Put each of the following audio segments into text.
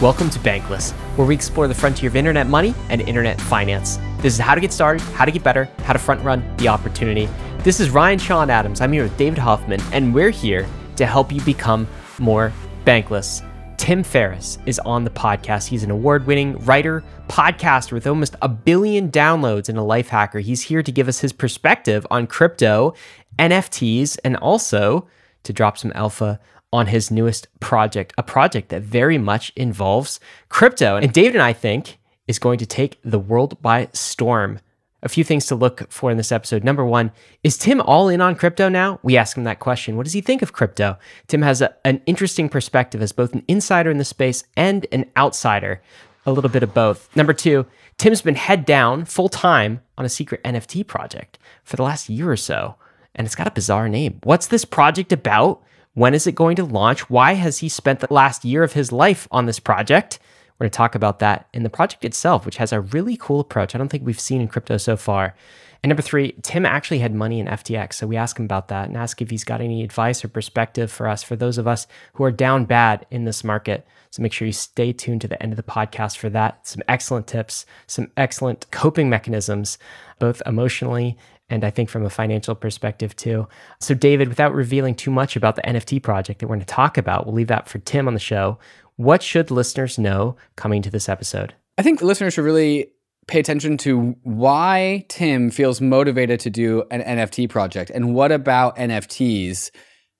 Welcome to Bankless, where we explore the frontier of internet money and internet finance. This is how to get started, how to get better, how to front run the opportunity. This is Ryan Sean Adams. I'm here with David Hoffman, and we're here to help you become more bankless. Tim Ferriss is on the podcast. He's an award winning writer, podcaster with almost a billion downloads and a life hacker. He's here to give us his perspective on crypto, NFTs, and also to drop some alpha on his newest project, a project that very much involves crypto. And David and I think is going to take the world by storm. A few things to look for in this episode. Number one, is Tim all in on crypto now? We ask him that question. What does he think of crypto? Tim has a, an interesting perspective as both an insider in the space and an outsider, a little bit of both. Number two, Tim's been head down full time on a secret NFT project for the last year or so, and it's got a bizarre name. What's this project about? When is it going to launch? Why has he spent the last year of his life on this project? We're going to talk about that in the project itself, which has a really cool approach I don't think we've seen in crypto so far. And number three, Tim actually had money in FTX. So we ask him about that and ask if he's got any advice or perspective for us, for those of us who are down bad in this market. So make sure you stay tuned to the end of the podcast for that. Some excellent tips, some excellent coping mechanisms, both emotionally and I think from a financial perspective too. So, David, without revealing too much about the NFT project that we're going to talk about, we'll leave that for Tim on the show. What should listeners know coming to this episode? I think listeners should really pay attention to why Tim feels motivated to do an NFT project and what about NFTs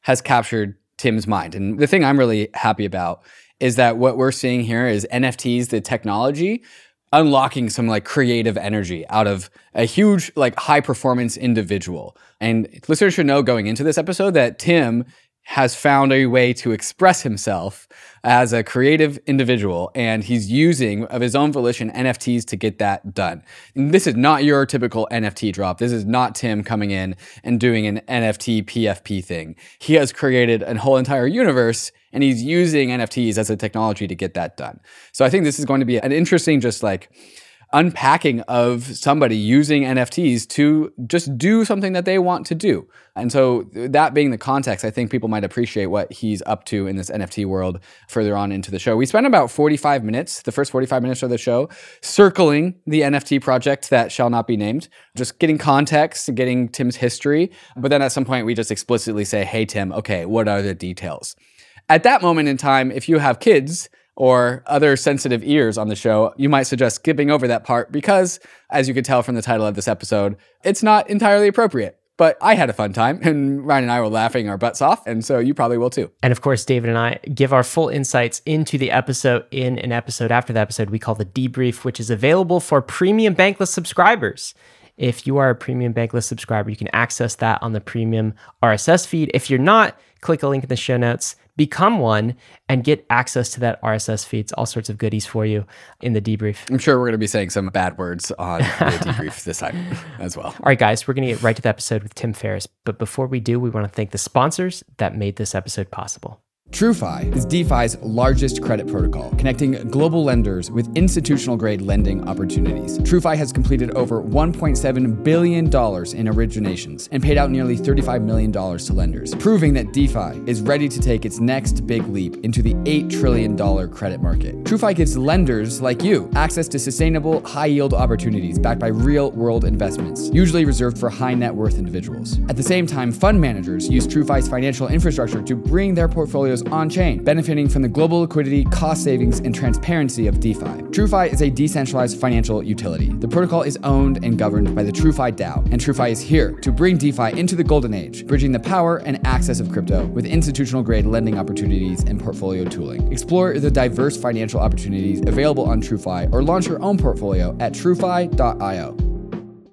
has captured Tim's mind. And the thing I'm really happy about is that what we're seeing here is NFTs, the technology, unlocking some like creative energy out of a huge like high performance individual. And listeners should know going into this episode that Tim has found a way to express himself as a creative individual and he's using of his own volition NFTs to get that done. And this is not your typical NFT drop. This is not Tim coming in and doing an NFT PFP thing. He has created a whole entire universe and he's using NFTs as a technology to get that done. So I think this is going to be an interesting just like unpacking of somebody using NFTs to just do something that they want to do. And so, that being the context, I think people might appreciate what he's up to in this NFT world further on into the show. We spent about 45 minutes, the first 45 minutes of the show, circling the NFT project that shall not be named, just getting context, getting Tim's history. But then at some point, we just explicitly say, hey, Tim, okay, what are the details? At that moment in time, if you have kids, or other sensitive ears on the show, you might suggest skipping over that part because, as you could tell from the title of this episode, it's not entirely appropriate. But I had a fun time, and Ryan and I were laughing our butts off, and so you probably will too. And of course, David and I give our full insights into the episode in an episode after the episode we call the debrief, which is available for premium Bankless subscribers. If you are a premium Bankless subscriber, you can access that on the premium RSS feed. If you're not, click a link in the show notes become one and get access to that RSS feeds, all sorts of goodies for you in the debrief. I'm sure we're going to be saying some bad words on the debrief this time as well. All right, guys, we're going to get right to the episode with Tim Ferriss. But before we do, we want to thank the sponsors that made this episode possible. TrueFi is DeFi's largest credit protocol, connecting global lenders with institutional grade lending opportunities. TrueFi has completed over $1.7 billion in originations and paid out nearly $35 million to lenders, proving that DeFi is ready to take its next big leap into the $8 trillion credit market. TrueFi gives lenders like you access to sustainable, high yield opportunities backed by real world investments, usually reserved for high net worth individuals. At the same time, fund managers use TrueFi's financial infrastructure to bring their portfolios on chain, benefiting from the global liquidity, cost savings, and transparency of DeFi. TrueFi is a decentralized financial utility. The protocol is owned and governed by the TrueFi DAO, and TrueFi is here to bring DeFi into the golden age, bridging the power and access of crypto with institutional grade lending opportunities and portfolio tooling. Explore the diverse financial opportunities available on TrueFi or launch your own portfolio at truefi.io.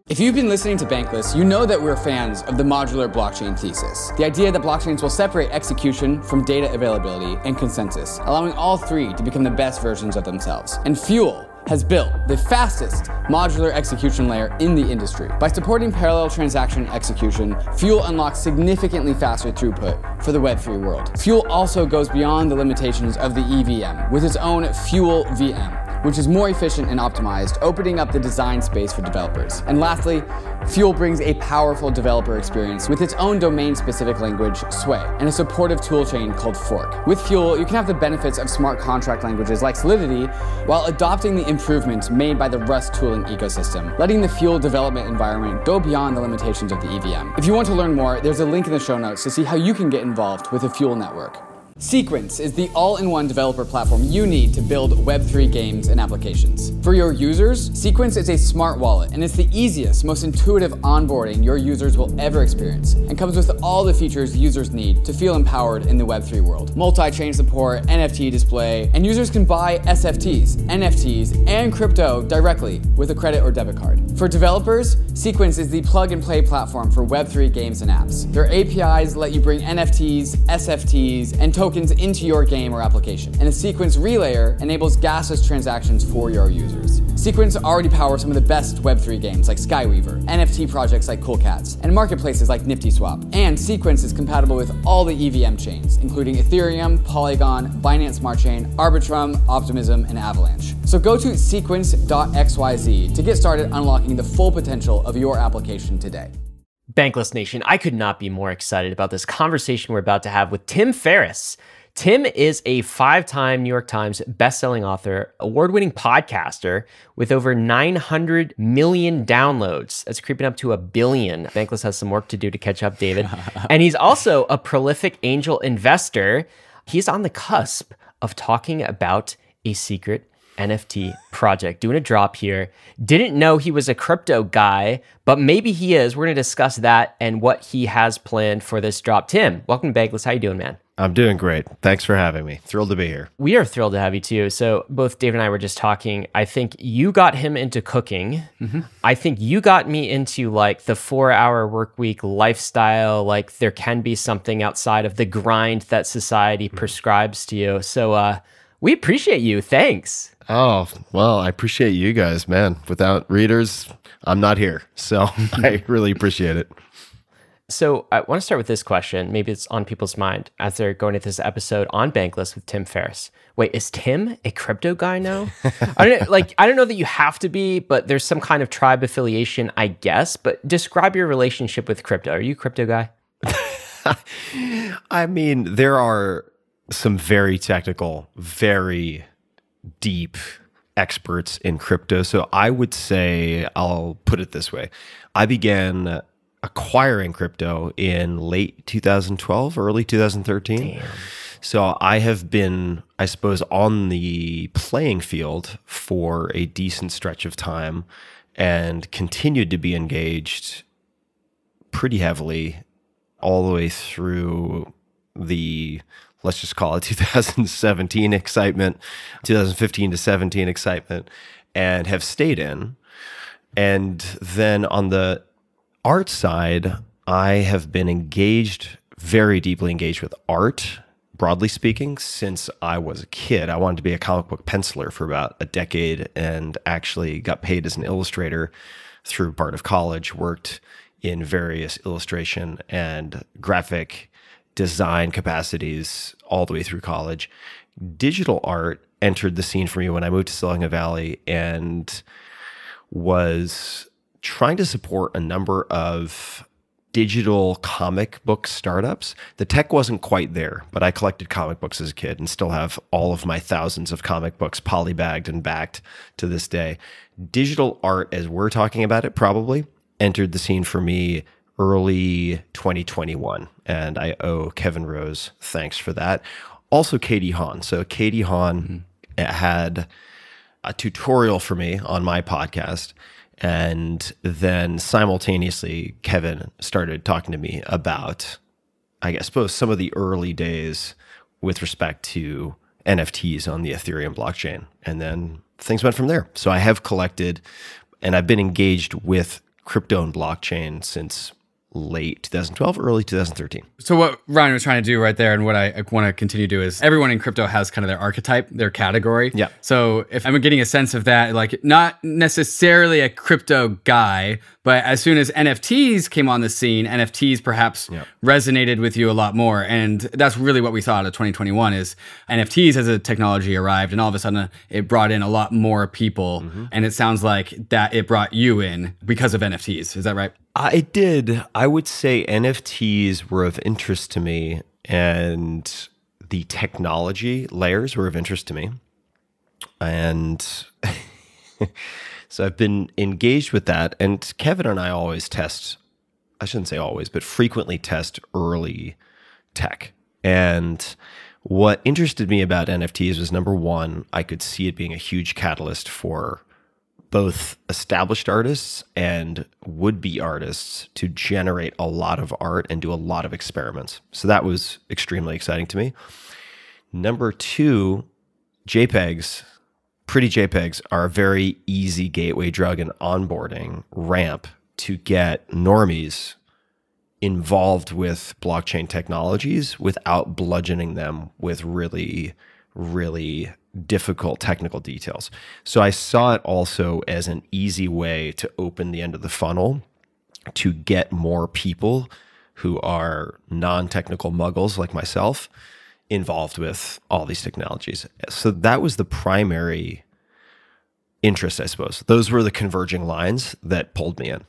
If you've been listening to Bankless, you know that we're fans of the modular blockchain thesis. The idea that blockchains will separate execution from data availability and consensus, allowing all three to become the best versions of themselves. And Fuel has built the fastest modular execution layer in the industry. By supporting parallel transaction execution, Fuel unlocks significantly faster throughput for the Web3 world. Fuel also goes beyond the limitations of the EVM with its own Fuel VM which is more efficient and optimized, opening up the design space for developers. And lastly, Fuel brings a powerful developer experience with its own domain specific language, Sway, and a supportive toolchain called Forc. With Fuel, you can have the benefits of smart contract languages like Solidity while adopting the improvements made by the Rust tooling ecosystem, letting the Fuel development environment go beyond the limitations of the EVM. If you want to learn more, there's a link in the show notes to see how you can get involved with the Fuel network. Sequence is the all in one developer platform you need to build Web3 games and applications. For your users, Sequence is a smart wallet and it's the easiest, most intuitive onboarding your users will ever experience and comes with all the features users need to feel empowered in the Web3 world. Multi chain support, NFT display, and users can buy SFTs, NFTs, and crypto directly with a credit or debit card. For developers, Sequence is the plug and play platform for Web3 games and apps. Their APIs let you bring NFTs, SFTs, and tokens tokens into your game or application. And a Sequence relayer enables gasless transactions for your users. Sequence already powers some of the best Web3 games like Skyweaver, NFT projects like Cool Cats, and marketplaces like NiftySwap. And Sequence is compatible with all the EVM chains, including Ethereum, Polygon, Binance Smart Chain, Arbitrum, Optimism, and Avalanche. So go to sequence.xyz to get started unlocking the full potential of your application today. Bankless Nation, I could not be more excited about this conversation we're about to have with Tim Ferriss. Tim is a five time New York Times bestselling author, award winning podcaster with over 900 million downloads. That's creeping up to a billion. Bankless has some work to do to catch up, David. and he's also a prolific angel investor. He's on the cusp of talking about a secret NFT project. Doing a drop here. Didn't know he was a crypto guy, but maybe he is. We're going to discuss that and what he has planned for this drop. Tim, welcome to Bankless. How you doing, man? I'm doing great. Thanks for having me. Thrilled to be here. We are thrilled to have you too. So, both Dave and I were just talking. I think you got him into cooking. Mm-hmm. I think you got me into like the four hour work week lifestyle. Like, there can be something outside of the grind that society mm-hmm. prescribes to you. So, uh, we appreciate you. Thanks. Oh, well, I appreciate you guys, man. Without readers, I'm not here. So I really appreciate it. So I want to start with this question. Maybe it's on people's mind as they're going to this episode on Bankless with Tim Ferriss. Wait, is Tim a crypto guy now? I don't know, like I don't know that you have to be, but there's some kind of tribe affiliation, I guess. But describe your relationship with crypto. Are you a crypto guy? I mean, there are some very technical, very deep experts in crypto. So I would say, I'll put it this way I began acquiring crypto in late 2012, early 2013. Damn. So I have been, I suppose, on the playing field for a decent stretch of time and continued to be engaged pretty heavily all the way through the let's just call it 2017 excitement, 2015 to 17 excitement, and have stayed in. And then on the art side, I have been engaged, very deeply engaged with art, broadly speaking, since I was a kid. I wanted to be a comic book penciler for about a decade and actually got paid as an illustrator through part of college, worked in various illustration and graphic design capacities all the way through college. Digital art entered the scene for me when I moved to Silicon Valley and was trying to support a number of digital comic book startups. The tech wasn't quite there, but I collected comic books as a kid and still have all of my thousands of comic books polybagged and backed to this day. Digital art, as we're talking about it, probably entered the scene for me early 2021. And I owe Kevin Rose thanks for that. Also, Katie Haun. So, Katie Haun mm-hmm. had a tutorial for me on my podcast. And then simultaneously, Kevin started talking to me about, I guess, suppose some of the early days with respect to NFTs on the Ethereum blockchain. And then things went from there. So I have collected and I've been engaged with crypto and blockchain since late 2012, early 2013. So what Ryan was trying to do right there, and what I want to continue to do is everyone in crypto has kind of their archetype, their category. Yeah. So if I'm getting a sense of that, like not necessarily a crypto guy, but as soon as NFTs came on the scene, NFTs perhaps Yeah. resonated with you a lot more, and that's really what we saw out of 2021 is NFTs as a technology arrived, and all of a sudden it brought in a lot more people, mm-hmm. and it sounds like that it brought you in because of NFTs. Is that right? Uh, I did. I would say NFTs were of interest to me, and the technology layers were of interest to me. And so I've been engaged with that. And Kevin and I always test, I shouldn't say always, but frequently test early tech. And what interested me about NFTs was number one, I could see it being a huge catalyst for both established artists and would be artists to generate a lot of art and do a lot of experiments. So that was extremely exciting to me. Number two, JPEGs, pretty JPEGs are a very easy gateway drug and onboarding ramp to get normies involved with blockchain technologies without bludgeoning them with really, really difficult technical details. So I saw it also as an easy way to open the end of the funnel to get more people who are non technical muggles like myself involved with all these technologies. So that was the primary interest, I suppose. Those were the converging lines that pulled me in.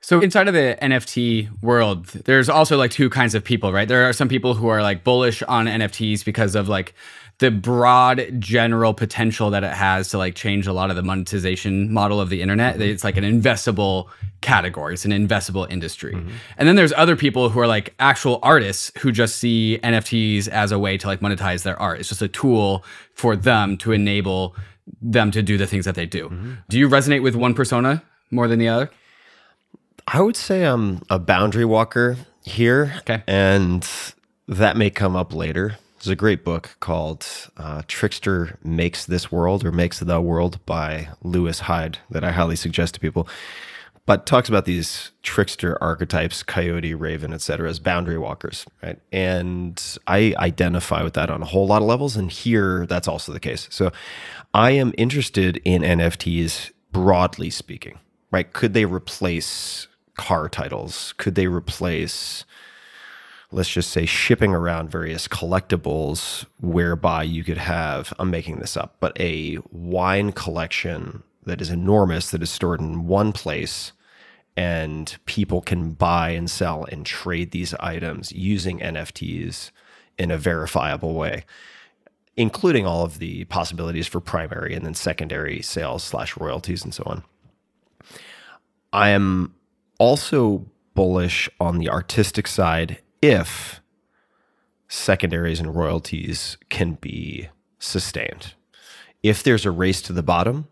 So inside of the NFT world, there's also like two kinds of people, right? There are some people who are like bullish on NFTs because of like the broad general potential that it has to like change a lot of the monetization model of the internet. Mm-hmm. It's like an investable category, it's an investable industry. Mm-hmm. And then there's other people who are like actual artists who just see NFTs as a way to like monetize their art. It's just a tool for them to enable them to do the things that they do. Mm-hmm. Do you resonate with one persona more than the other? I would say I'm a boundary walker here. Okay. And that may come up later. There's a great book called uh, Trickster Makes This World or Makes the World by Lewis Hyde that I highly suggest to people. But talks about these trickster archetypes, coyote, raven, etc., as boundary walkers, right? And I identify with that on a whole lot of levels. And here, that's also the case. So I am interested in NFTs broadly speaking, right? Could they replace car titles? Could they replace, let's just say, shipping around various collectibles whereby you could have, I'm making this up, but a wine collection that is enormous that is stored in one place and people can buy and sell and trade these items using NFTs in a verifiable way including all of the possibilities for primary and then secondary sales slash royalties and so on. I am also bullish on the artistic side if secondaries and royalties can be sustained. If there's a race to the bottom,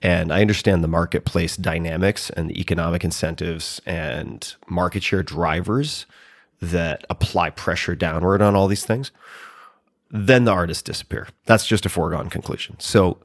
and I understand the marketplace dynamics and the economic incentives and market share drivers that apply pressure downward on all these things, then the artists disappear. That's just a foregone conclusion. So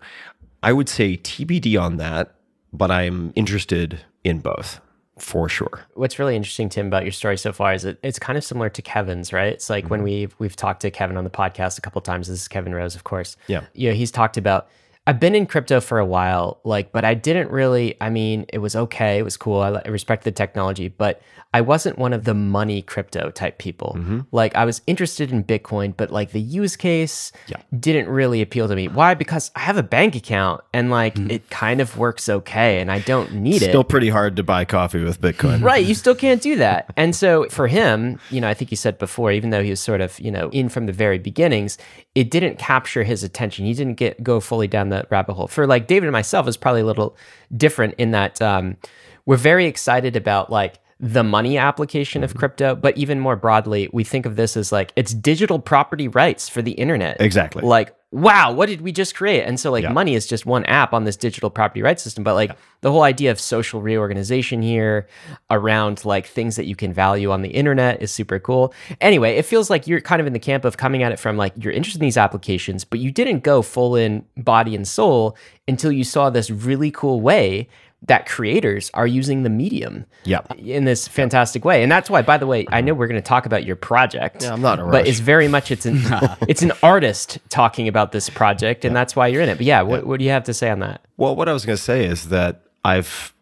I would say TBD on that, but I'm interested in both for sure. What's really interesting, Tim, about your story so far is that it's kind of similar to Kevin's, right? It's like when mm-hmm. we've we've talked to Kevin on the podcast a couple times. This is Kevin Rose, of course. Yeah. You know, he's talked about I've been in crypto for a while, like, but I didn't really. I mean, it was okay, it was cool. I, I respect the technology, but I wasn't one of the money crypto type people. Mm-hmm. Like, I was interested in Bitcoin, but like the use case Yeah. didn't really appeal to me. Why? Because I have a bank account and like mm-hmm. it kind of works okay, and I don't need it. Still pretty hard to buy coffee with Bitcoin. Right, you still can't do that. And so for him, you know, I think he said before, even though he was sort of, you know, in from the very beginnings, it didn't capture his attention. He didn't get go fully down rabbit hole. For like David and myself is probably a little different in that um, we're very excited about like the money application of crypto, but even more broadly, we think of this as like it's digital property rights for the internet. Exactly. Like, wow, what did we just create? And so like Yeah. money is just one app on this digital property rights system, but like the whole idea of social reorganization here around like things that you can value on the internet is super cool. Anyway, it feels like you're kind of in the camp of coming at it from like you're interested in these applications, but you didn't go full in body and soul until you saw this really cool way that creators are using the medium Yeah. in this fantastic way. And that's why, by the way, I know we're going to talk about your project. Yeah, I'm not But it's very much it's an it's an artist talking about this project, and that's why you're in it. But yeah, what, what do you have to say on that? Well, what I was going to say is that I've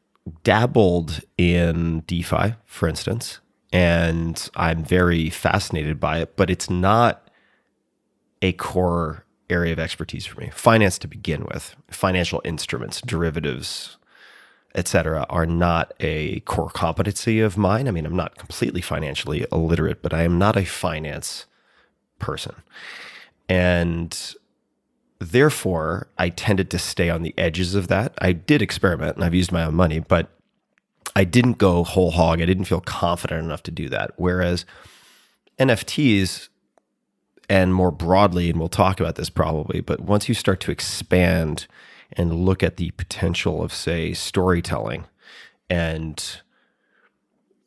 dabbled in DeFi, for instance, and I'm very fascinated by it, but it's not a core area of expertise for me. Finance to begin with, financial instruments, derivatives, etc., are not a core competency of mine. I mean, I'm not completely financially illiterate, but I am not a finance person. And therefore, I tended to stay on the edges of that. I did experiment and I've used my own money, but I didn't go whole hog. I didn't feel confident enough to do that. Whereas NFTs, and more broadly, and we'll talk about this probably, but once you start to expand and look at the potential of, say, storytelling and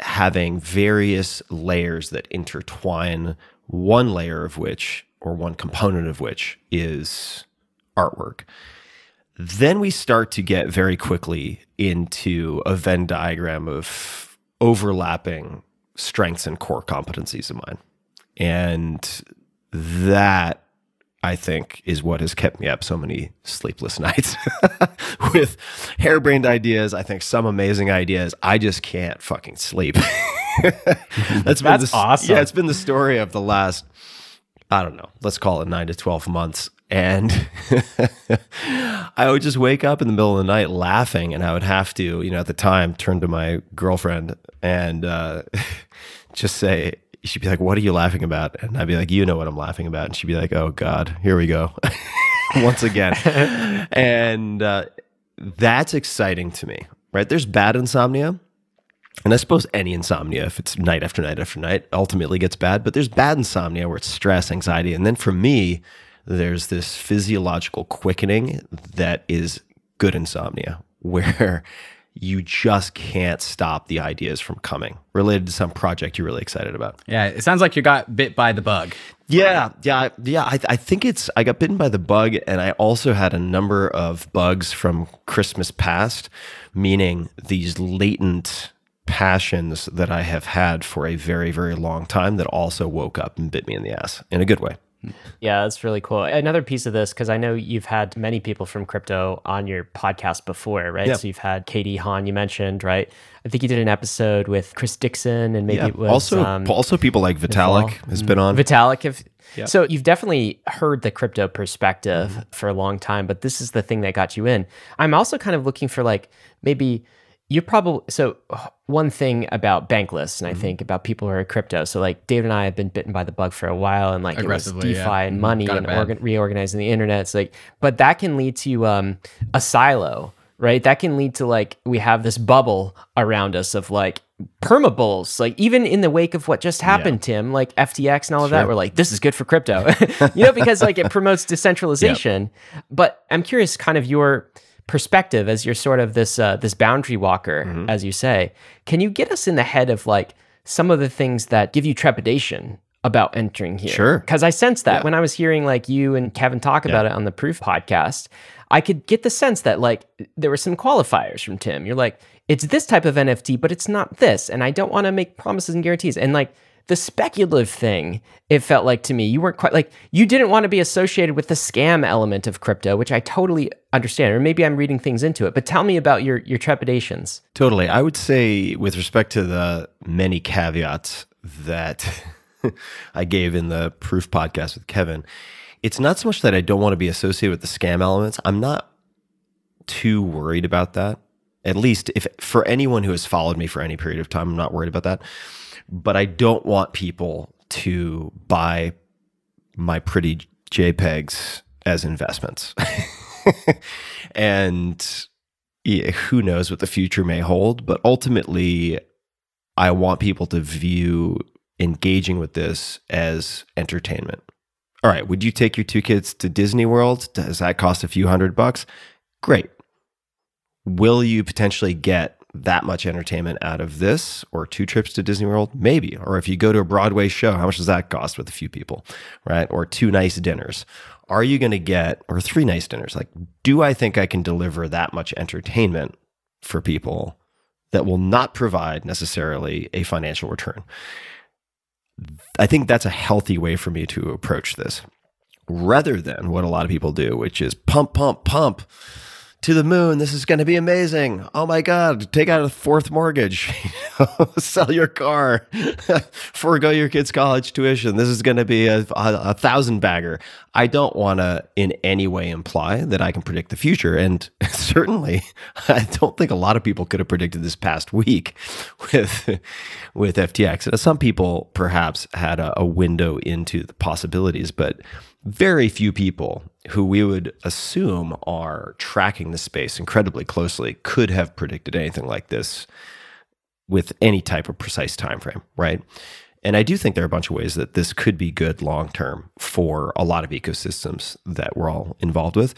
having various layers that intertwine, one layer of which, or one component of which, is artwork. Then we start to get very quickly into a Venn diagram of overlapping strengths and core competencies of mine. And that I think is what has kept me up so many sleepless nights with harebrained ideas. I think some amazing ideas. I just can't fucking sleep. That's, been That's the, awesome. Yeah, it's been the story of the last, I don't know, let's call it nine to 12 months. And I would just wake up in the middle of the night laughing, and I would have to, you know, at the time, turn to my girlfriend and uh, just say, she'd be like, What are you laughing about? And I'd be like, You know what I'm laughing about. And she'd be like, Oh, God, here we go. Once again. and uh, that's exciting to me, right? There's bad insomnia. And I suppose any insomnia, if it's night after night after night, ultimately gets bad. But there's bad insomnia where it's stress, anxiety. And then for me, there's this physiological quickening that is good insomnia, where you just can't stop the ideas from coming related to some project you're really excited about. Yeah, it sounds like you got bit by the bug. Yeah, yeah, yeah. I, I think it's. I got bitten by the bug, and I also had a number of bugs from Christmas past, meaning these latent passions that I have had for a very, very long time that also woke up and bit me in the ass in a good way. Yeah, that's really cool. Another piece of this, because I know you've had many people from crypto on your podcast before, right? Yeah. So you've had Katie Haun, you mentioned, right? I think you did an episode with Chris Dixon and maybe Yeah. it was also, um, also people like Vitalik has been on. Vitalik. If, So you've definitely heard the crypto perspective Mm-hmm. for a long time, but this is the thing that got you in. I'm also kind of looking for like maybe you probably so one thing about bankless and I Mm-hmm. think about people who are crypto. So like David and I have been bitten by the bug for a while and like it was DeFi yeah. and Mhm. money Got and organ- reorganizing the internet. It's like, but that can lead to um, a silo, right? That can lead to like we have this bubble around us of like permabulls. Like even in the wake of what just happened, Tim, like FTX and all of that, we're like, this is good for crypto, you know, because like it promotes decentralization. But I'm curious, kind of your perspective as you're sort of this uh, this boundary walker, Mm-hmm. as you say. Can you get us in the head of like some of the things that give you trepidation? About entering here. Sure. Because I sense that when I was hearing like you and Kevin talk about it on the Proof podcast, I could get the sense that like there were some qualifiers from Tim. You're like, it's this type of NFT, but it's not this. And I don't want to make promises and guarantees. And like the speculative thing, it felt like to me, you weren't quite like, you didn't want to be associated with the scam element of crypto, which I totally understand. Or maybe I'm reading things into it. But tell me about your, your trepidations. Totally. I would say, with respect to the many caveats that I gave in the proof podcast with Kevin, it's not so much that I don't want to be associated with the scam elements. I'm not too worried about that. At least if for anyone who has followed me for any period of time, I'm not worried about that. But I don't want people to buy my pretty JPEGs as investments. and yeah, who knows what the future may hold, but ultimately, I want people to view engaging with this as entertainment. All right, would you take your two kids to Disney World? Does that cost a few hundred bucks? Great. Will you potentially get that much entertainment out of this or two trips to Disney World? Maybe. Or if you go to a Broadway show, how much does that cost with a few people, right? Or two nice dinners. Are you going to get, or three nice dinners? Like, do I think I can deliver that much entertainment for people that will not provide necessarily a financial return. I think that's a healthy way for me to approach this rather than what a lot of people do, which is pump, pump, pump to the moon. This is going to be amazing. Oh my God, take out a fourth mortgage, sell your car, forego your kid's college tuition. This is going to be a, a, a, thousand bagger. I don't want to in any way imply that I can predict the future. And certainly, I don't think a lot of people could have predicted this past week with, with FTX. Some people perhaps had a, a window into the possibilities, but very few people who we would assume are tracking the space incredibly closely could have predicted anything like this with any type of precise time frame, right? And I do think there are a bunch of ways that this could be good long term for a lot of ecosystems that we're all involved with.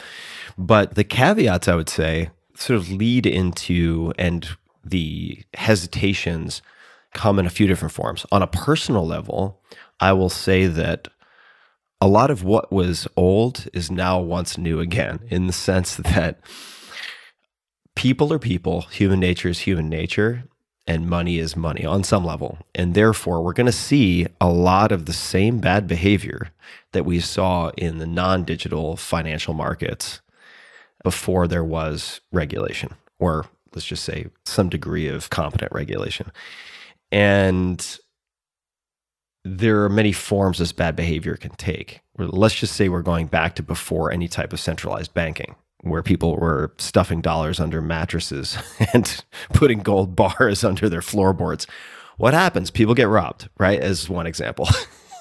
But the caveats I would say sort of lead into and the hesitations come in a few different forms. On a personal level, I will say that a lot of what was old is now once new again, in the sense that people are people, human nature is human nature, and money is money on some level. And therefore, we're going to see a lot of the same bad behavior that we saw in the non digital financial markets before there was regulation, or let's just say some degree of competent regulation. And there are many forms this bad behavior can take. Let's just say we're going back to before any type of centralized banking, where people were stuffing dollars under mattresses and putting gold bars under their floorboards. What happens? People get robbed, right? As one example.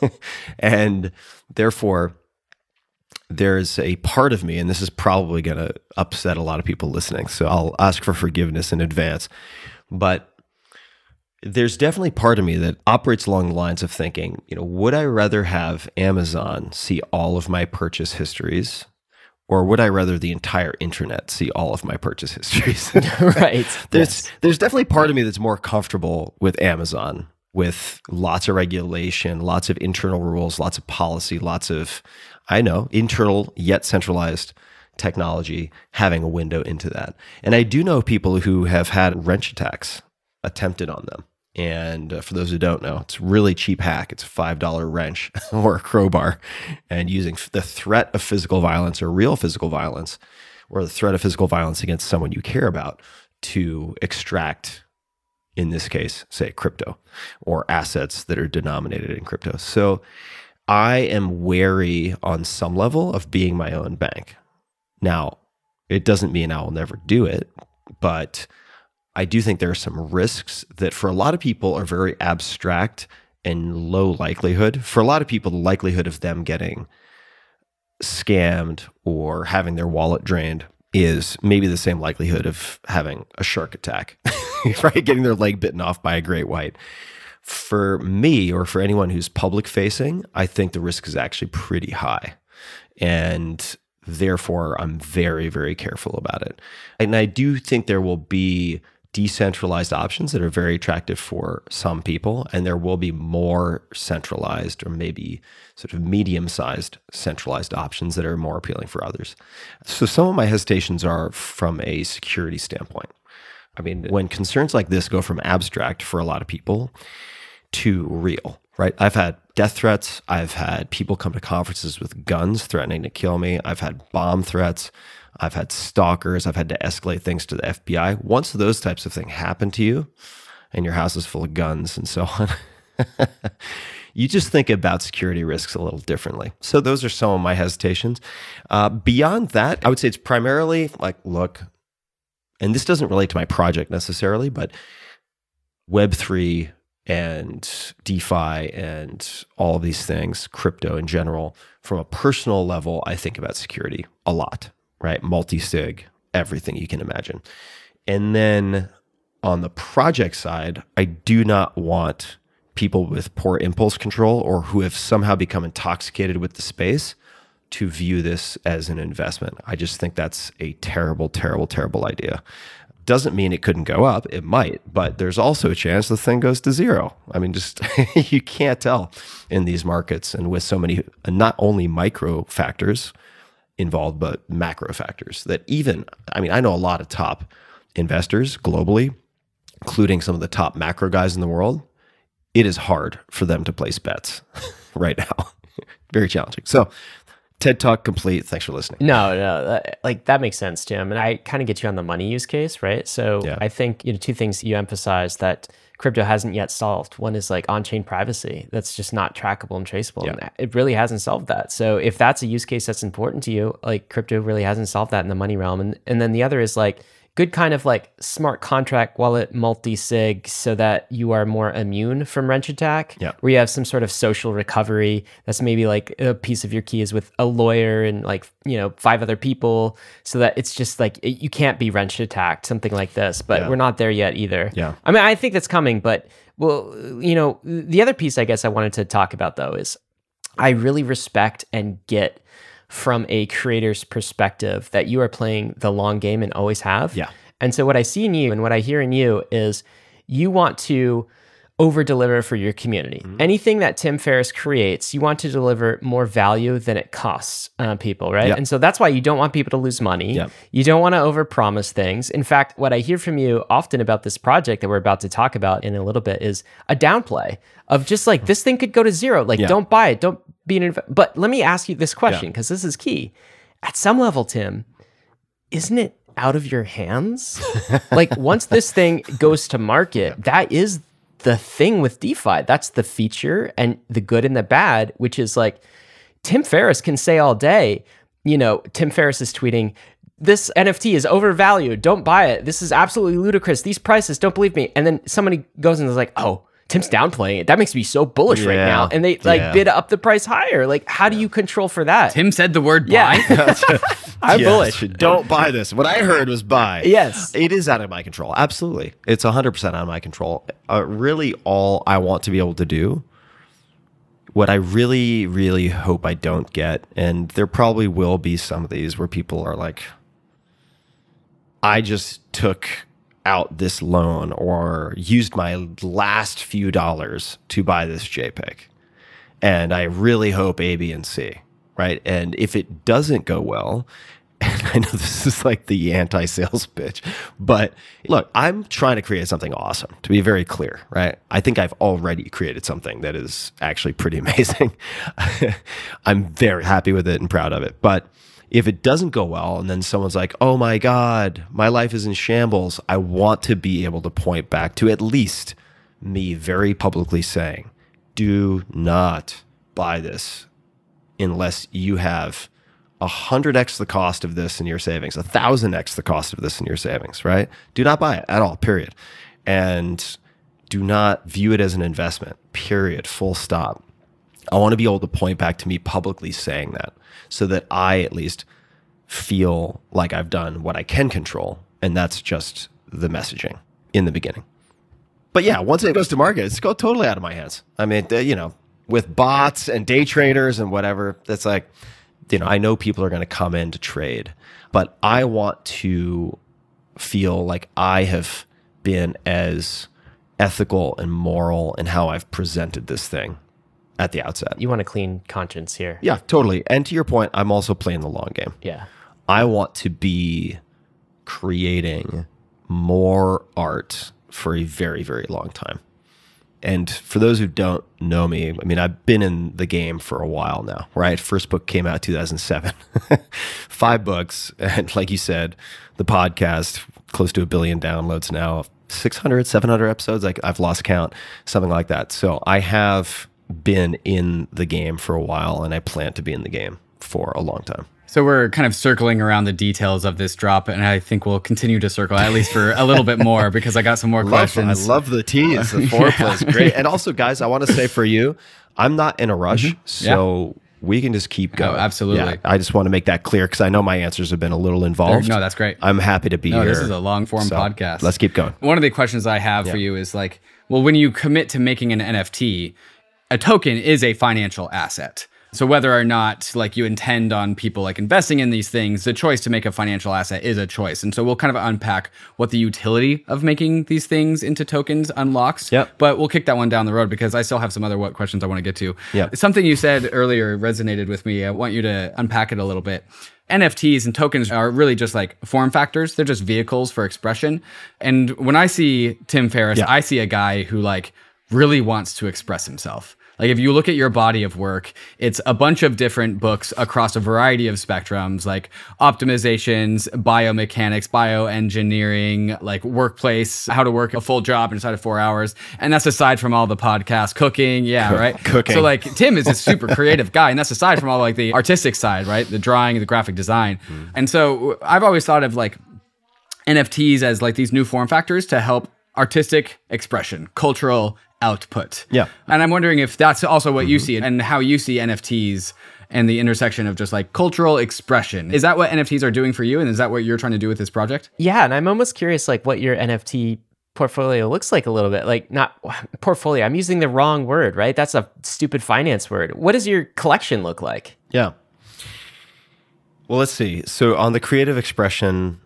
and therefore, there's a part of me, and this is probably going to upset a lot of people listening. So I'll ask for forgiveness in advance. But there's definitely part of me that operates along the lines of thinking, you know, would I rather have Amazon see all of my purchase histories or would I rather the entire internet see all of my purchase histories? right. there's yes. there's definitely part of me that's more comfortable with Amazon with lots of regulation, lots of internal rules, lots of policy, lots of I know, internal yet centralized technology having a window into that. And I do know people who have had wrench attacks attempted on them. And uh, for those who don't know, it's really cheap hack. It's a $5 wrench or a crowbar. And using the threat of physical violence or real physical violence or the threat of physical violence against someone you care about to extract, in this case, say crypto or assets that are denominated in crypto. So I am wary on some level of being my own bank. Now, it doesn't mean I will never do it, but I do think there are some risks that for a lot of people are very abstract and low likelihood. For a lot of people, the likelihood of them getting scammed or having their wallet drained is maybe the same likelihood of having a shark attack, right? Getting their leg bitten off by a great white. For me, or for anyone who's public facing, I think the risk is actually pretty high. And therefore, I'm very, very careful about it. And I do think there will be decentralized options that are very attractive for some people, and there will be more centralized or maybe sort of medium sized centralized options that are more appealing for others. So, some of my hesitations are from a security standpoint. I mean, when concerns like this go from abstract for a lot of people to real, right? I've had death threats. I've had people come to conferences with guns threatening to kill me. I've had bomb threats. I've had stalkers. I've had to escalate things to the FBI. Once those types of things happen to you and your house is full of guns and so on, you just think about security risks a little differently. So those are some of my hesitations. Uh, beyond that, I would say it's primarily like, look, and this doesn't relate to my project necessarily, but Web3 and DeFi and all of these things, crypto in general, from a personal level, I think about security a lot right? Multi sig, everything you can imagine. And then on the project side, I do not want people with poor impulse control or who have somehow become intoxicated with the space to view this as an investment. I just think that's a terrible, terrible, terrible idea. Doesn't mean it couldn't go up. It might, but there's also a chance the thing goes to zero. I mean, just you can't tell in these markets and with so many, not only micro factors, involved, but macro factors that even, I mean, I know a lot of top investors globally, including some of the top macro guys in the world, it is hard for them to place bets right now. Very challenging. So, TED Talk complete. Thanks for listening. No, no, that, like that makes sense, Jim. And I kind of get you on the money use case, right? So Yeah. I think you know two things you emphasize that crypto hasn't yet solved. One is like on-chain privacy. That's just not trackable and traceable. Yeah. And it really hasn't solved that. So if that's a use case that's important to you, like crypto really hasn't solved that in the money realm. And and then the other is like good kind of like smart contract wallet multi-sig so that you are more immune from wrench attack Yeah. where you have some sort of social recovery that's maybe like a piece of your key is with a lawyer and like you know five other people so that it's just like it, you can't be wrench attacked something like this but Yeah. we're not there yet either Yeah. i mean i think that's coming but well you know the other piece i guess i wanted to talk about though is i really respect and get from a creator's perspective that you are playing the long game and always have Yeah. and so what I see in you and what I hear in you is you want to over deliver for your community. Mm-hmm. Anything that Tim Ferriss creates, you want to deliver more value than it costs uh, people, right? Yep. And so that's why you don't want people to lose money. Yep. You don't want to over promise things. In fact, what I hear from you often about this project that we're about to talk about in a little bit is a downplay of just like this thing could go to zero. Like, Yeah. don't buy it. Don't be an. But let me ask you this question because this is key. At some level, Tim, isn't it out of your hands? like once this thing goes to market, that is the thing with DeFi. That's the feature and the good and the bad, which is like Tim Ferriss can say all day, you know, Tim Ferriss is tweeting, this NFT is overvalued. Don't buy it. This is absolutely ludicrous. These prices, don't believe me. And then somebody goes and is like, oh, Tim's downplaying it. That makes me so bullish right now. And they like Yeah. bid up the price higher. Like, how do you control for that? Tim said the word yeah. buy. I'm Yes, bullish. Don't buy this. What I heard was buy. Yes. It is out of my control. Absolutely. It's 100% out of my control. Uh, really, all I want to be able to do, what I really, really hope I don't get, and there probably will be some of these where people are like, I just took out this loan or used my last few dollars to buy this JPEG. And I really hope A, B, and C, right? And if it doesn't go well, and I know this is like the anti sales pitch, but look, I'm trying to create something awesome, to be very clear, right? I think I've already created something that is actually pretty amazing. I'm very happy with it and proud of it. But if it doesn't go well and then someone's like, oh my God, my life is in shambles, I want to be able to point back to at least me very publicly saying, do not buy this unless you have a hundred x the cost of this in your savings, a thousand x the cost of this in your savings, right? Do not buy it at all, period. And do not view it as an investment, period, full stop. I want to be able to point back to me publicly saying that so that I at least feel like I've done what I can control. And that's just the messaging in the beginning. But yeah, once it goes to market, it's go totally out of my hands. I mean, you know, with bots and day traders and whatever, that's like, you know, I know people are going to come in to trade, but I want to feel like I have been as ethical and moral in how I've presented this thing at the outset. You want a clean conscience here. Yeah, totally. And to your point, I'm also playing the long game. Yeah. I want to be creating more art for a very, very long time. And for those who don't know me, I mean, I've been in the game for a while now, right? First book came out 2007, five books. And like you said, the podcast, close to a billion downloads now, 600, 700 episodes. Like I've lost count, something like that. So I have been in the game for a while and I plan to be in the game for a long time. So we're kind of circling around the details of this drop, and I think we'll continue to circle at least for a little bit more because I got some more Love- questions. I love the tease. The foreplay is great. And also, guys, I want to say for you, I'm not in a rush, so we can just keep going. Mm-hmm. absolutely. Yeah, I just want to make that clear because I know my answers have been a little involved. No, that's great. I'm happy to be No, here. this is a long form So, podcast. Let's keep going. One of the questions I have for you is like, well, when you commit to making an NFT, a token is a financial asset. So whether or not like you intend on people like investing in these things, the choice to make a financial asset is a choice. And so we'll kind of unpack what the utility of making these things into tokens unlocks. Yep. But we'll kick that one down the road because I still have some other what questions I want to get to. Yep. Something you said earlier resonated with me. I want you to unpack it a little bit. NFTs and tokens are really just like form factors. They're just vehicles for expression. And when I see Tim Ferriss. I see a guy who like really wants to express himself. Like if you look at your body of work, it's a bunch of different books across a variety of spectrums, like optimizations, biomechanics, bioengineering, like workplace, how to work a full job inside of four hours. And that's aside from all the podcasts, cooking, yeah, right? cooking. So like Tim is a super creative guy, and that's aside from all like the artistic side, right? The drawing, the graphic design. Mm. And so I've always thought of like NFTs as like these new form factors to help artistic expression, cultural output. Yeah. And I'm wondering if that's also what you see and how you see NFTs and the intersection of just like cultural expression. Is that what NFTs are doing for you? And is that what you're trying to do with this project? Yeah, and I'm almost curious like what your NFT portfolio looks like a little bit. Like not portfolio, I'm using the wrong word, right? That's a stupid finance word. What does your collection look like? Yeah. Well, let's see. So, on the creative expression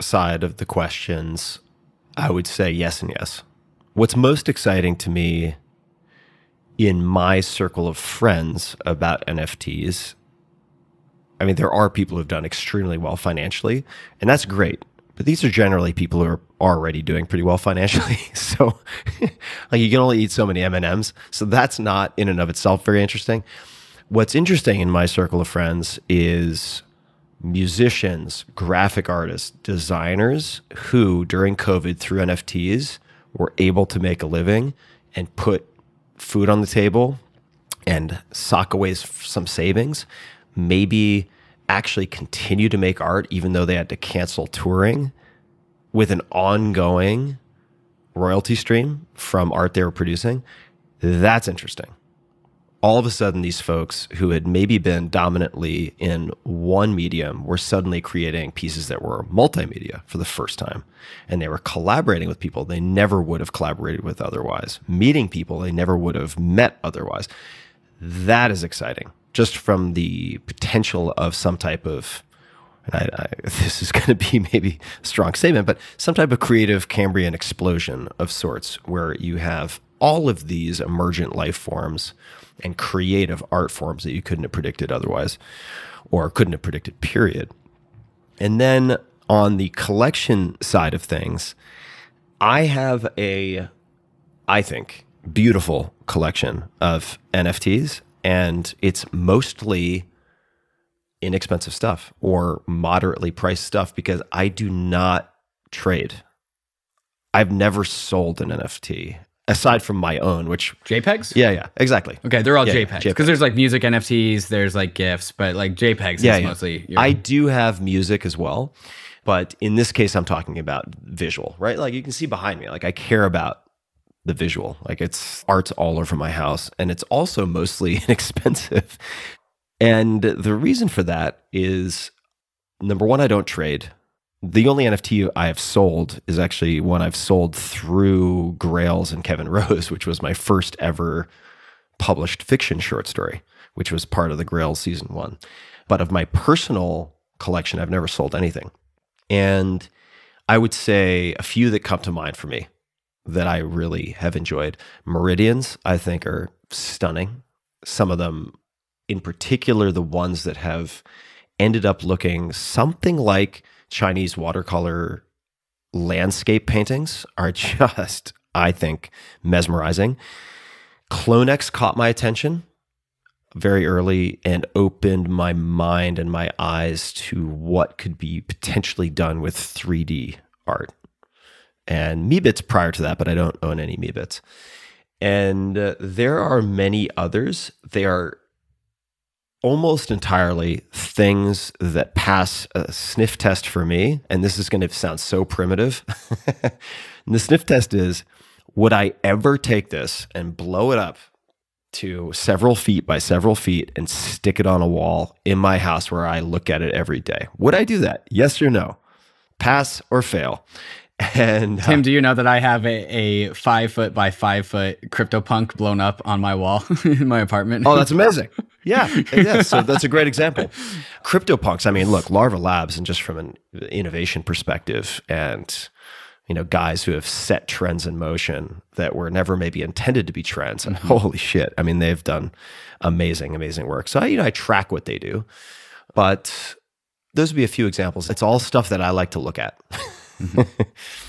side of the questions, I would say yes and yes. What's most exciting to me in my circle of friends about NFTs, I mean, there are people who've done extremely well financially, and that's great. But these are generally people who are already doing pretty well financially. So, like, you can only eat so many M and M's. So that's not in and of itself very interesting. What's interesting in my circle of friends is musicians, graphic artists, designers who during COVID through NFTs were able to make a living and put food on the table and sock away some savings, maybe actually continue to make art even though they had to cancel touring with an ongoing royalty stream from art they were producing. That's interesting all of a sudden these folks who had maybe been dominantly in one medium were suddenly creating pieces that were multimedia for the first time. And they were collaborating with people they never would have collaborated with otherwise. Meeting people they never would have met otherwise. That is exciting. Just from the potential of some type of and I, I, this is going to be maybe a strong statement, but some type of creative Cambrian explosion of sorts where you have all of these emergent life forms and creative art forms that you couldn't have predicted otherwise or couldn't have predicted, period. And then on the collection side of things, I have a, I think, beautiful collection of NFTs, and it's mostly inexpensive stuff or moderately priced stuff because I do not trade. I've never sold an NFT aside from my own, which, JPEGs? yeah, yeah, exactly. Okay, they're all Yeah, JPEGs. Because there's like music NFTs, there's like GIFs, but like JPEGs Yeah, is yeah. mostly your I do have music as well, but in this case, I'm talking about visual, right? Like you can see behind me, like I care about the visual. Like it's art's all over my house, and it's also mostly inexpensive. And the reason for that is number one, I don't trade. The only NFT I have sold is actually one I've sold through Grails and Kevin Rose, which was my first ever published fiction short story, which was part of the Grails season one. But of my personal collection, I've never sold anything. And I would say a few that come to mind for me that I really have enjoyed. Meridians, I think, are stunning. Some of them, in particular, the ones that have ended up looking something like Chinese watercolor landscape paintings, are just, I think, mesmerizing. Clonex caught my attention very early and opened my mind and my eyes to what could be potentially done with 3D art. And Meebits prior to that, but I don't own any Meebits. And uh, there are many others. They are almost entirely things that pass a sniff test for me. And this is going to sound so primitive. the sniff test is would I ever take this and blow it up to several feet by several feet and stick it on a wall in my house where I look at it every day? Would I do that? Yes or no? Pass or fail? And uh, Tim, do you know that I have a, a five foot by five foot CryptoPunk blown up on my wall in my apartment? Oh, that's amazing. Yeah, yeah. So that's a great example. CryptoPunks. I mean, look, Larva Labs, and just from an innovation perspective, and you know, guys who have set trends in motion that were never maybe intended to be trends. And holy shit, I mean, they've done amazing, amazing work. So I, you know, I track what they do. But those would be a few examples. It's all stuff that I like to look at.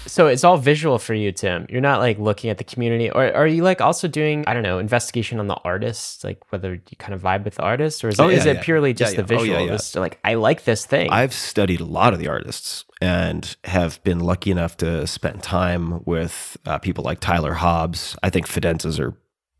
So it's all visual for you, Tim. You're not like looking at the community, or are you like also doing I don't know investigation on the artists, like whether you kind of vibe with the artist, or is it, Oh, is yeah, it purely just yeah. the Oh, visual? yeah, yeah. Just like I like this thing. I've studied a lot of the artists and have been lucky enough to spend time with uh, people like Tyler Hobbs. I think Fidenzas are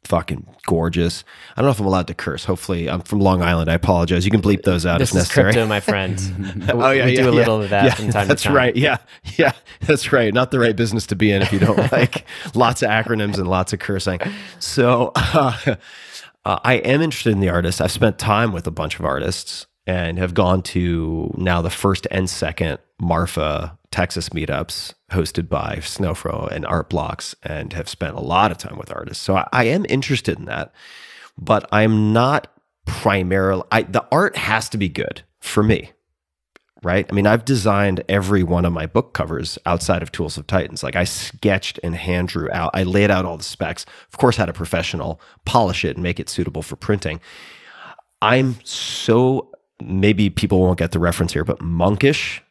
fucking gorgeous. I don't know if I'm allowed to curse. Hopefully, I'm from Long Island. I apologize. You can bleep those out this if necessary. crypto, my friend. Oh yeah, we yeah, do a yeah. little of that Yeah, from time that's to time. right. Yeah, yeah, that's right. Not the right business to be in if you don't like lots of acronyms and lots of cursing. So uh, uh, I am interested in the artists. I've spent time with a bunch of artists and have gone to now the first and second Marfa Texas meetups hosted by Snowfro and Art Blocks, and have spent a lot of time with artists. So I, I am interested in that, but I'm not primarily. I, the art has to be good for me right? I mean, I've designed every one of my book covers outside of Tools of Titans. Like I sketched and hand drew out, I laid out all the specs, of course, had a professional polish it and make it suitable for printing. I'm so, maybe people won't get the reference here, but monkish,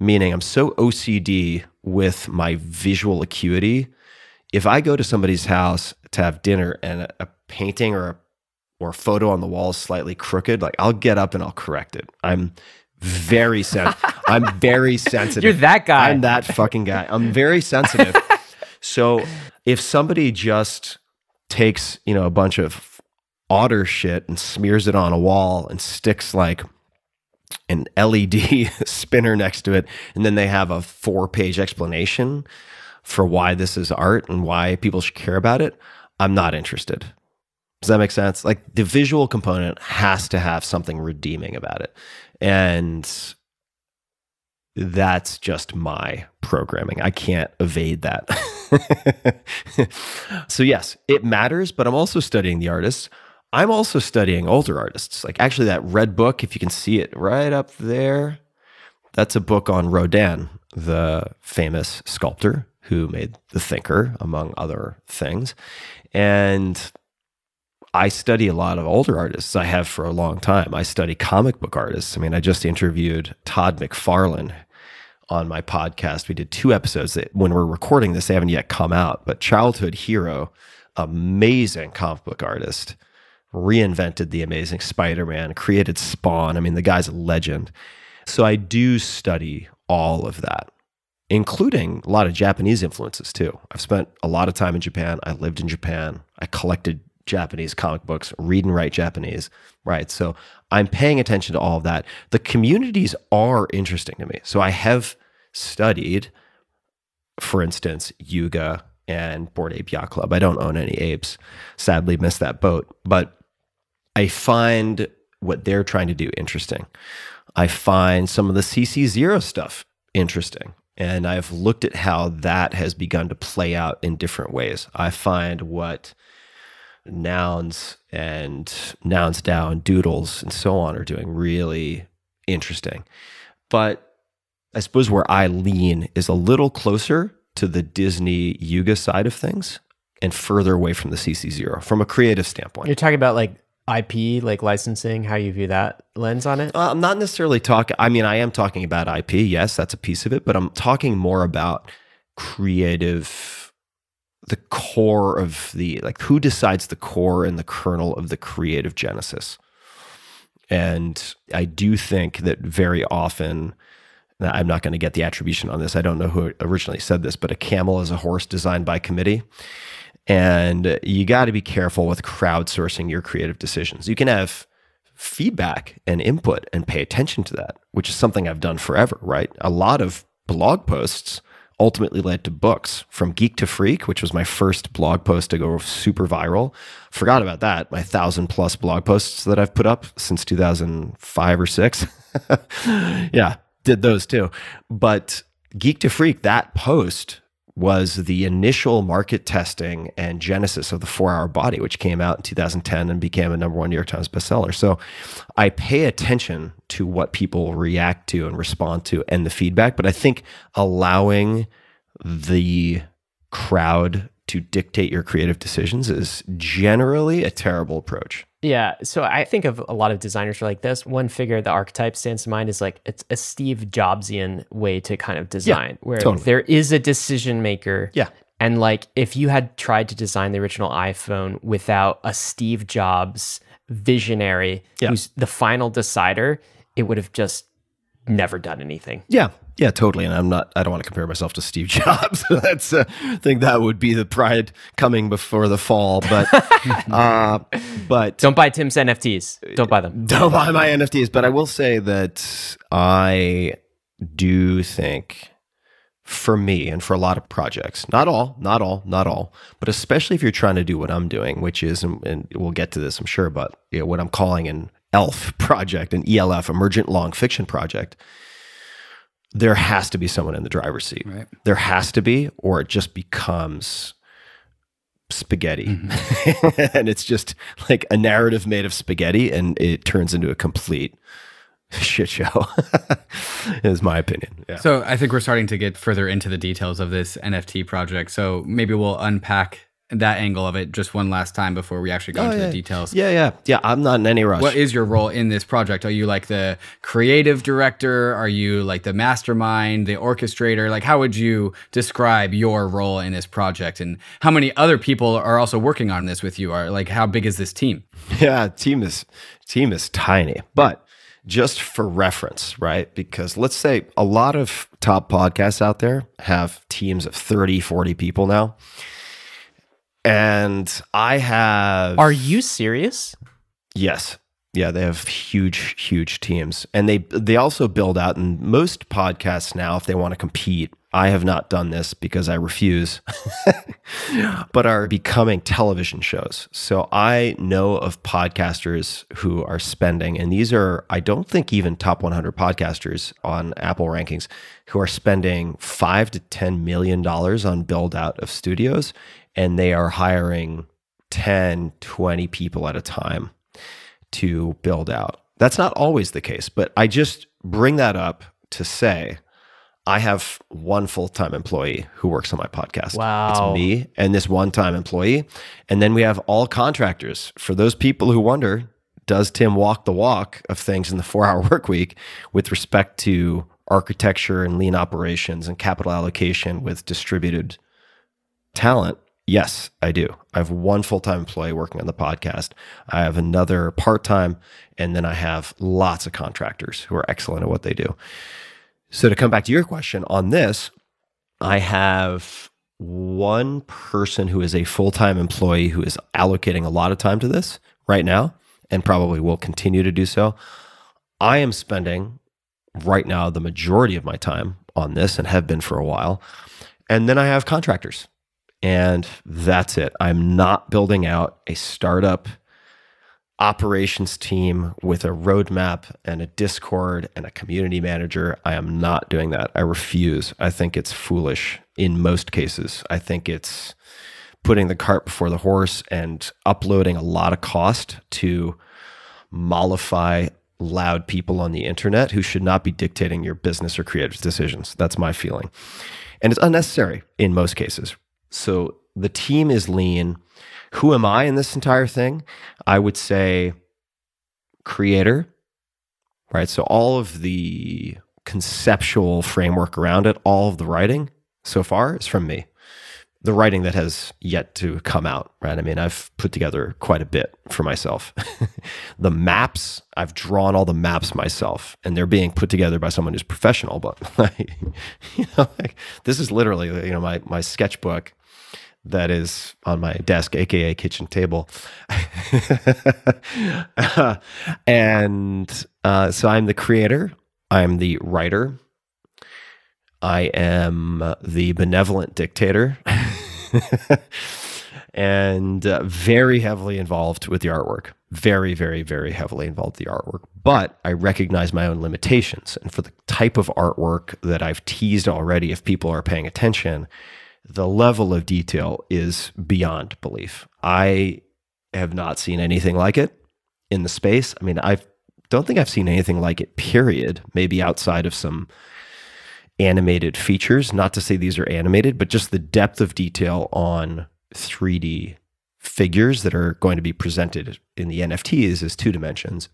meaning I'm so OCD with my visual acuity. If I go to somebody's house to have dinner and a, a painting or a or a photo on the wall is slightly crooked, like I'll get up and I'll correct it. I'm very sen- I'm very sensitive. You're that guy. I'm that fucking guy. I'm very sensitive. so if somebody just takes, you know, a bunch of otter shit and smears it on a wall and sticks like an LED spinner next to it, and then they have a four page explanation for why this is art and why people should care about it, I'm not interested. Does that make sense? Like the visual component has to have something redeeming about it. And that's just my programming. I can't evade that. so, yes, it matters, but I'm also studying the artists. I'm also studying older artists. Like, actually, that red book, if you can see it right up there, that's a book on Rodin, the famous sculptor who made The Thinker, among other things. And I study a lot of older artists. I have for a long time. I study comic book artists. I mean, I just interviewed Todd McFarlane on my podcast. We did two episodes that when we're recording this, they haven't yet come out. But Childhood Hero, amazing comic book artist, reinvented the amazing Spider Man, created Spawn. I mean, the guy's a legend. So I do study all of that, including a lot of Japanese influences too. I've spent a lot of time in Japan. I lived in Japan. I collected Japanese comic books, read and write Japanese, right? So I'm paying attention to all of that. The communities are interesting to me. So I have studied, for instance, Yuga and Bored Ape Yacht Club. I don't own any apes. Sadly, missed that boat. But I find what they're trying to do interesting. I find some of the CC0 stuff interesting. And I've looked at how that has begun to play out in different ways. I find what nouns and Nouns DAO, doodles, and so on are doing really interesting. But I suppose where I lean is a little closer to the Disney Yuga side of things and further away from the CC0 from a creative standpoint. You're talking about like IP, like licensing, how you view that lens on it. Uh, I'm not necessarily talking, I mean, I am talking about IP. Yes, that's a piece of it, but I'm talking more about creative, the core of the, like, who decides the core and the kernel of the creative genesis. And I do think that very often, I'm not going to get the attribution on this. I don't know who originally said this, but a camel is a horse designed by committee. And you got to be careful with crowdsourcing your creative decisions. You can have feedback and input and pay attention to that, which is something I've done forever, right? A lot of blog posts ultimately led to books from Geek to Freak, which was my first blog post to go super viral. Forgot about that. My thousand plus blog posts that I've put up since 2005 or six. yeah, did those too. But Geek to Freak, that post was the initial market testing and genesis of the four hour body, which came out in 2010 and became a number one New York Times bestseller. So I pay attention to what people react to and respond to and the feedback, but I think allowing the crowd to dictate your creative decisions is generally a terrible approach. Yeah. So I think of a lot of designers are like this. One figure, the archetype stands to mind is like it's a Steve Jobsian way to kind of design, where totally. there is a decision maker. Yeah. And like if you had tried to design the original iPhone without a Steve Jobs visionary Yeah. who's the final decider, it would have just never done anything. Yeah, yeah, totally. And I'm not. I don't want to compare myself to Steve Jobs. That's. Uh, I think that would be the pride coming before the fall. But, uh, but Don't buy Tim's NFTs. Don't buy them. don't buy my NFTs. But I will say that I do think, for me and for a lot of projects, not all, not all, not all, but especially if you're trying to do what I'm doing, which is, and, and we'll get to this, I'm sure, but you know, what I'm calling an ELF project, an ELF, emergent long fiction project. There has to be someone in the driver's seat. Right. There has to be, or it just becomes spaghetti. Mm-hmm. and it's just like a narrative made of spaghetti and it turns into a complete shit show, is my opinion. Yeah. So I think we're starting to get further into the details of this NFT project. So maybe we'll unpack that angle of it just one last time before we actually go oh, into Oh, yeah. the details. Yeah, yeah. Yeah, I'm not in any rush. What is your role in this project? Are you like the creative director? Are you like the mastermind, the orchestrator? Like, how would you describe your role in this project? And how many other people are also working on this with you? Are like, how big is this team? Yeah, team is team is tiny, but just for reference, right? Because let's say a lot of top podcasts out there have teams of 30, 40 people now. And I have Are you serious? Yes. Yeah, they have huge, huge teams, and they they also build out. And most podcasts now, if they want to compete, I have not done this because I refuse, but are becoming television shows. So I know of podcasters who are spending, and these are I don't think even top 100 podcasters on Apple rankings who are spending five to ten million dollars on build out of studios, and they are hiring 10, 20 people at a time to build out. That's not always the case, but I just bring that up to say I have one full time employee who works on my podcast. Wow. It's me and this one time employee. And then we have all contractors. For those people who wonder, does Tim walk the walk of things in the four hour work week with respect to architecture and lean operations and capital allocation with distributed talent? Yes, I do. I have one full time employee working on the podcast. I have another part time, and then I have lots of contractors who are excellent at what they do. So, to come back to your question on this, I have one person who is a full time employee who is allocating a lot of time to this right now and probably will continue to do so. I am spending right now the majority of my time on this and have been for a while. And then I have contractors. And that's it. I'm not building out a startup operations team with a roadmap and a Discord and a community manager. I am not doing that. I refuse. I think it's foolish in most cases. I think it's putting the cart before the horse and uploading a lot of cost to mollify loud people on the internet who should not be dictating your business or creative decisions. That's my feeling. And it's unnecessary in most cases. So the team is lean. Who am I in this entire thing? I would say creator, right? So all of the conceptual framework around it, all of the writing so far is from me. The writing that has yet to come out, right? I mean, I've put together quite a bit for myself. the maps, I've drawn all the maps myself, and they're being put together by someone who's professional. But you know, like, this is literally, you know, my my sketchbook that is on my desk, aka kitchen table. and uh, so I'm the creator, I'm the writer, I am the benevolent dictator, and uh, very heavily involved with the artwork. Very, very, very heavily involved with the artwork. But I recognize my own limitations. And for the type of artwork that I've teased already, if people are paying attention, the level of detail is beyond belief. I have not seen anything like it in the space. I mean, I don't think I've seen anything like it, period. Maybe outside of some animated features. Not to say these are animated, but just the depth of detail on 3D figures that are going to be presented in the NFTs as two dimensions.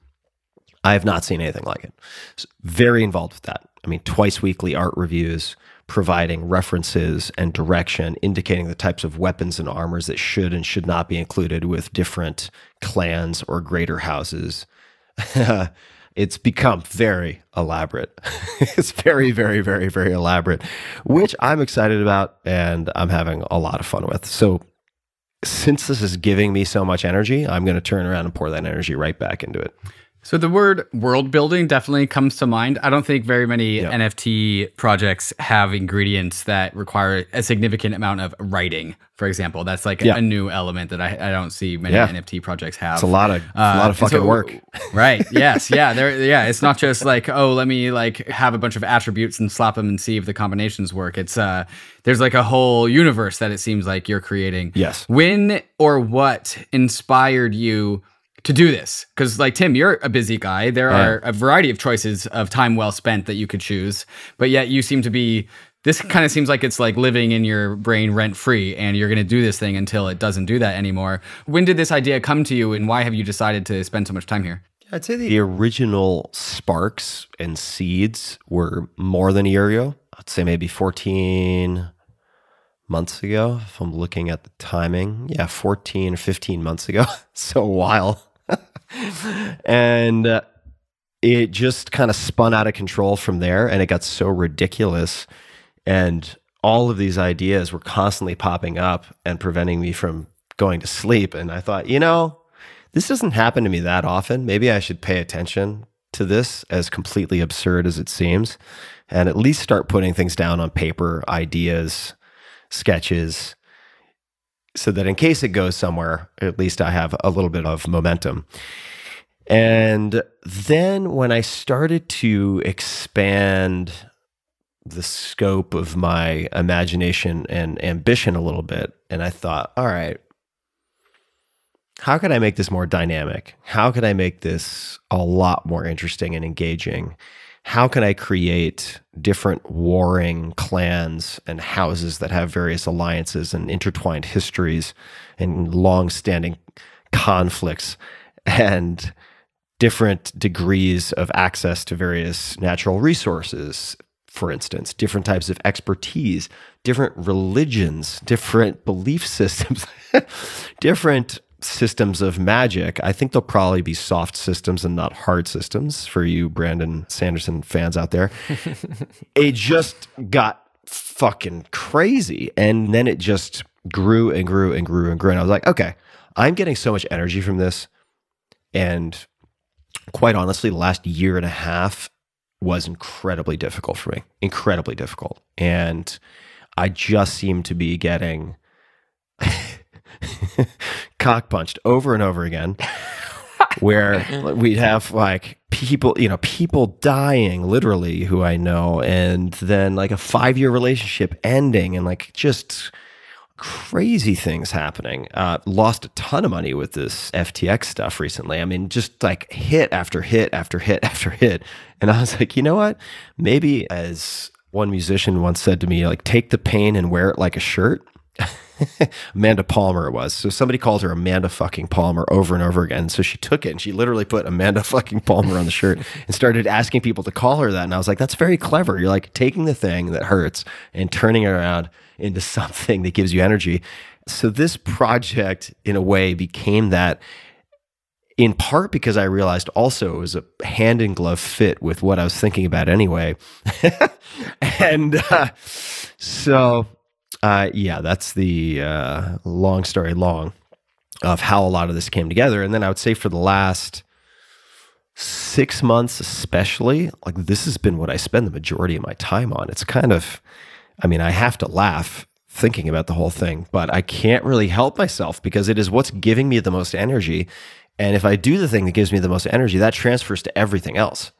I have not seen anything like it. So very involved with that. I mean, twice weekly art reviews, providing references and direction, indicating the types of weapons and armors that should and should not be included with different clans or greater houses. it's become very elaborate. it's very, very, very, very elaborate, which I'm excited about and I'm having a lot of fun with. So, since this is giving me so much energy, I'm going to turn around and pour that energy right back into it. So the word world building definitely comes to mind. I don't think very many yeah. NFT projects have ingredients that require a significant amount of writing. For example, that's like yeah. a, new element that I, I don't see many yeah. NFT projects have. It's a lot of uh, a lot of fucking so, work. Right. Yes. Yeah. There. Yeah. It's not just like oh, let me like have a bunch of attributes and slap them and see if the combinations work. It's uh, there's like a whole universe that it seems like you're creating. Yes. When or what inspired you? To do this. Because like tim you're a busy guy. There yeah. are a variety of choices of time well spent that you could choose but yet you seem to be this kind of seems like it's like living in your brain rent free and you're going to do this thing until it doesn't do that anymore. When did this idea come to you and why have you decided to spend so much time here? I'd say the original sparks and seeds were more than a year ago. I'd say maybe 14 months ago if i'm looking at the timing. Yeah 14 or 15 months ago. So a while and uh, it just kind of spun out of control from there and it got so ridiculous. And all of these ideas were constantly popping up and preventing me from going to sleep. And i thought you know this doesn't happen to me that often. Maybe i should pay attention to this as completely absurd as it seems and at least start putting things down on paper ideas sketches so that in case it goes somewhere, at least I have a little bit of momentum. And then when I started to expand the scope of my imagination and ambition a little bit, and I thought, all right, how could I make this more dynamic? How could I make this a lot more interesting and engaging? How can I create different warring clans and houses that have various alliances and intertwined histories and long-standing conflicts and different degrees of access to various natural resources for instance different types of expertise different religions different belief systems different systems of magic, I think they'll probably be soft systems and not hard systems for you Brandon Sanderson fans out there. it just got fucking crazy. And then it just grew and grew and grew and grew. And I was like, okay, I'm getting so much energy from this. And quite honestly, the last year and a half was incredibly difficult for me, incredibly difficult. And I just seem to be getting cock punched over and over again. where we'd have like people, you know, people dying literally who I know, and then like a five year relationship ending, and like just crazy things happening. Uh, lost a ton of money with this FTX stuff recently. I mean, just like hit after hit after hit after hit. And I was like, you know what? Maybe as one musician once said to me, like, take the pain and wear it like a shirt. Amanda Palmer it was. So somebody called her Amanda fucking Palmer over and over again. So she took it and she literally put Amanda fucking Palmer on the shirt and started asking people to call her that. And I was like, that's very clever. You're like taking the thing that hurts and turning it around into something that gives you energy. So this project, in a way, became that in part because I realized also it was a hand in glove fit with what I was thinking about anyway. and uh, so uh, yeah, that's the uh, long story long of how a lot of this came together. And then I would say for the last six months, especially, like this has been what I spend the majority of my time on. It's kind of, I mean, I have to laugh thinking about the whole thing, but I can't really help myself because it is what's giving me the most energy. And if I do the thing that gives me the most energy, that transfers to everything else.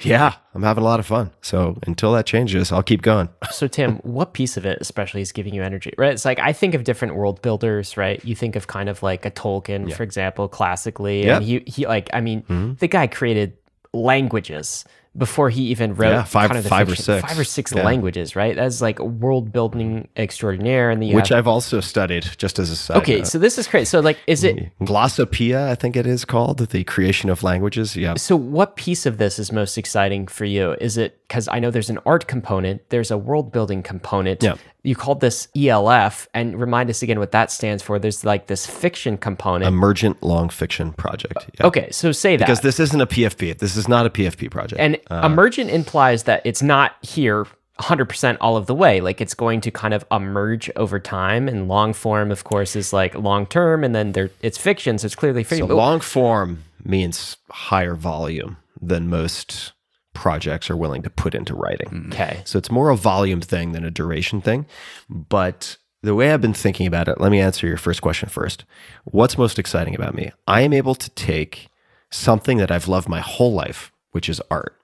Yeah, I'm having a lot of fun. So until that changes, I'll keep going. so Tim, what piece of it especially is giving you energy? Right? It's like I think of different world builders, right? You think of kind of like a Tolkien, yeah. for example, classically. Yeah. And he he like I mean, mm-hmm. the guy created languages before he even wrote Yeah, five- kind of five or six. five or six Yeah. languages, right? That's like world building extraordinaire. And the which I've also studied just as a side okay, note. so this is crazy. So like, is it mm-hmm. Glossopoeia, I think it is called, the creation of languages. Yeah. so? What piece of this is most exciting for you? Is it because I know there's an art component, there's a world building component. Yeah. You called this ELF, and remind us again what that stands for. There's like this fiction component. Emergent long fiction project. Yeah. okay, so say that Because this isn't a PFP. This is not a PFP project. And uh, emergent implies that it's not here 100% all of the way. Like it's going to kind of emerge over time. And long form, of course, is like long term. And then there, it's fiction. So it's clearly fiction. But- long form means higher volume than most projects are willing to put into writing. Mm-hmm. okay. So it's more a volume thing than a duration thing. But the way I've been thinking about it, let me answer your first question first. What's most exciting about me? I am able to take something that I've loved my whole life, which is art,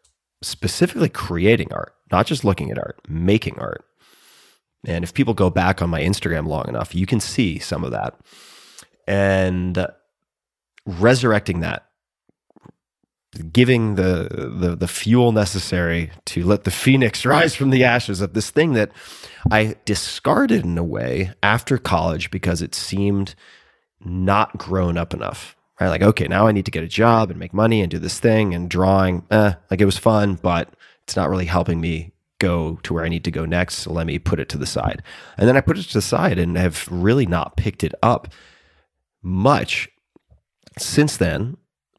specifically creating art, not just looking at art, making art. And if people go back on my Instagram long enough, you can see some of that. And resurrecting that giving the, the the fuel necessary to let the phoenix rise from the ashes of this thing that I discarded in a way after college because it seemed not grown up enough. Right? Like, okay, now I need to get a job and make money and do this thing and drawing. Eh, like it was fun, but it's not really helping me go to where I need to go next. So let me put it to the side. And then I put it to the side and have really not picked it up much since then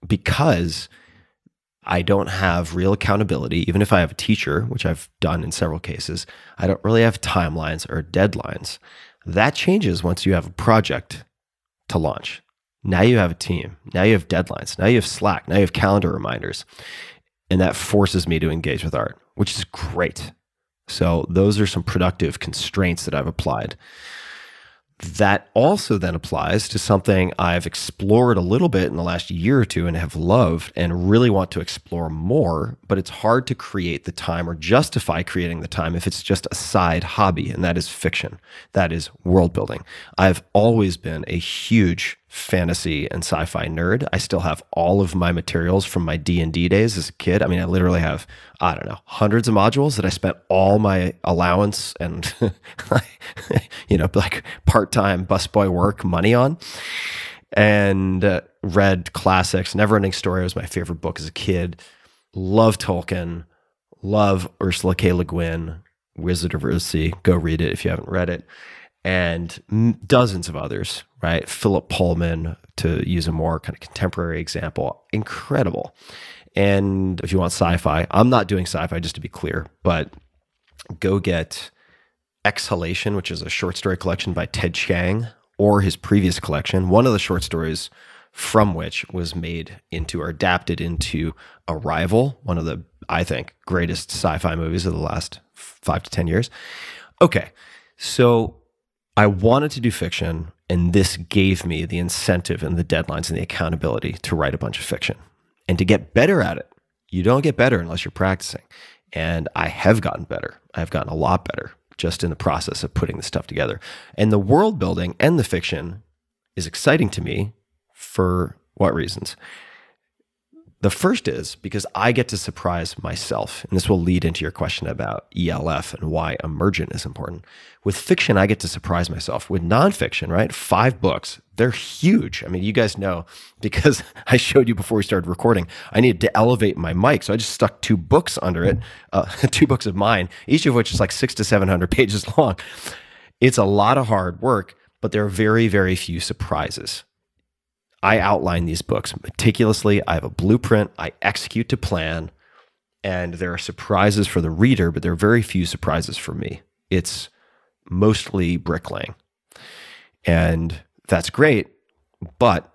because I don't have real accountability. Even if I have a teacher, which I've done in several cases, I don't really have timelines or deadlines. That changes once you have a project to launch. Now you have a team. Now you have deadlines. Now you have Slack. Now you have calendar reminders. And that forces me to engage with art, which is great. So, those are some productive constraints that I've applied. That also then applies to something I've explored a little bit in the last year or two and have loved and really want to explore more, but it's hard to create the time or justify creating the time if it's just a side hobby, and that is fiction. That is world building. I've always been a huge fantasy and sci-fi nerd. I still have all of my materials from my D&D days as a kid. I mean, I literally have I don't know, hundreds of modules that I spent all my allowance and you know, like part-time busboy work money on. And uh, read classics. Neverending Story was my favorite book as a kid. Love Tolkien. Love Ursula K. Le Guin. Wizard of Earthsea. Go read it if you haven't read it. And dozens of others, right? Philip Pullman, to use a more kind of contemporary example. Incredible. And if you want sci fi, I'm not doing sci fi, just to be clear, but go get Exhalation, which is a short story collection by Ted Chiang, or his previous collection. One of the short stories from which was made into or adapted into Arrival, one of the, I think, greatest sci fi movies of the last five to 10 years. Okay. So I wanted to do fiction, and this gave me the incentive and the deadlines and the accountability to write a bunch of fiction and to get better at it. You don't get better unless you're practicing. And I have gotten better. I've gotten a lot better just in the process of putting this stuff together. And the world building and the fiction is exciting to me for what reasons? The first is because I get to surprise myself. And this will lead into your question about ELF and why emergent is important. With fiction, I get to surprise myself. With nonfiction, right? Five books, they're huge. I mean, you guys know because I showed you before we started recording, I needed to elevate my mic. So I just stuck two books under it, uh, two books of mine, each of which is like six to 700 pages long. It's a lot of hard work, but there are very, very few surprises. I outline these books meticulously. I have a blueprint. I execute to plan. And there are surprises for the reader, but there are very few surprises for me. It's mostly bricklaying. And that's great, but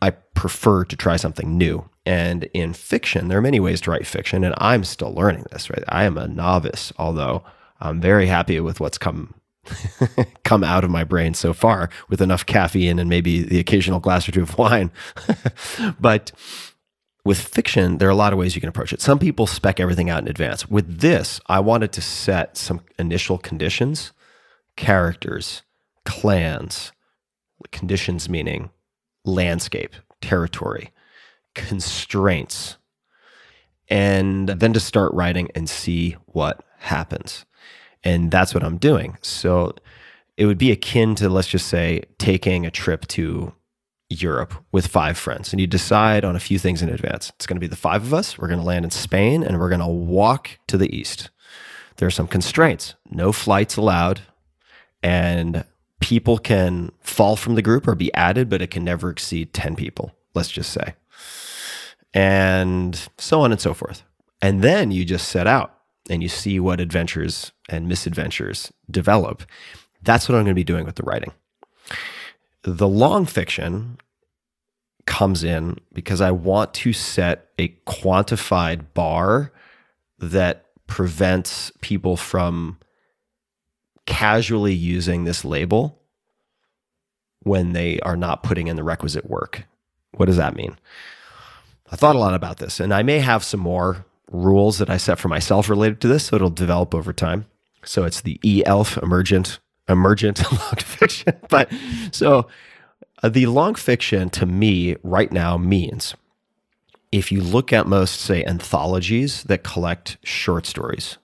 I prefer to try something new. And in fiction, there are many ways to write fiction, and I'm still learning this, right? I am a novice, although I'm very happy with what's come come out of my brain so far with enough caffeine and maybe the occasional glass or two of wine. but with fiction, there are a lot of ways you can approach it. Some people spec everything out in advance. With this, I wanted to set some initial conditions, characters, clans, conditions meaning landscape, territory, constraints, and then to start writing and see what happens. And that's what I'm doing. So it would be akin to, let's just say, taking a trip to Europe with five friends and you decide on a few things in advance. It's going to be the five of us. We're going to land in Spain and we're going to walk to the east. There are some constraints no flights allowed, and people can fall from the group or be added, but it can never exceed 10 people, let's just say. And so on and so forth. And then you just set out and you see what adventures and misadventures develop. That's what I'm going to be doing with the writing. The long fiction comes in because I want to set a quantified bar that prevents people from casually using this label when they are not putting in the requisite work. What does that mean? I thought a lot about this, and I may have some more rules that I set for myself related to this, so it'll develop over time. So it's the e-elf emergent emergent long fiction. But so uh, the long fiction to me right now means if you look at most, say, anthologies that collect short stories,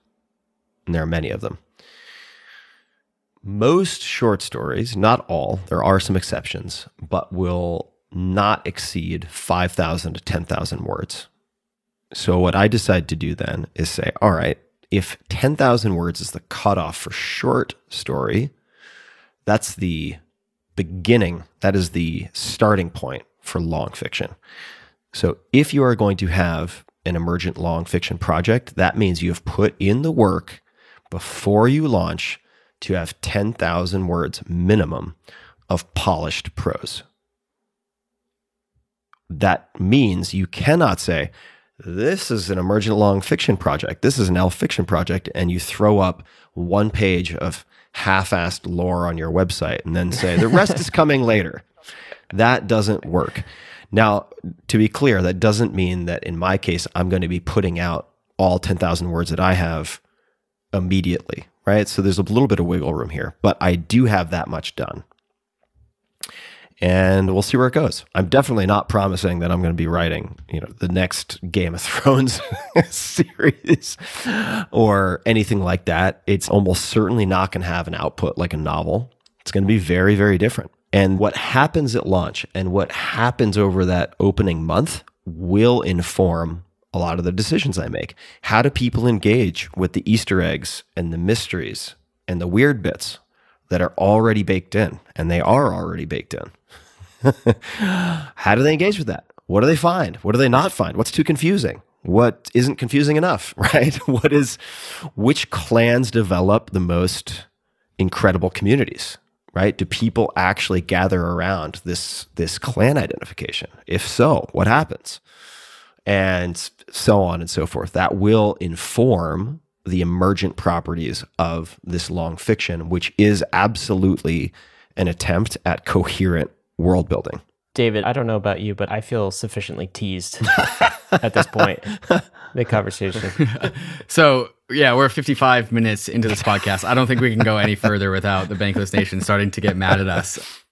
and there are many of them, most short stories, not all, there are some exceptions, but will not exceed 5,000 to 10,000 words. So, what I decide to do then is say, all right, if 10,000 words is the cutoff for short story, that's the beginning, that is the starting point for long fiction. So if you are going to have an emergent long fiction project, that means you have put in the work before you launch to have 10,000 words minimum of polished prose. That means you cannot say, this is an emergent long fiction project. This is an elf fiction project. And you throw up one page of half assed lore on your website and then say, the rest is coming later. That doesn't work. Now, to be clear, that doesn't mean that in my case, I'm going to be putting out all 10,000 words that I have immediately, right? So there's a little bit of wiggle room here, but I do have that much done. And we'll see where it goes. I'm definitely not promising that I'm going to be writing, you know, the next Game of Thrones series or anything like that. It's almost certainly not going to have an output like a novel. It's going to be very, very different. And what happens at launch and what happens over that opening month will inform a lot of the decisions I make. How do people engage with the Easter eggs and the mysteries and the weird bits that are already baked in? And they are already baked in. How do they engage with that? What do they find? What do they not find? What's too confusing? What isn't confusing enough, right? What is, which clans develop the most incredible communities? right? Do people actually gather around this this clan identification? If so, what happens? And so on and so forth. That will inform the emergent properties of this long fiction, which is absolutely an attempt at coherent world building. David, I don't know about you, but I feel sufficiently teased at this point. the conversation. so yeah, we're 55 minutes into this podcast. I don't think we can go any further without the Bankless Nation starting to get mad at us.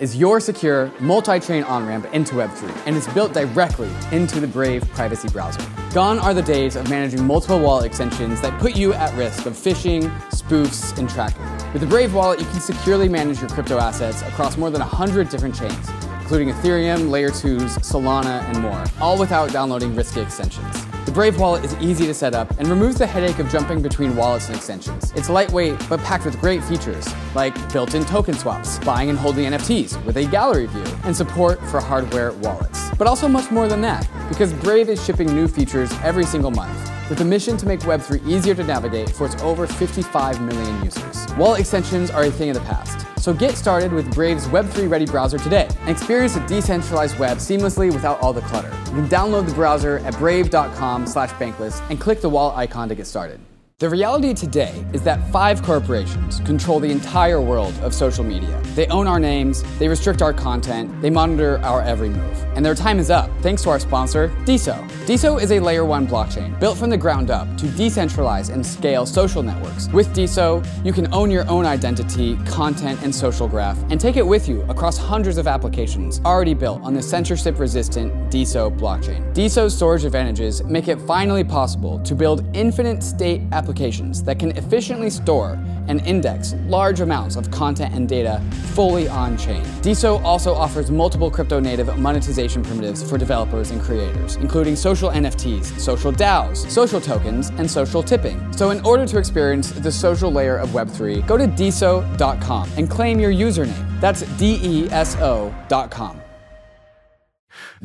is your secure multi-chain on-ramp into Web3 and is built directly into the Brave privacy browser. Gone are the days of managing multiple wallet extensions that put you at risk of phishing, spoofs, and tracking. With the Brave Wallet, you can securely manage your crypto assets across more than 100 different chains, including Ethereum, Layer 2s, Solana, and more, all without downloading risky extensions. The Brave wallet is easy to set up and removes the headache of jumping between wallets and extensions. It's lightweight but packed with great features like built-in token swaps, buying and holding NFTs with a gallery view, and support for hardware wallets. But also much more than that, because Brave is shipping new features every single month with a mission to make Web3 easier to navigate for its over 55 million users. Wallet extensions are a thing of the past. So get started with Brave's Web3 ready browser today and experience a decentralized web seamlessly without all the clutter. You can download the browser at brave.com slash bankless and click the wallet icon to get started. The reality today is that five corporations control the entire world of social media. They own our names, they restrict our content, they monitor our every move. And their time is up thanks to our sponsor, DeSo. DeSo is a layer one blockchain built from the ground up to decentralize and scale social networks. With DeSo, you can own your own identity, content, and social graph and take it with you across hundreds of applications already built on the censorship resistant DeSo blockchain. DeSo's storage advantages make it finally possible to build infinite state applications applications that can efficiently store and index large amounts of content and data fully on chain. DeSo also offers multiple crypto native monetization primitives for developers and creators, including social NFTs, social DAOs, social tokens, and social tipping. So, in order to experience the social layer of Web3, go to deso.com and claim your username. That's D E S O.com.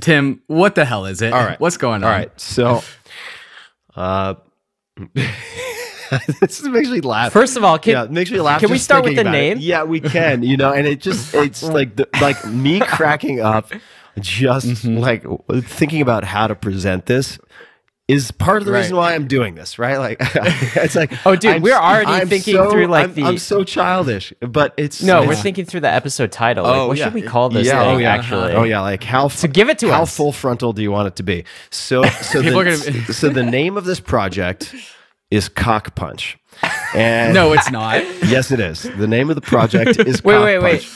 Tim, what the hell is it? All right. What's going on? All right. So, uh, this makes me laugh. First of all, can, yeah, makes me laugh. Can we start with the about it. name? Yeah, we can. You know, and it just it's like the, like me cracking up, just Mm-hmm. like thinking about how to present this is part of the Right. reason why I'm doing this. Right? Like it's like Oh, dude, I'm we're already I'm thinking so- through, like, I'm, the- I'm so childish, but it's No, we're thinking through the episode title. Like, Oh, what yeah. should we call this yeah, thing, oh, yeah. actually? Oh yeah, like how So give it to how us. full frontal do you want it to be? So so the, gonna- so the name of this project is Cock Punch. And No, it's not. yes it is. The name of the project is Wait, Cock wait, wait.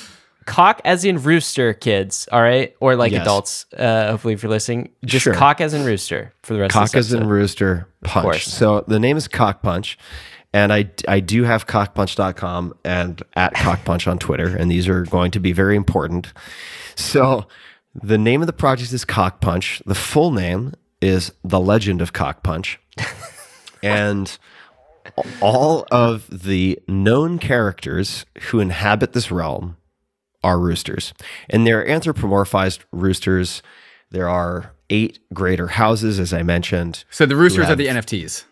Cock as in rooster, kids. All right, or like Yes. adults. Uh, hopefully, if you're listening, just Sure. cock as in rooster for the rest of Cock as in rooster punch. So the name is Cock Punch. And I, I do have cockpunch.com and at cockpunch on Twitter, and these are going to be very important. So the name of the project is Cock Punch. The full name is The Legend of Cock Punch. and all of the known characters who inhabit this realm are roosters. And they're anthropomorphized roosters. There are eight greater houses, as I mentioned. So the roosters have- are the NFTs.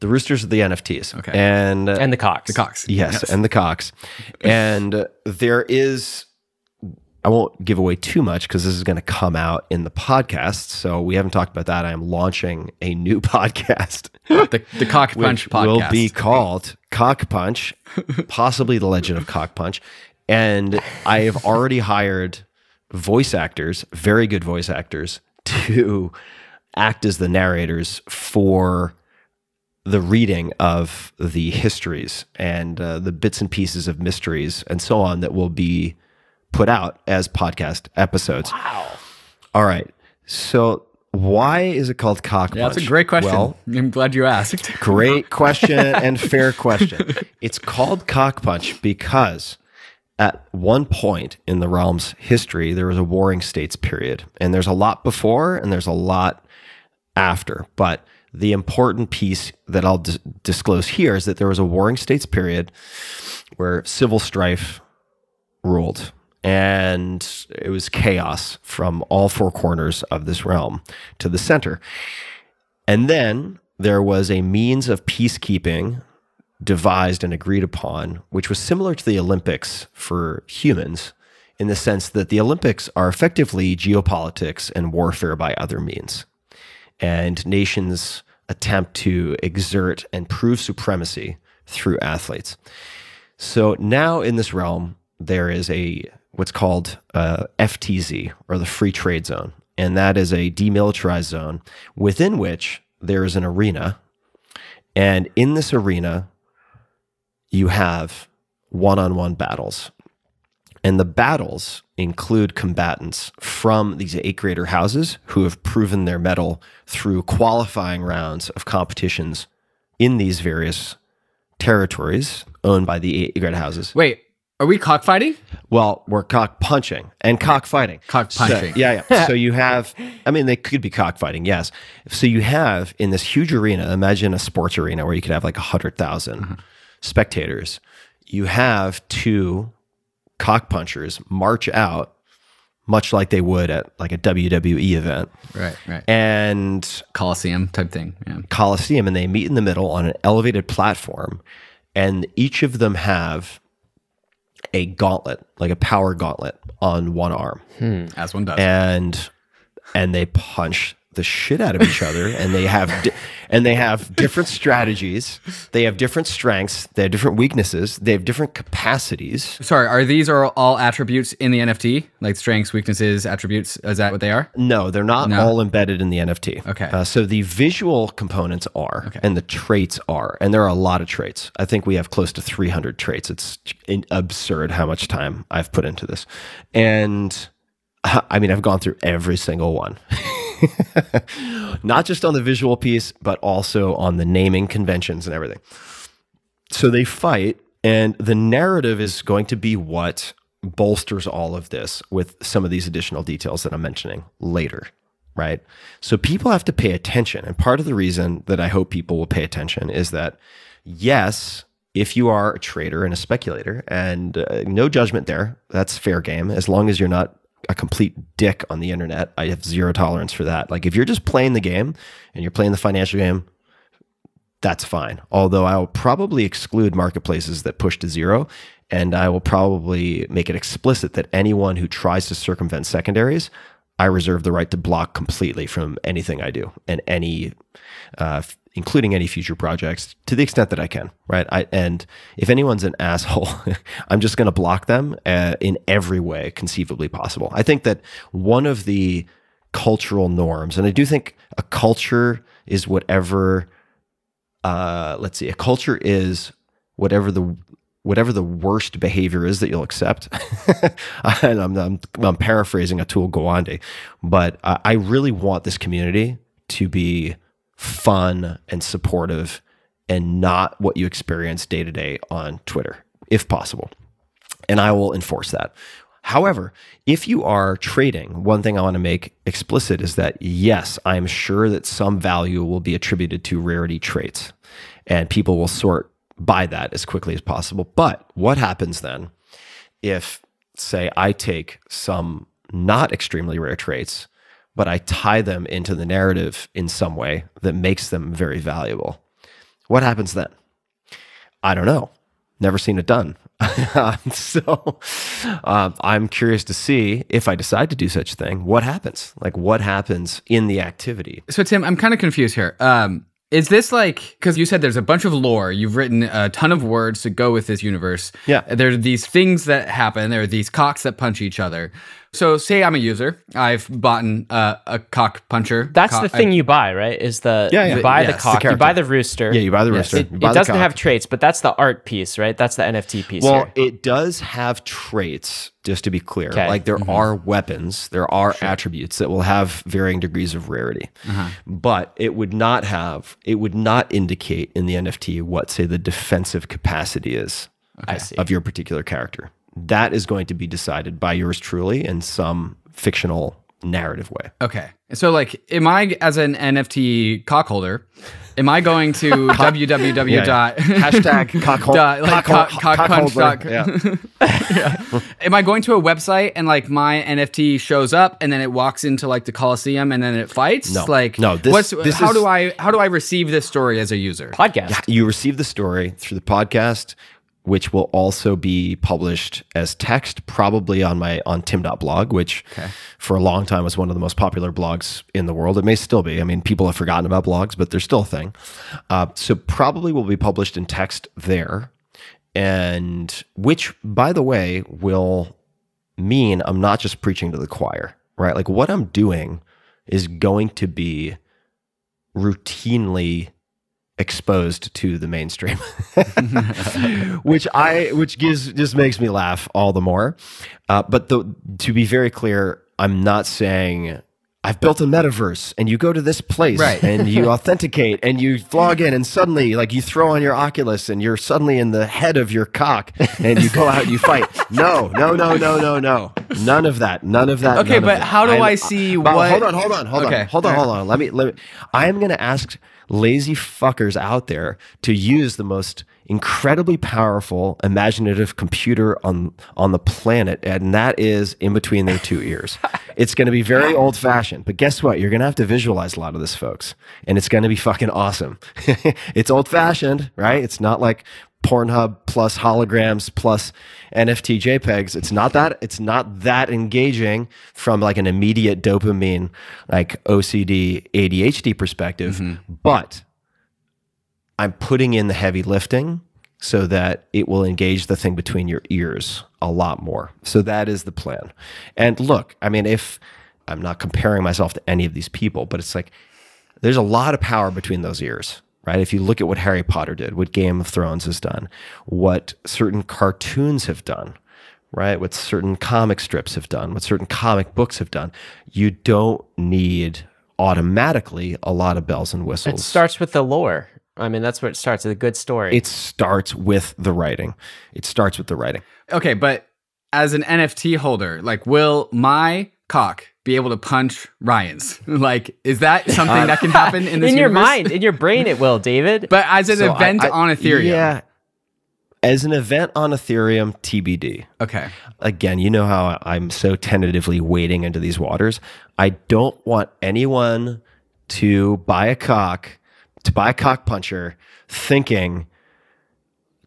The roosters are the NFTs. Okay. And uh, and the cocks. The cocks. Yes, and the cocks. and there is, I won't give away too much because this is going to come out in the podcast. So we haven't talked about that. I am launching a new podcast, The, the cock punch podcast. will be called Cock Punch, possibly the Legend of Cock Punch. And I have already hired voice actors, very good voice actors, to act as the narrators for the reading of the histories and uh, the bits and pieces of mysteries and so on that will be put out as podcast episodes. Wow. All right. So why is it called cock yeah, that's a great question. Well, I'm glad you asked. great question and fair question. It's called cock punch because at one point in the realm's history, there was a warring states period. And there's a lot before and there's a lot after. But the important piece that I'll dis- disclose here is that there was a warring states period where civil strife ruled and it was chaos from all four corners of this realm to the center. And then there was a means of peacekeeping devised and agreed upon, which was similar to the Olympics for humans, in the sense that the Olympics are effectively geopolitics and warfare by other means. And nations attempt to exert and prove supremacy through athletes. So now in this realm, there is a what's called uh, FTZ or the Free Trade Zone, and that is a demilitarized zone within which there is an arena, and in this arena, you have one-on-one battles, and the battles include combatants from these eight greater houses who have proven their mettle through qualifying rounds of competitions in these various territories owned by the eight greater houses. Wait, Are we cockfighting? Well, we're cock punching and cockfighting. Cockpunching. So, yeah, yeah. so you have, I mean, they could be cockfighting, yes. So you have in this huge arena, imagine a sports arena where you could have like 100,000 mm-hmm. spectators. You have two cock punchers march out, much like they would at like a WWE event, Right, right. and Coliseum type thing. Yeah. Coliseum, and they meet in the middle on an elevated platform, and each of them have a gauntlet, like a power gauntlet, on one arm, hmm, As one does. and and they punch the shit out of each other, and they have di- and they have different strategies, they have different strengths, they have different weaknesses, they have different capacities. Sorry, are these are all attributes in the NFT? Like strengths, weaknesses, attributes? Is that what they are? No, they're not No? all embedded in the NFT. Okay. Uh, so the visual components are, and the traits are, and there are a lot of traits. I think we have close to 300 traits. It's in- absurd how much time I've put into this. And uh, I mean, I've gone through every single one. Not just on the visual piece, but also on the naming conventions and everything. So they fight, and the narrative is going to be what bolsters all of this with some of these additional details that I'm mentioning later, right? So people have to pay attention. And part of the reason that I hope people will pay attention is that, yes, if you are a trader and a speculator, and uh, no judgment there, that's fair game, as long as you're not a complete dick on the internet. I have zero tolerance for that. Like if you're just playing the game and you're playing the financial game, that's fine. Although I will probably exclude marketplaces that push to zero, and I will probably make it explicit that anyone who tries to circumvent secondaries, I reserve the right to block completely from anything I do and any, uh, including any future projects, to the extent that I can. Right. I, and if anyone's an asshole, I'm just going to block them uh, in every way conceivably possible. I think that one of the cultural norms, and I do think a culture is whatever uh, let's see, a culture is whatever the whatever the worst behavior is that you'll accept. and I'm, I'm, I'm paraphrasing Atul Gawande, but I, I really want this community to be fun and supportive and not what you experience day to day on Twitter, if possible. And I will enforce that. However, if you are trading, one thing I want to make explicit is that yes, I am sure that some value will be attributed to rarity traits and people will sort by that as quickly as possible. But what happens then if, say, I take some not extremely rare traits, but I tie them into the narrative in some way that makes them very valuable? What happens then? I don't know. Never seen it done. so um, I'm curious to see if I decide to do such a thing, what happens? Like, what happens in the activity? So Tim, I'm kind of confused here. Um, is this like because you said there's a bunch of lore? You've written a ton of words to go with this universe. Yeah. There are these things that happen. There are these cocks that punch each other. So say I'm a user. I've bought an, uh, a cock puncher. That's Co- the thing you buy, right? Is the Yeah, yeah. you buy Yes, the the cock, you buy the rooster. Yeah, you buy the Yes. rooster. It, buy it doesn't cock. have traits, but that's the art piece, right? That's the NFT piece. Well, here. it does have traits, just to be clear. Okay. Like there are weapons, there are attributes that will have varying degrees of rarity. But it would not have, it would not indicate in the NFT what, say, the defensive capacity is I see. of your particular character. That is going to be decided by yours truly in some fictional narrative way. Okay. So like, am I as an NFT cock holder? Am I going to www Yeah, dot Hashtag cock hol- dot, like, cock cock, cock cock punch dot- Yeah. Am I going to a website and like my NFT shows up and then it walks into like the Coliseum and then it fights? No. Like No, this- what's this how is- do I how do I receive this story as a user? podcast. you receive the story through the podcast which will also be published as text probably on my on tim.blog which for a long time was one of the most popular blogs in the world. It may still be. I mean people have forgotten about blogs but they're still a thing. Uh, so probably will be published in text there. And which by the way will mean i'm not just preaching to the choir right? Like what i'm doing is going to be routinely exposed to the mainstream which i which gives just makes me laugh all the more uh, but the, to be very clear i'm not saying I've built a metaverse and you go to this place Right. and you authenticate and you log in and suddenly like you throw on your Oculus and you're suddenly in the head of your cock and you go out and you fight. No, no, no, no, no, no. None of that. None of that. Okay, but how do I'm- I see but what- Hold on, hold on, hold Okay. on. Hold on, hold on. Let me let me I am going to ask lazy fuckers out there to use the most incredibly powerful imaginative computer on on the planet and that is in between their two ears. it's going to be very old fashioned, but guess what? You're going to have to visualize a lot of this folks and it's going to be fucking awesome. it's old fashioned, right? It's not like Pornhub plus holograms plus NFT JPEGs. It's not that it's not that engaging from like an immediate dopamine like OCD ADHD perspective, mm-hmm. but I'm putting in the heavy lifting so that it will engage the thing between your ears a lot more. So that is the plan. And look, I mean, if I'm not comparing myself to any of these people, but it's like there's a lot of power between those ears, right? If you look at what Harry Potter did, what Game of Thrones has done, what certain cartoons have done, right? What certain comic strips have done, what certain comic books have done, you don't need automatically a lot of bells and whistles. It starts with the lore. I mean, that's where it starts. It's a good story. it starts with the writing. It starts with the writing. Okay, but as an NFT holder, like, will my cock be able to punch Ryan's? Like, is that something that can happen in this in your universe? mind, in your brain, it will, David. But as an So I- event I- on Ethereum. Yeah. As an event on Ethereum, TBD. Okay. Again, you know how I'm so tentatively wading into these waters. I don't want anyone to buy a cock, to buy a cock puncher, thinking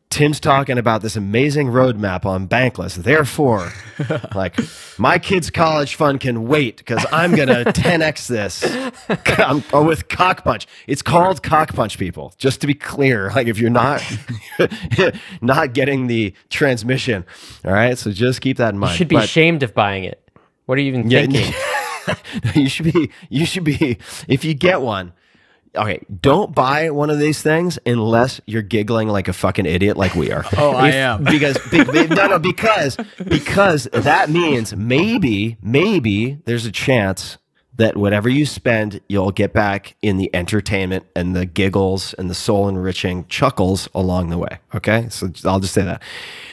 Tim's talking about this amazing roadmap on Bankless. Therefore, like my kid's college fund can wait because I'm gonna 10x this I'm, or with Cockpunch. It's called Cockpunch, people. Just to be clear, like if you're not not getting the transmission, all right. So just keep that in mind. you should be But- ashamed of buying it. What are you even yeah, thinking? you should be. You should be. If you get one, okay. Don't buy one of these things unless you're giggling like a fucking idiot, like we are. Oh, I If- am. because be- be- no, no, because because that means maybe maybe there's a chance that whatever you spend, you'll get back in the entertainment and the giggles and the soul enriching chuckles along the way. Okay, so I'll just say that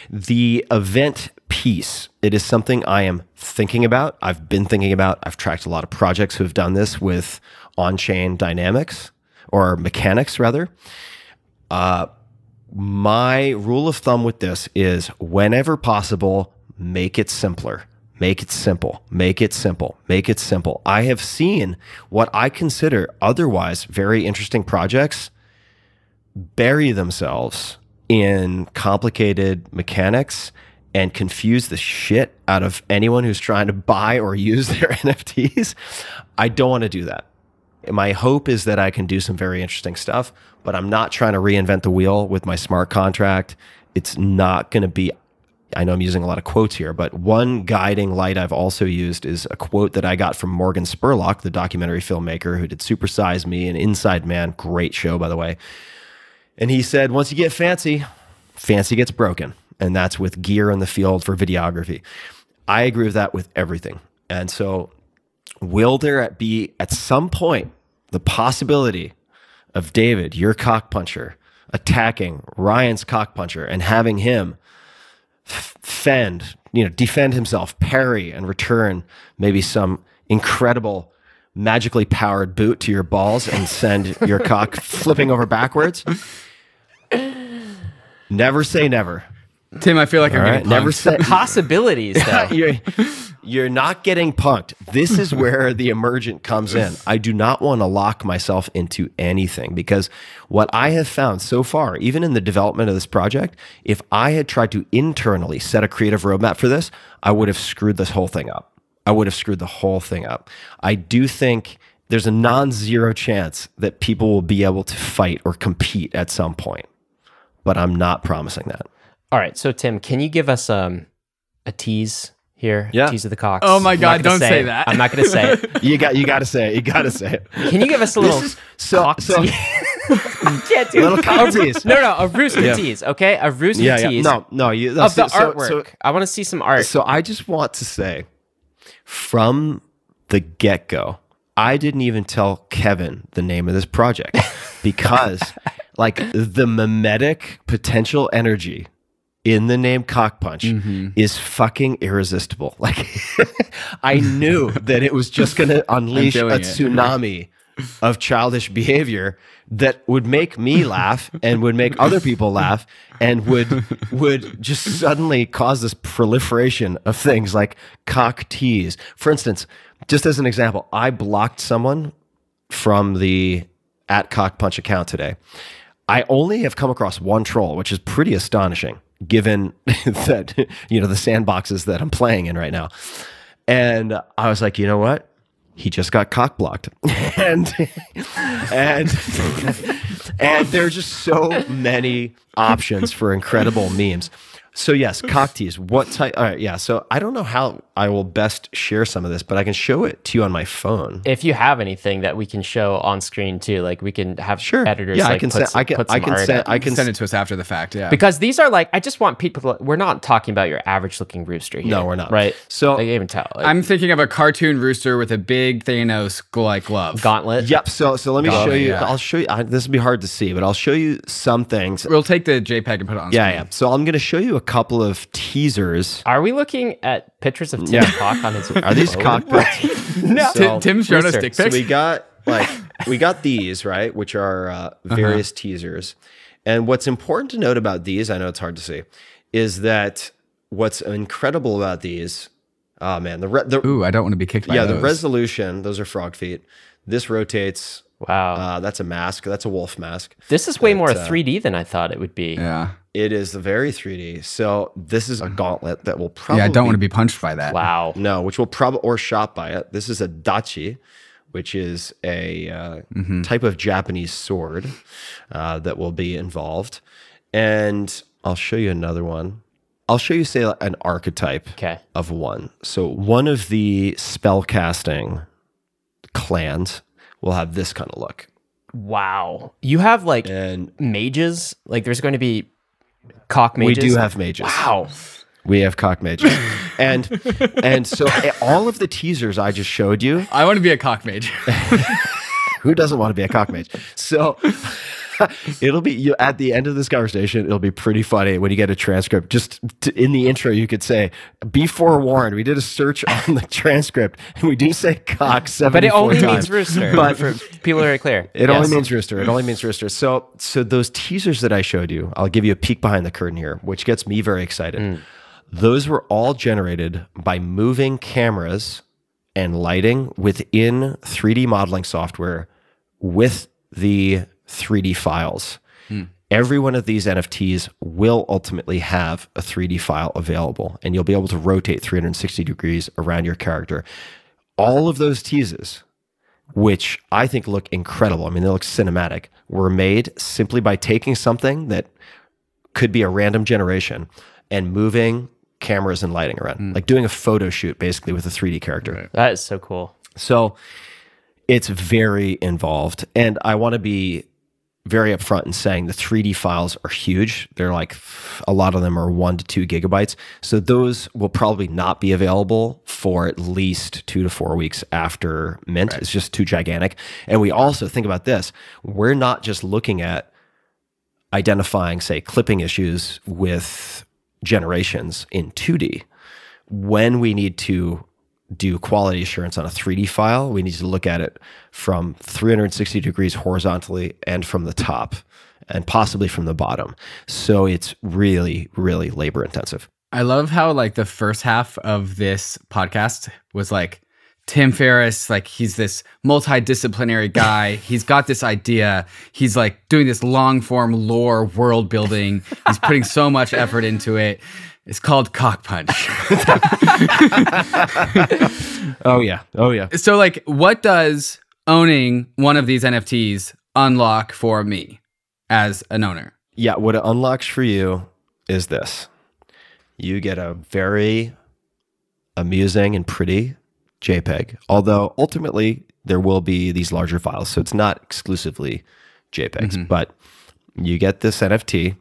the event piece it is something i am thinking about i've been thinking about i've tracked a lot of projects who have done this with on-chain dynamics or mechanics rather. Uh, my rule of thumb with this is whenever possible make it simpler. Make it simple. Make it simple. Make it simple. I have seen what i consider otherwise very interesting projects bury themselves in complicated mechanics and confuse the shit out of anyone who's trying to buy or use their NFTs. I don't want to do that. My hope is that I can do some very interesting stuff, but I'm not trying to reinvent the wheel with my smart contract. It's not going to be I know I'm using a lot of quotes here, but one guiding light I've also used is a quote that I got from Morgan Spurlock, the documentary filmmaker who did Supersize Me and Inside Man. Great show, by the way. And he said, once you get fancy, fancy gets broken. And that's with gear in the field for videography. I agree with that with everything. And so, will there be at some point the possibility of David, your cock puncher, attacking Ryan's cock puncher and having him f- fend, you know, defend himself, parry, and return maybe some incredible, magically powered boot to your balls and send your cock flipping over backwards? Never say never. Tim, I feel like I'm All right, getting never punked. say Possibilities, though. You're, you're not getting punked. This is where the emergent comes in. I do not want to lock myself into anything because what I have found so far, even in the development of this project, if I had tried to internally set a creative roadmap for this, I would have screwed this whole thing up. I would have screwed the whole thing up. I do think there's a non zero chance that people will be able to fight or compete at some point, but I'm not promising that. All right, so Tim, can you give us um a tease here? Yeah. Tease of the cocks. Oh my God, don't say it. that. I'm not going to say it. You got you got to say it. You got to say it. Can you give us a little This is so cock so. tease? Can't do Little cock tease. No, no, a rooster Yeah. tease, okay? A rooster Yeah, yeah. tease No, no. You, of the so- artwork. So, I want to see some art. so I just want to say, from the get go, I didn't even tell Kevin the name of this project because, like, the mimetic potential energy in the name Cock Punch Mm-hmm. is fucking irresistible. Like, I knew that it was just going to unleash a tsunami of childish behavior that would make me laugh and would make other people laugh and would would just suddenly cause this proliferation of things like cock tease. For instance, just as an example, I blocked someone from the at cock punch account today. I only have come across one troll, which is pretty astonishing given that you know the sandboxes that I'm playing in right now. And I was like, you know what? He just got cock blocked. and and and there's just so many options for incredible memes. So yes, cock tease. What type? All right, yeah. So I don't know how I will best share some of this, but I can show it to you on my phone. If you have anything that we can show on screen too, like we can have Sure. editors. Yeah, I can send. some, I can. I can send. I can Send it to us after the fact. Yeah. because these are like I just want people. To, we're not talking about your average looking rooster here. No, we're not. Right. So- I can even tell. Like, I'm thinking of a cartoon rooster with a big Thanos like glove. gauntlet. Yep. So so let me Got show you. yeah. I'll show you. I, this will be hard to see, but I'll show you some things. We'll take the JPEG and put it on. Yeah, screen. yeah. So I'm going to show you a couple of teasers. Are we looking at pictures of Tim Yeah. Cock on his? Are these cockpits? No. Tim, Tim's showing us Rooster. dick So we got like we got these right, which are uh, various teasers. And what's important to note about these, I know it's hard to see, is that what's incredible about these. Oh man, the re- the Ooh, I don't want to be kicked by yeah the resolution. Those are frog feet. This rotates. Wow. Uh, that's a mask. That's a wolf mask. this is way more uh, 3D than I thought it would be. yeah. It is very 3D. So this is a gauntlet that will probably Yeah, I don't want to be punched by that. Wow. No, which will probably or shot by it. This is a dachi, which is a uh, Mm-hmm. type of Japanese sword uh, that will be involved. And I'll show you another one. I'll show you, say, an archetype Okay. of one. So one of the spellcasting clans will have this kind of look. Wow. You have like And mages. Like there's going to be cock mages. we do have mages. Wow. We have cock mages. and and so eh, all of the teasers I just showed you I want to be a cock mage. Who doesn't want to be a cock mage? So it'll be you at the end of this conversation. It'll be pretty funny when you get a transcript. Just t- in the intro, you could say, "Be forewarned." We did a search on the transcript, and we do say cock seven. But it only times. means rooster. But for people are clear. it Yes. only means rooster. It only means rooster. So, so those teasers that I showed you, I'll give you a peek behind the curtain here, which gets me very excited. Hmm. Those were all generated by moving cameras and lighting within 3D modeling software with the 3D files. Every one of these NFTs will ultimately have a 3D file available, and you'll be able to rotate 360 degrees around your character. All of those teases which I think look incredible. I mean, they look cinematic, were made simply by taking something that could be a random generation and moving cameras and lighting around, hmm. like doing a photo shoot basically with a 3D character. That is so cool. So it's very involved. And I want to be very upfront in saying the 3D files are huge. They're like a lot of them are one to two gigabytes. So those will probably not be available for at least two to four weeks after mint. It's just too gigantic. And we also think about this we're not just looking at identifying, say, clipping issues with generations in 2D. When we need to do quality assurance on a 3D file, we need to look at it from 360 degrees horizontally and from the top and possibly from the bottom. So it's really, really labor intensive. I love how like the first half of this podcast was like Tim Ferriss, like he's this multidisciplinary guy. He's got this idea. He's like doing this long form lore world building. He's putting so much effort into it. It's called Cock Punch. Oh, yeah. Oh, yeah. so like what does owning one of these NFTs unlock for me as an owner? Yeah. What it unlocks for you is this you get a very amusing and pretty JPEG, although ultimately there will be these larger files. So it's not exclusively JPEGs, mm-hmm. but you get this NFT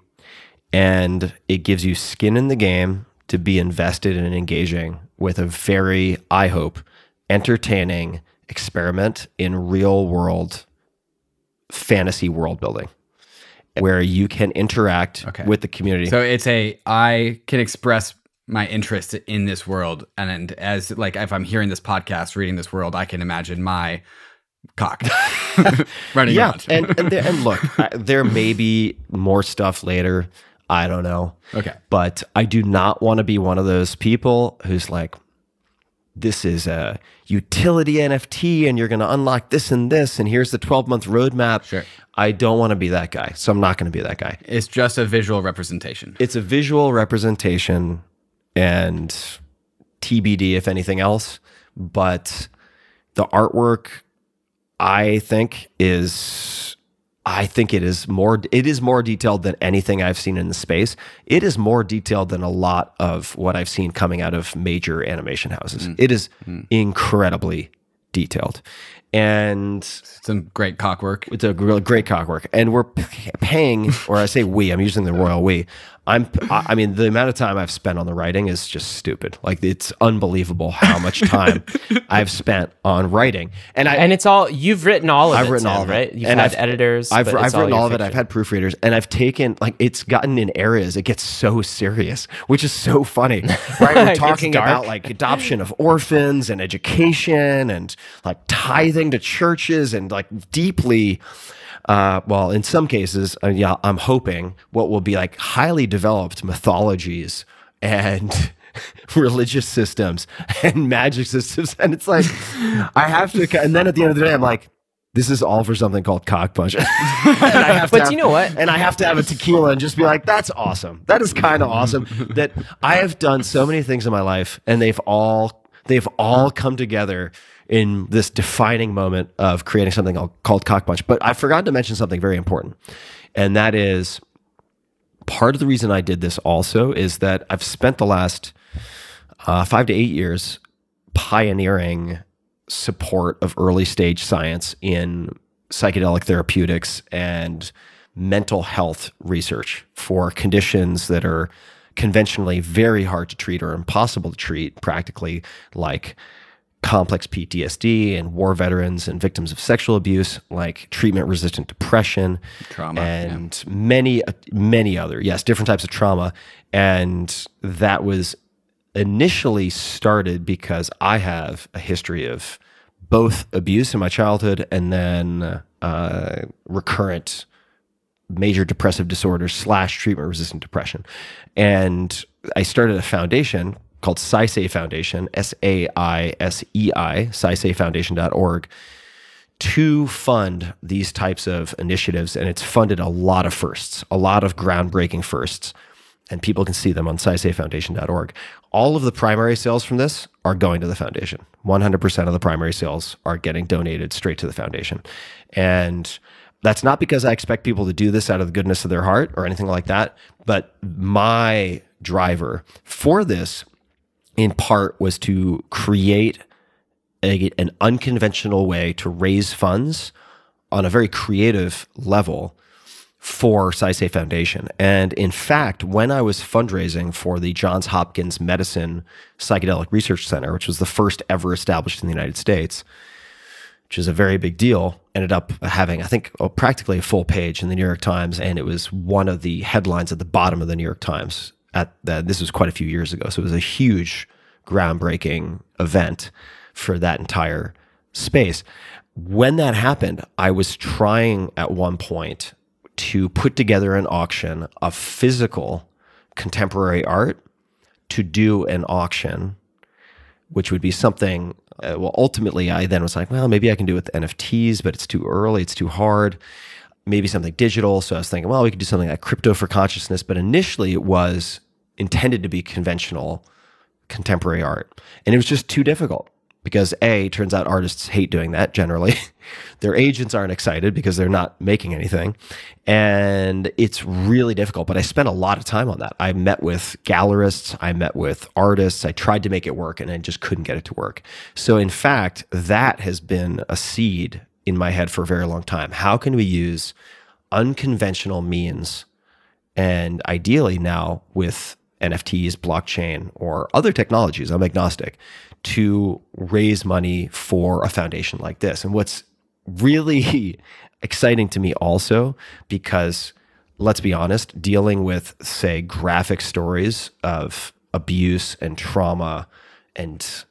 and it gives you skin in the game to be invested and engaging with a very, I hope, entertaining experiment in real world fantasy world building where you can interact Okay. with the community. So it's a I can express my interest in this world, and, and as like if I'm hearing this podcast, reading this world, I can imagine my cock running yeah, around. and and, there, and look, there may be more stuff later. I don't know. okay, but I do not want to be one of those people who's like, this is a utility NFT and you're going to unlock this and this, and here's the 12 month roadmap. Sure. I don't want to be that guy. So I'm not going to be that guy. it's just a visual representation. It's a visual representation and TBD, if anything else. But the artwork, I think, is. I think it is more it is more detailed than anything I've seen in the space. It is more detailed than a lot of what I've seen coming out of major animation houses. Mm. It is mm. incredibly detailed. And Some great cockwork. it's a great cockwork, and we're paying, or I say we, I'm using the royal we. I'm, I mean, the amount of time I've spent on the writing is just stupid. Like it's unbelievable how much time I've spent on writing, and I And it's all you've written all of I've it, written all of it. right? You've And had I've- editors. I've, I've written your all of it. I've had proofreaders, and I've taken like it's gotten in areas. It gets so serious, which is so funny. Right? We're talking about like adoption of orphans and education and like tithing to churches and like deeply. Uh, well, in some cases, uh, yeah, I'm hoping what will be like highly developed mythologies and religious systems and magic systems. And it's like, I have to, and then at the end of the day, I'm like, this is all for something called cock punch. and I have But have- you know what? And I have to have a tequila and just be like, that's awesome. That is kind of awesome. That I have done so many things in my life and they've all they've all come together in this defining moment of creating something called- cock punch. But I forgot to mention something very important. And that is part of the reason I did this also is that I've spent the last uh, five to eight years pioneering support of early stage science in psychedelic therapeutics and mental health research for conditions that are conventionally very hard to treat or impossible to treat practically like complex PTSD and war veterans and victims of sexual abuse, like treatment resistant depression, Trauma, and many, many other, yes, different types of trauma. And that was initially started because I have a history of both abuse in my childhood and then uh, recurrent major depressive disorder slash treatment resistant depression. And I started a foundation called Saisei Foundation, S A I S E I, SaiseiFoundation.org, to fund these types of initiatives. And it's funded a lot of firsts, a lot of groundbreaking firsts. And people can see them on SaiseiFoundation.org. All of the primary sales from this are going to the foundation. 100% of the primary sales are getting donated straight to the foundation. And that's not because I expect people to do this out of the goodness of their heart or anything like that. But my driver for this, in part, was to create a, an unconventional way to raise funds on a very creative level for Saisei Foundation. And in fact, when I was fundraising for the Johns Hopkins Medicine Psychedelic Research Center, which was the first ever established in the United States, which is a very big deal, ended up having, I think, oh, practically a full page in the New York Times. And it was one of the headlines at the bottom of the New York Times. At the, this was quite a few years ago. So it was a huge, groundbreaking event for that entire space. When that happened, I was trying at one point to put together an auction of physical contemporary art to do an auction which would be something. Uh, well, ultimately, I then was like, well, maybe I can do it with NFTs, but it's too early, it's too hard. Maybe something digital. So I was thinking, well, we could do something like crypto for consciousness. But initially, it was intended to be conventional contemporary art, and it was just too difficult because a turns out artists hate doing that generally. Their agents aren't excited because they're not making anything, and it's really difficult. But I spent a lot of time on that. I met with gallerists, I met with artists. I tried to make it work, and I just couldn't get it to work. So in fact, that has been a seed in my head for a very long time. How can we use unconventional means, and ideally now with NFTs, blockchain, or other technologies, I'm agnostic, to raise money for a foundation like this. And what's really exciting to me also, because let's be honest, dealing with, say, graphic stories of abuse and trauma and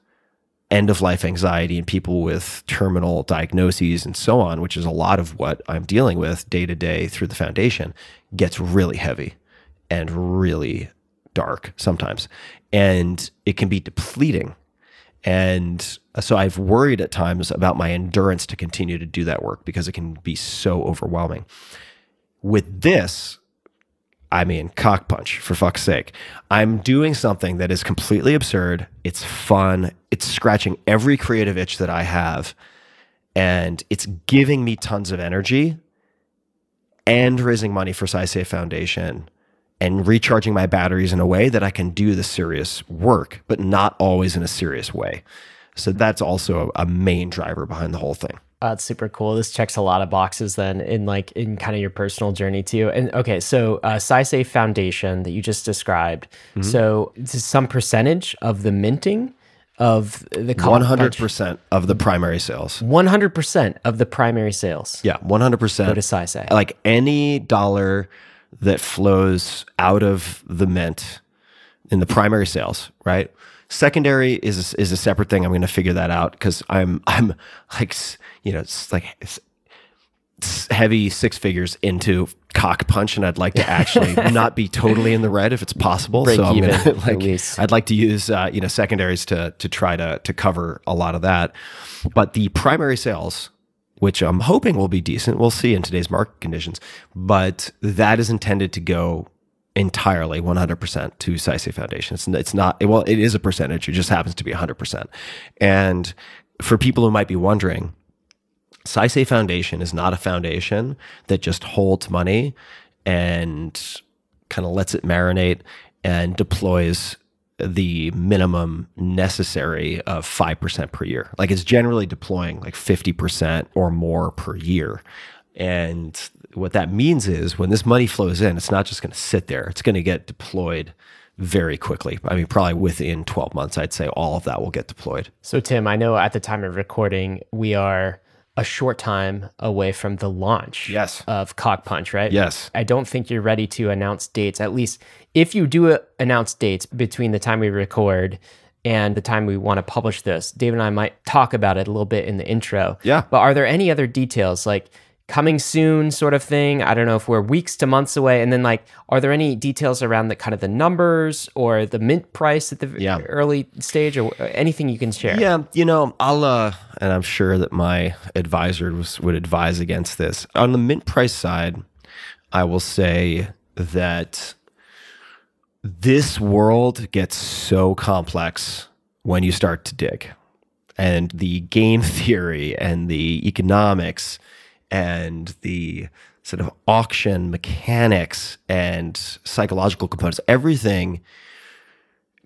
end of life anxiety and people with terminal diagnoses and so on, which is a lot of what I'm dealing with day to day through the foundation, gets really heavy and really dark sometimes. And it can be depleting. And so I've worried at times about my endurance to continue to do that work because it can be so overwhelming. With this, I mean, cock punch for fuck's sake. I'm doing something that is completely absurd. It's fun. It's scratching every creative itch that I have. And it's giving me tons of energy and raising money for Saisei Foundation and recharging my batteries in a way that I can do the serious work, but not always in a serious way. So that's also a main driver behind the whole thing. Uh, that's super cool. This checks a lot of boxes then in like in kind of your personal journey too. And okay, so uh, Saisei Foundation that you just described. Mm-hmm. So some percentage of the minting of the one hundred percent of the primary sales. One hundred percent of the primary sales. Yeah, one hundred percent. Go to Saisei. Like any dollar that flows out of the mint in the primary sales, right? Secondary is is a separate thing. I'm going to figure that out because I'm I'm like you know it's like it's heavy six figures into cock punch, and I'd like to actually not be totally in the red if it's possible. Break so I'm even, gonna like I'd like to use uh, you know secondaries to to try to to cover a lot of that, but the primary sales which I'm hoping will be decent. We'll see in today's market conditions, but that is intended to go entirely 100% to Saisei Foundation. It's, it's not, well, it is a percentage. It just happens to be 100%. And for people who might be wondering, Saisei Foundation is not a foundation that just holds money and kind of lets it marinate and deploys the minimum necessary of 5% per year. Like it's generally deploying like 50% or more per year. And what that means is when this money flows in, it's not just going to sit there, it's going to get deployed very quickly. I mean, probably within 12 months, I'd say all of that will get deployed. So, Tim, I know at the time of recording, we are a short time away from the launch yes. of Cock Punch, right? Yes. I don't think you're ready to announce dates, at least if you do uh, announce dates between the time we record and the time we want to publish this. David and I might talk about it a little bit in the intro. Yeah. But are there any other details like coming soon sort of thing. I don't know if we're weeks to months away. And then like, are there any details around the kind of the numbers or the mint price at the yeah. early stage or anything you can share? Yeah, you know, I'll uh, and I'm sure that my advisor was, would advise against this. On the mint price side, I will say that this world gets so complex when you start to dig. And the game theory and the economics and the sort of auction mechanics and psychological components, everything,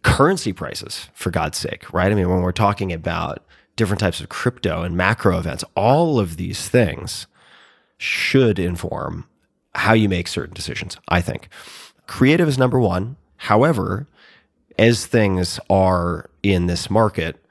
currency prices, for God's sake, right? I mean, when we're talking about different types of crypto and macro events, all of these things should inform how you make certain decisions, I think. Creative is number one. However, as things are in this market,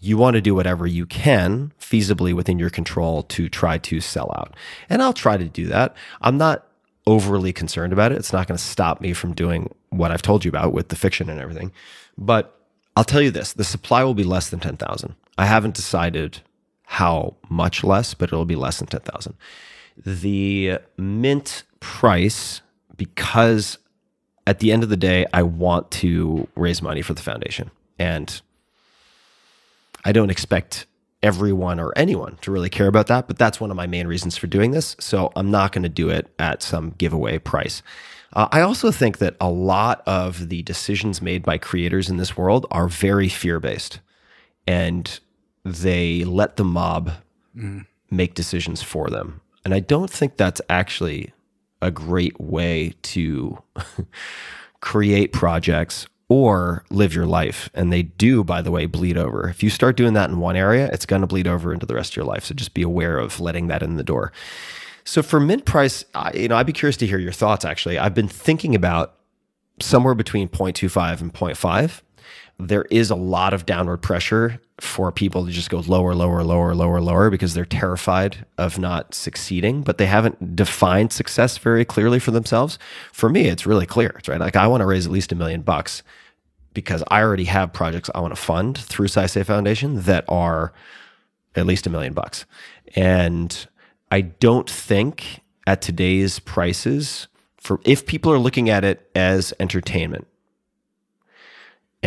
you want to do whatever you can feasibly within your control to try to sell out. And I'll try to do that. I'm not overly concerned about it. It's not going to stop me from doing what I've told you about with the fiction and everything. But I'll tell you this the supply will be less than 10,000. I haven't decided how much less, but it'll be less than 10,000. The mint price, because at the end of the day, I want to raise money for the foundation. And I don't expect everyone or anyone to really care about that, but that's one of my main reasons for doing this. So I'm not going to do it at some giveaway price. Uh, I also think that a lot of the decisions made by creators in this world are very fear based and they let the mob mm. make decisions for them. And I don't think that's actually a great way to create projects or live your life. And they do, by the way, bleed over. If you start doing that in one area, it's going to bleed over into the rest of your life. So just be aware of letting that in the door. So for mint price, I, you know, I'd be curious to hear your thoughts. Actually, I've been thinking about somewhere between 0.25 and 0.5. There is a lot of downward pressure for people to just go lower, lower, lower, lower, lower because they're terrified of not succeeding, but they haven't defined success very clearly for themselves. For me, it's really clear. It's right. Like I want to raise at least a million bucks because I already have projects I want to fund through Saisei Foundation that are at least a million bucks. And I don't think at today's prices for if people are looking at it as entertainment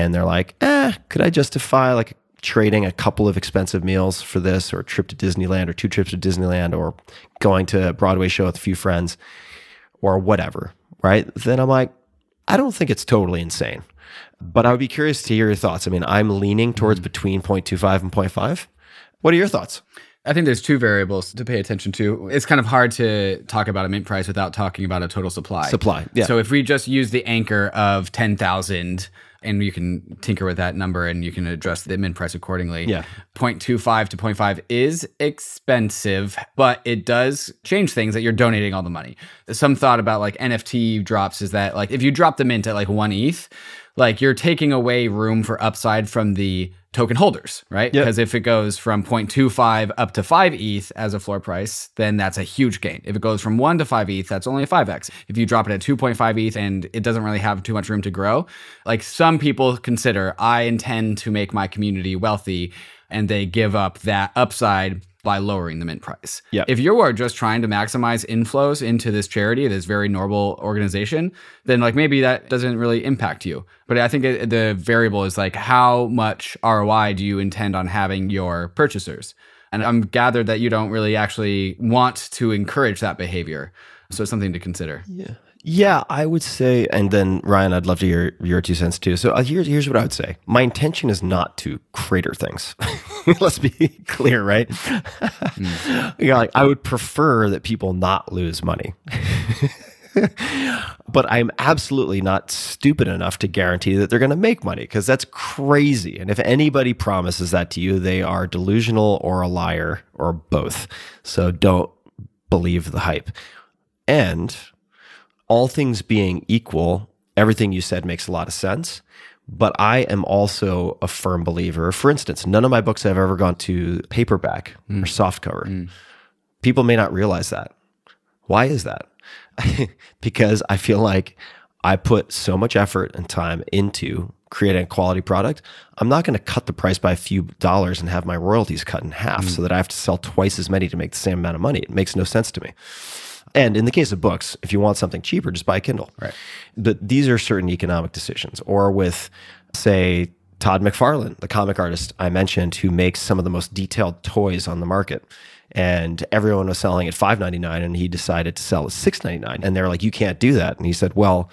and they're like, eh, could I justify like trading a couple of expensive meals for this or a trip to Disneyland or two trips to Disneyland or going to a Broadway show with a few friends or whatever, right? Then I'm like, I don't think it's totally insane. But I would be curious to hear your thoughts. I mean, I'm leaning towards between 0.25 and 0.5. What are your thoughts? I think there's two variables to pay attention to. It's kind of hard to talk about a mint price without talking about a total supply. Supply, yeah. So if we just use the anchor of 10,000 and you can tinker with that number and you can adjust the mint price accordingly. Yeah. 0.25 to 0.5 is expensive, but it does change things that you're donating all the money. Some thought about like NFT drops is that like if you drop the mint at like 1 ETH, like you're taking away room for upside from the token holders, right? Yep. Because if it goes from 0.25 up to 5 ETH as a floor price, then that's a huge gain. If it goes from 1 to 5 ETH, that's only a 5x. If you drop it at 2.5 ETH and it doesn't really have too much room to grow, like some people consider, I intend to make my community wealthy, and they give up that upside by lowering the mint price. If you are just trying to maximize inflows into this charity, this very noble organization, then like maybe that doesn't really impact you. But I think it, the variable is like how much ROI do you intend on having your purchasers? And I'm gathered that you don't really actually want to encourage that behavior. So it's something to consider. Yeah. Yeah, I would say, and then Ryan, I'd love to hear your two cents too. So uh, here's here's what I would say. My intention is not to crater things. Let's be clear, right? mm. yeah, like I would prefer that people not lose money. but I'm absolutely not stupid enough to guarantee that they're going to make money because that's crazy. And if anybody promises that to you, they are delusional or a liar or both. So don't believe the hype. And all things being equal, everything you said makes a lot of sense. But I am also a firm believer. For instance, none of my books have ever gone to paperback mm. or softcover. Mm. People may not realize that. Why is that? because I feel like I put so much effort and time into creating a quality product. I'm not going to cut the price by a few dollars and have my royalties cut in half mm. so that I have to sell twice as many to make the same amount of money. It makes no sense to me. And in the case of books, if you want something cheaper, just buy a Kindle. Right. But these are certain economic decisions. Or with, say, Todd McFarlane, the comic artist I mentioned, who makes some of the most detailed toys on the market. And everyone was selling at five ninety nine, and he decided to sell at six ninety nine. And they're like, "You can't do that." And he said, "Well,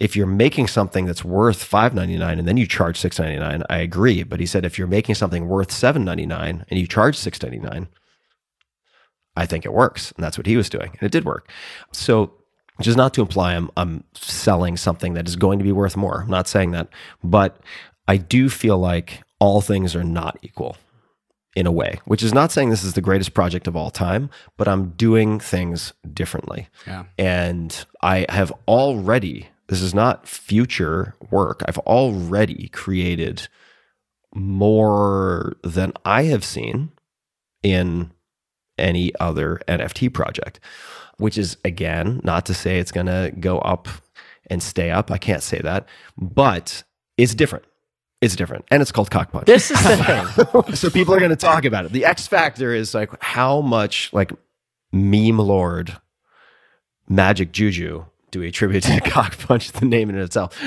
if you're making something that's worth five ninety nine and then you charge six ninety nine, I agree. But he said if you're making something worth seven ninety nine and you charge six ninety nine, I think it works. And that's what he was doing. And it did work. So, which is not to imply I'm, I'm selling something that is going to be worth more. I'm not saying that. But I do feel like all things are not equal in a way, which is not saying this is the greatest project of all time, but I'm doing things differently. Yeah. And I have already, this is not future work, I've already created more than I have seen in any other NFT project, which is again, not to say it's going to go up and stay up. I can't say that, but it's different. It's different. And it's called cock punch. This is the thing. so people are going to talk about it. The X factor is like how much like meme lord magic juju do we attribute to cock punch, the name in itself.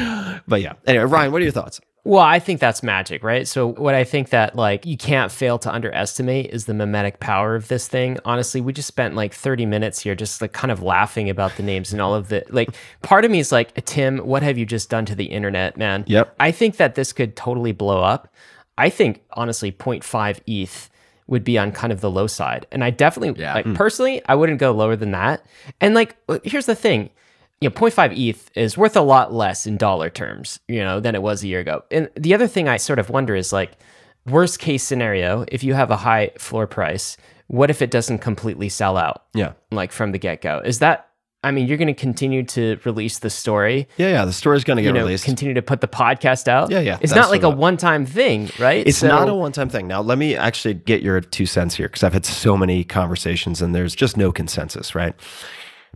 But yeah. Anyway, Ryan, what are your thoughts? Well, I think that's magic, right? So what I think that like you can't fail to underestimate is the mimetic power of this thing. Honestly, we just spent like 30 minutes here just like kind of laughing about the names and all of the like part of me is like, Tim, what have you just done to the internet, man? Yep. I think that this could totally blow up. I think honestly 0.5 ETH would be on kind of the low side. And I definitely Yeah. like hmm. personally, I wouldn't go lower than that. And like here's the thing you know 0.5 eth is worth a lot less in dollar terms you know than it was a year ago and the other thing i sort of wonder is like worst case scenario if you have a high floor price what if it doesn't completely sell out Yeah. like from the get-go is that I mean, you're going to continue to release the story. Yeah, yeah. The story's going to get you know, released. continue to put the podcast out. Yeah, yeah, It's not like a one-time thing, right? It's So- not a one-time thing. Now, let me actually get your two cents here because I've had so many conversations and there's just no consensus, right?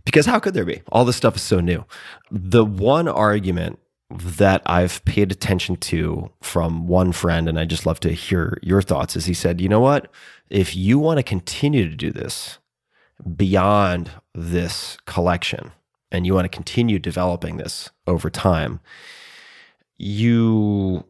Because how could there be? All this stuff is so new. The one argument that I've paid attention to from one friend, and I just love to hear your thoughts, is he said, you know what? If you want to continue to do this beyond this collection and you want to continue developing this over time, you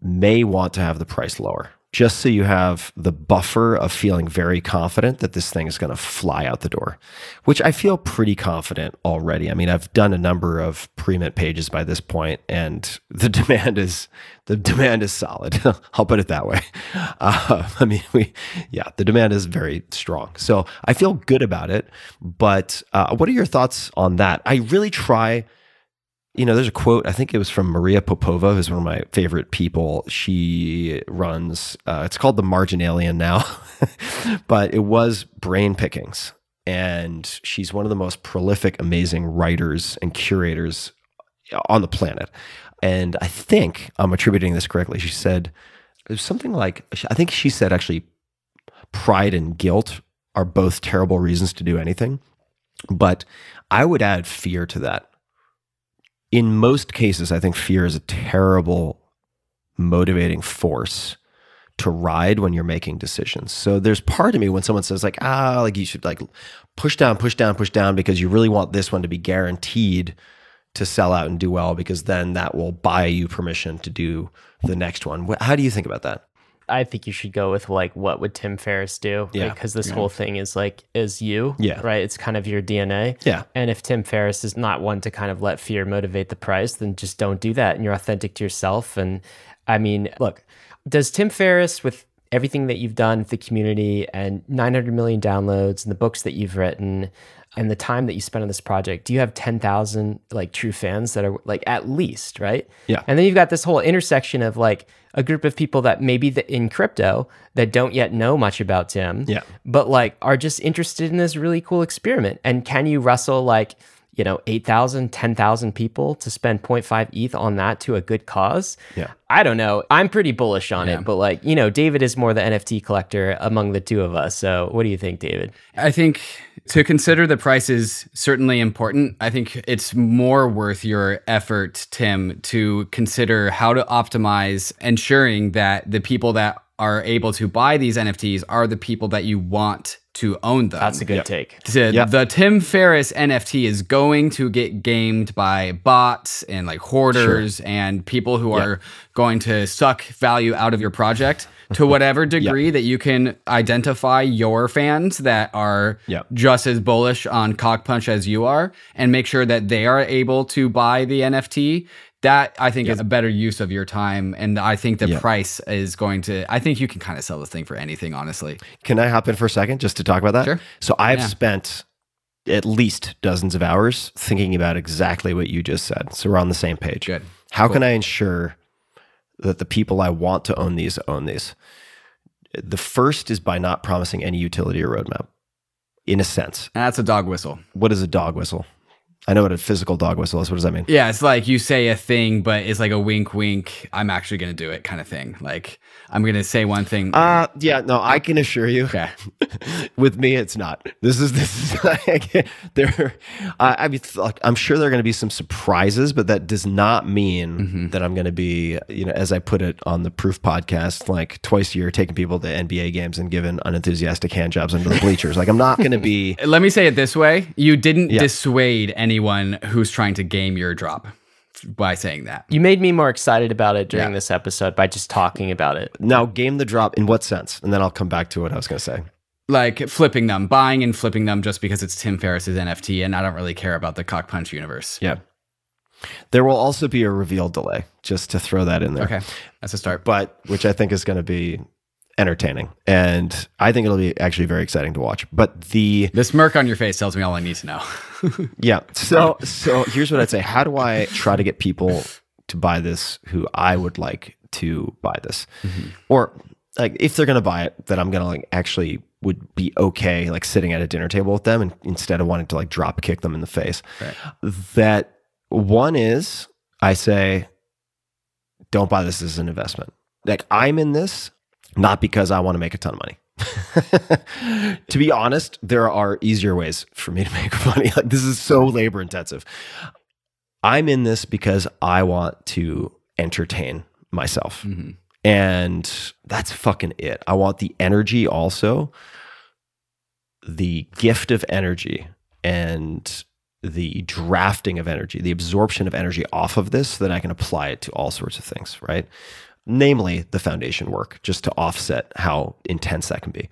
may want to have the price lower just so you have the buffer of feeling very confident that this thing is going to fly out the door, which I feel pretty confident already. I mean, I've done a number of pre-mint pages by this point, and the demand is the demand is solid. I'll put it that way. Uh, I mean, we yeah, the demand is very strong, so I feel good about it. But uh, what are your thoughts on that? I really try you know, there's a quote, I think it was from Maria Popova, who's one of my favorite people. She runs, uh, it's called The Marginalian now, but it was Brain Pickings. And she's one of the most prolific, amazing writers and curators on the planet. And I think I'm attributing this correctly. She said, was something like, I think she said actually, pride and guilt are both terrible reasons to do anything. But I would add fear to that in most cases, I think fear is a terrible motivating force to ride when you're making decisions. So there's part of me when someone says like, ah, like you should like push down, push down, push down because you really want this one to be guaranteed to sell out and do well because then that will buy you permission to do the next one. How do you think about that? I think you should go with like what would Tim Ferriss do? Yeah. Because this whole thing is like is you. Yeah. Right. It's kind of your DNA. Yeah. And if Tim Ferriss is not one to kind of let fear motivate the price, then just don't do that. And you're authentic to yourself. And I mean, look, does Tim Ferriss with everything that you've done for the community and 900 million downloads and the books that you've written and the time that you spend on this project, do you have 10,000 like true fans that are like at least, right? Yeah. And then you've got this whole intersection of like a group of people that maybe the, in crypto that don't yet know much about Tim, Yeah. but like are just interested in this really cool experiment. And can you wrestle like, you know, 8,000, 10,000 people to spend 0.5 ETH on that to a good cause? Yeah. I don't know. I'm pretty bullish on it, but like, you know, David is more the NFT collector among the two of us. So what do you think, David? I think to consider the price is certainly important. I think it's more worth your effort, Tim, to consider how to optimize ensuring that the people that are able to buy these NFTs are the people that you want to own them. That's a good take. The, Yep. the Tim Ferriss NFT is going to get gamed by bots and like hoarders and people who are going to suck value out of your project to whatever degree that you can identify your fans that are just as bullish on Cock Punch as you are and make sure that they are able to buy the NFT. That I think is a better use of your time. And I think the price is going to, I think you can kind of sell this thing for anything, honestly. Can I hop in for a second just to talk about that? Sure. So I've Yeah. spent at least dozens of hours thinking about exactly what you just said. So we're on the same page. Good. How can I ensure that the people I want to own these own these? The first is by not promising any utility or roadmap. In a sense, And that's a dog whistle. what is a dog whistle? I know what a physical dog whistle is. What does that mean? Yeah, it's like you say a thing, but it's like a wink, wink. I'm actually going to do it kind of thing. Like I'm going to say one thing. Uh, yeah, no, I can assure you. okay. With me, it's not. This is this is like, there. I, I mean, like, I'm sure there are going to be some surprises, but that does not mean that I'm going to be, you know, as I put it on the Proof podcast, like twice a year, taking people to NBA games and giving unenthusiastic hand jobs under the bleachers. Like I'm not going to be. Let me say it this way: you didn't Yeah. dissuade anyone who's trying to game your drop by saying that. You made me more excited about it during Yeah. this episode by just talking about it. Now, game the drop in what sense? And then I'll come back to what I was going to say. Like flipping them, buying and flipping them just because it's Tim Ferriss's NFT, and I don't really care about the cock punch universe. Yeah. There will also be a reveal delay, just to throw that in there. Okay, that's a start. but which I think is going to be entertaining, and I think it'll be actually very exciting to watch. But the smirk on your face tells me all I need to know. yeah, so so here's what I'd say: How do I try to get people to buy this who I would like to buy this, mm-hmm. or like if they're going to buy it, that I'm going to like actually would be okay like sitting at a dinner table with them and instead of wanting to like drop kick them in the face. That one is I say, don't buy this as an investment. Like I'm in this not because I want to make a ton of money. to be honest, there are easier ways for me to make money. Like this is so labor intensive. I'm in this because I want to entertain myself. Mm-hmm. And that's fucking it. I want the energy also, the gift of energy and the drafting of energy, the absorption of energy off of this so that I can apply it to all sorts of things, right? Namely, the foundation work, just to offset how intense that can be.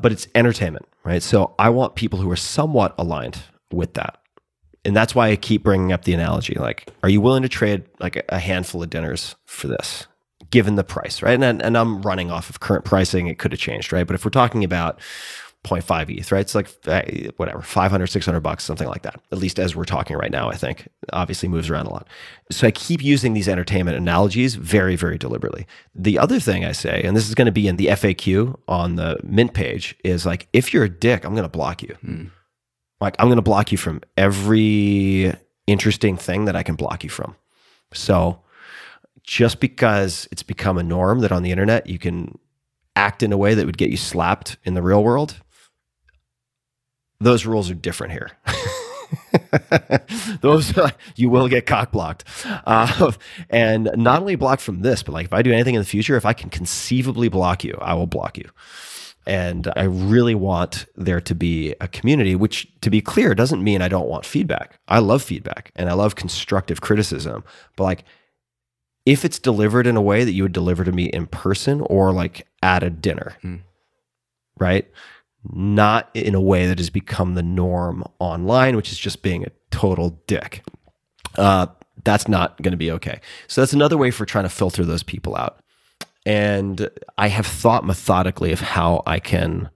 But it's entertainment, right? So I want people who are somewhat aligned with that. And that's why I keep bringing up the analogy like, are you willing to trade like a handful of dinners for this, given the price, right? And, and I'm running off of current pricing. It could have changed, right? But if we're talking about 0.5 ETH, right? It's like uh, whatever, 500, 600 bucks, something like that. At least as we're talking right now, I think. Obviously moves around a lot. So I keep using these entertainment analogies very, very deliberately. The other thing I say, and this is going to be in the FAQ on the Mint page, is like, if you're a dick, I'm going to block you. Like, I'm going to block you from every interesting thing that I can block you from. So just because it's become a norm that on the internet you can act in a way that would get you slapped in the real world, those rules are different here. those you will get cock blocked, uh, and not only blocked from this, but like if I do anything in the future, if I can conceivably block you, I will block you. And I really want there to be a community, which, to be clear, doesn't mean I don't want feedback. I love feedback and I love constructive criticism. But like, if it's delivered in a way that you would deliver to me in person or like at a dinner, right? Not in a way that has become the norm online, which is just being a total dick. Uh, that's not going to be okay. So that's another way for trying to filter those people out. And I have thought methodically of how I can,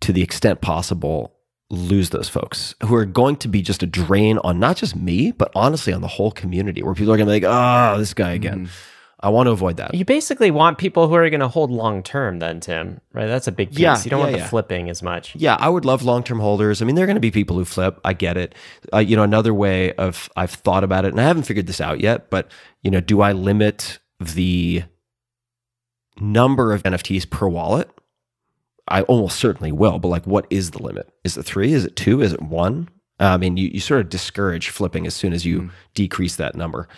to the extent possible, lose those folks who are going to be just a drain on not just me, but honestly on the whole community where people are going to be like, oh, this guy again. I want to avoid that. You basically want people who are going to hold long term, then, Tim, right? That's a big piece. Yeah, you don't yeah, want the flipping as much. Yeah, I would love long term holders. I mean, there are going to be people who flip. I get it. Uh, you know, another way of I've thought about it, and I haven't figured this out yet. But you know, do I limit the number of NFTs per wallet? I almost certainly will. But like, what is the limit? Is it three? Is it two? Is it one? I mean, you, you sort of discourage flipping as soon as you decrease that number,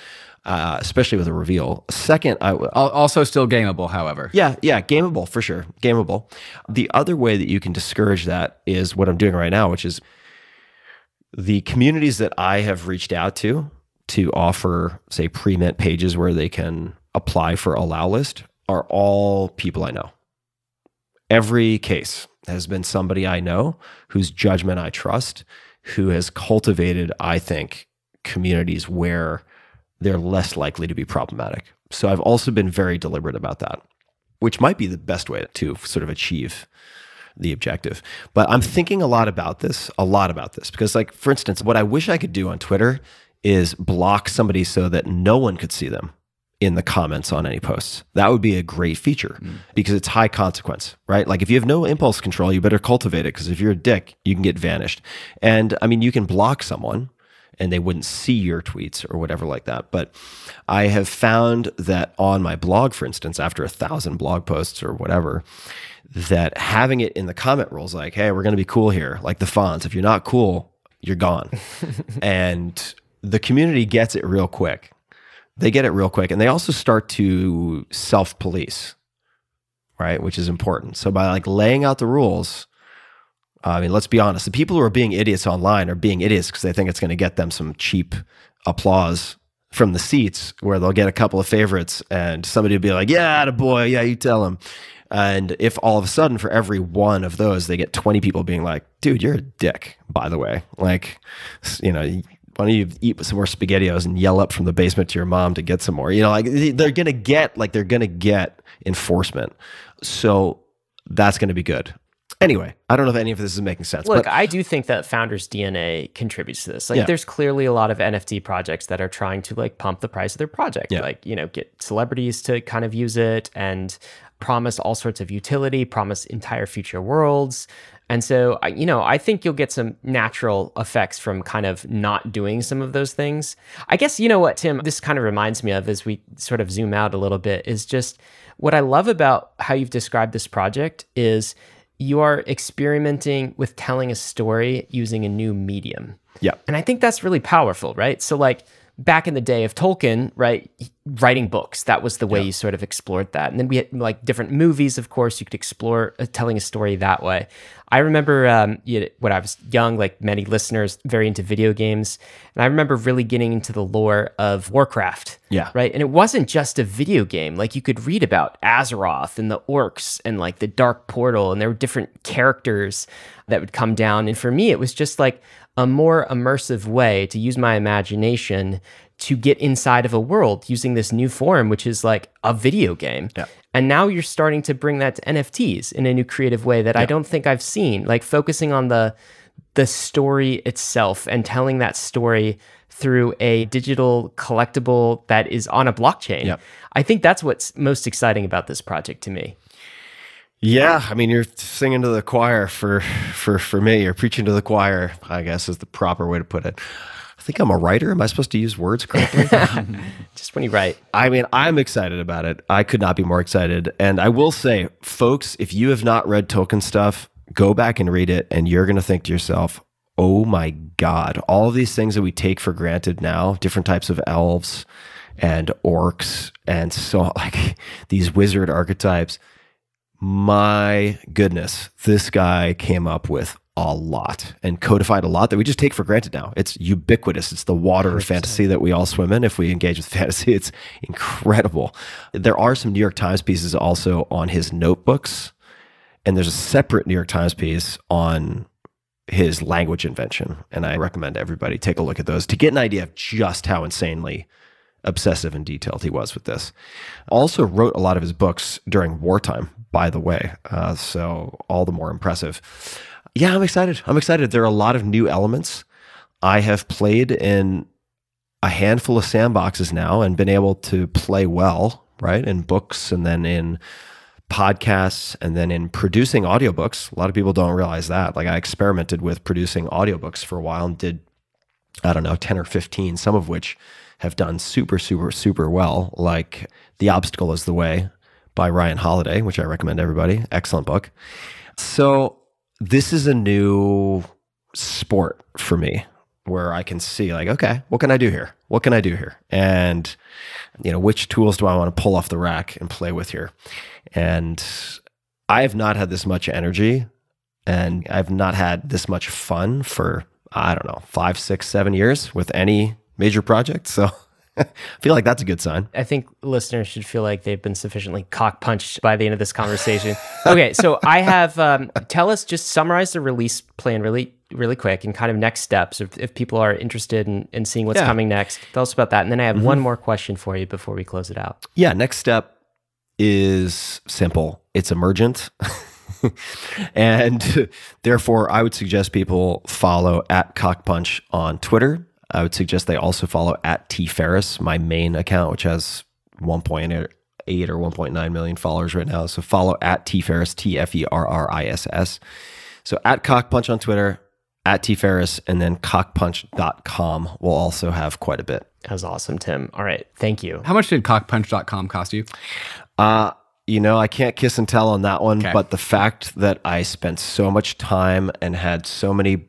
uh, especially with a reveal. Second, I w- Also, still gameable, however. yeah, yeah, gameable for sure. Gameable. The other way that you can discourage that is what I'm doing right now, which is the communities that I have reached out to to offer, say, pre mint pages where they can apply for allow list are all people I know. Every case has been somebody I know whose judgment I trust, who has cultivated, I think, communities where they're less likely to be problematic. So I've also been very deliberate about that, which might be the best way to sort of achieve the objective. But I'm thinking a lot about this, a lot about this, because, like, for instance, what I wish I could do on Twitter is block somebody so that no one could see them in the comments on any posts. That would be a great feature mm. because it's high consequence, right? Like if you have no impulse control, you better cultivate it because if you're a dick, you can get vanished. And I mean, you can block someone and they wouldn't see your tweets or whatever like that. But I have found that on my blog, for instance, after a thousand blog posts or whatever, that having it in the comment rules, like, hey, we're going to be cool here, like the fonts. If you're not cool, you're gone. and the community gets it real quick. They get it real quick. And they also start to self police, right? Which is important. So by like laying out the rules, I mean, let's be honest. The people who are being idiots online are being idiots because they think it's going to get them some cheap applause from the seats where they'll get a couple of favorites and somebody will be like, yeah, the boy, yeah, you tell him. And if all of a sudden for every one of those, they get 20 people being like, dude, you're a dick, by the way. Like, you know, why don't you eat some more SpaghettiOs and yell up from the basement to your mom to get some more? You know, like they're going to get, like, they're going to get enforcement. So that's going to be good. Anyway, I don't know if any of this is making sense. Look, but I do think that founders DNA contributes to this. Like Yeah. there's clearly a lot of NFT projects that are trying to like pump the price of their project. Yeah. Like, you know, get celebrities to kind of use it and promise all sorts of utility, promise entire future worlds. And so, you know, I think you'll get some natural effects from kind of not doing some of those things. I guess, you know what, Tim, this kind of reminds me of as we sort of zoom out a little bit is just what I love about how you've described this project is you are experimenting with telling a story using a new medium. yeah, And I think that's really powerful, right? So, like back in the day of Tolkien, right, writing books, that was the way you sort of explored that. And then we had like different movies, of course, you could explore uh, telling a story that way. I remember um, you know, when I was young, like many listeners, very into video games. And I remember really getting into the lore of Warcraft. Yeah. Right. And it wasn't just a video game. Like you could read about Azeroth and the orcs and like the Dark Portal, and there were different characters that would come down. And for me, it was just like a more immersive way to use my imagination to get inside of a world using this new form, which is like a video game. Yeah. And now you're starting to bring that to NFTs in a new creative way that I don't think I've seen. Like focusing on the the story itself and telling that story through a digital collectible that is on a blockchain. Yep. I think that's what's most exciting about this project to me. Yeah. Ah, I mean, you're singing to the choir for for for me. You're preaching to the choir. I guess is the proper way to put it. I think I'm a writer. Am I supposed to use words correctly? Just when you write. I mean, I'm excited about it. I could not be more excited. And I will say, folks, if you have not read Tolkien stuff, go back and read it, and you're going to think to yourself, oh my God, all of these things that we take for granted now, different types of elves and orcs, and so like these wizard archetypes. My goodness, this guy came up with a lot and codified a lot that we just take for granted now. It's ubiquitous. It's the water of fantasy that we all swim in. If we engage with fantasy, it's incredible. There are some New York Times pieces also on his notebooks, and there's a separate New York Times piece on his language invention. And I recommend everybody take a look at those to get an idea of just how insanely obsessive and detailed he was with this. Also wrote a lot of his books during wartime, by the way. Uh, so all the more impressive. Yeah, I'm excited. I'm excited. There are a lot of new elements. I have played in a handful of sandboxes now and been able to play well, right? In books and then in podcasts and then in producing audiobooks. A lot of people don't realize that. Like I experimented with producing audiobooks for a while and did I don't know, 10 or 15, some of which have done super, super, super well, like The Obstacle is the Way by Ryan Holiday, which I recommend everybody. Excellent book. So, this is a new sport for me where I can see, like, okay, what can I do here? What can I do here? And, you know, which tools do I want to pull off the rack and play with here? And I have not had this much energy and I've not had this much fun for I don't know five, six, seven years with any major project. So I feel like that's a good sign. I think listeners should feel like they've been sufficiently cock punched by the end of this conversation. okay, so I have um, tell us just summarize the release plan really really quick and kind of next steps if, if people are interested in, in seeing what's Yeah. coming next. Tell us about that, and then I have one more question for you before we close it out. Yeah, next step is simple. It's emergent. and therefore, I would suggest people follow at Cockpunch on Twitter. I would suggest they also follow at T Ferriss, my main account, which has 1.8 or 1.9 million followers right now. So follow at T Ferriss, T F E R R I S S. So at Cockpunch on Twitter, at T Ferriss, and then cockpunch.com will also have quite a bit. That was awesome, Tim. All right, thank you. How much did cockpunch.com cost you? Uh, you know, I can't kiss and tell on that one, Okay. but the fact that I spent so much time and had so many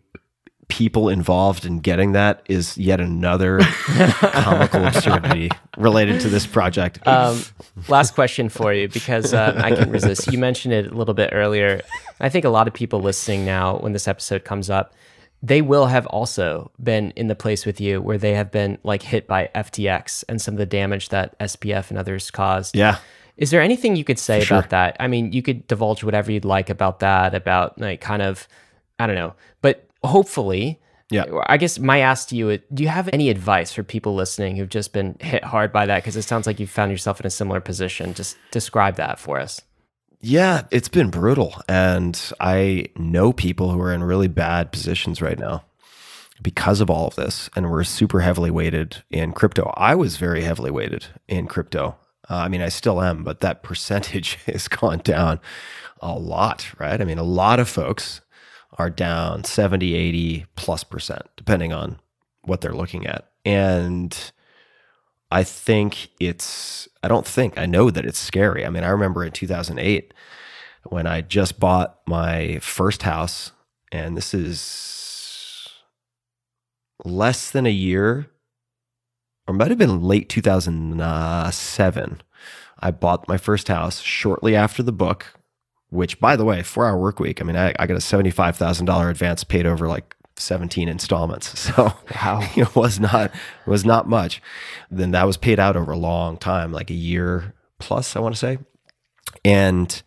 people involved in getting that is yet another comical absurdity related to this project. Um, last question for you because um, I can resist. You mentioned it a little bit earlier. I think a lot of people listening now, when this episode comes up, they will have also been in the place with you where they have been like hit by FTX and some of the damage that SBF and others caused. yeah. Is there anything you could say sure. about that? I mean, you could divulge whatever you'd like about that, about like kind of, I don't know, but hopefully, Yeah. I guess my ask to you, is, do you have any advice for people listening who've just been hit hard by that? Because it sounds like you found yourself in a similar position. Just describe that for us. Yeah, it's been brutal. And I know people who are in really bad positions right now because of all of this. And we're super heavily weighted in crypto. I was very heavily weighted in crypto. Uh, I mean, I still am, but that percentage has gone down a lot, right? I mean, a lot of folks are down 70, 80 plus percent, depending on what they're looking at. And I think it's, I don't think, I know that it's scary. I mean, I remember in 2008 when I just bought my first house, and this is less than a year, or might have been late 2007. I bought my first house shortly after the book, which, by the way, four hour work week. I mean, I, I got a $75,000 advance paid over like 17 installments. So wow. it was not was not much. Then that was paid out over a long time, like a year plus, I want to say. And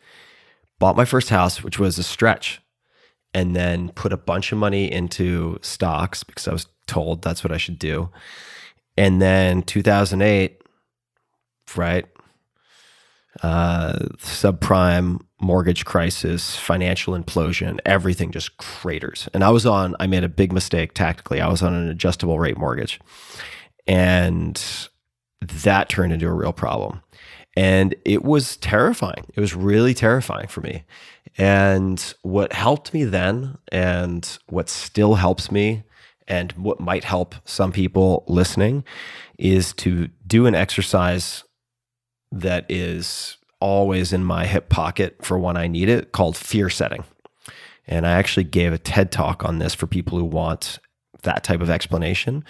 bought my first house, which was a stretch, and then put a bunch of money into stocks because I was told that's what I should do. And then 2008, right? Uh, subprime mortgage crisis, financial implosion, everything just craters. And I was on, I made a big mistake tactically. I was on an adjustable rate mortgage. And that turned into a real problem. And it was terrifying. It was really terrifying for me. And what helped me then, and what still helps me, and what might help some people listening, is to do an exercise that is always in my hip pocket for when I need it called fear setting. And I actually gave a TED talk on this for people who want that type of explanation.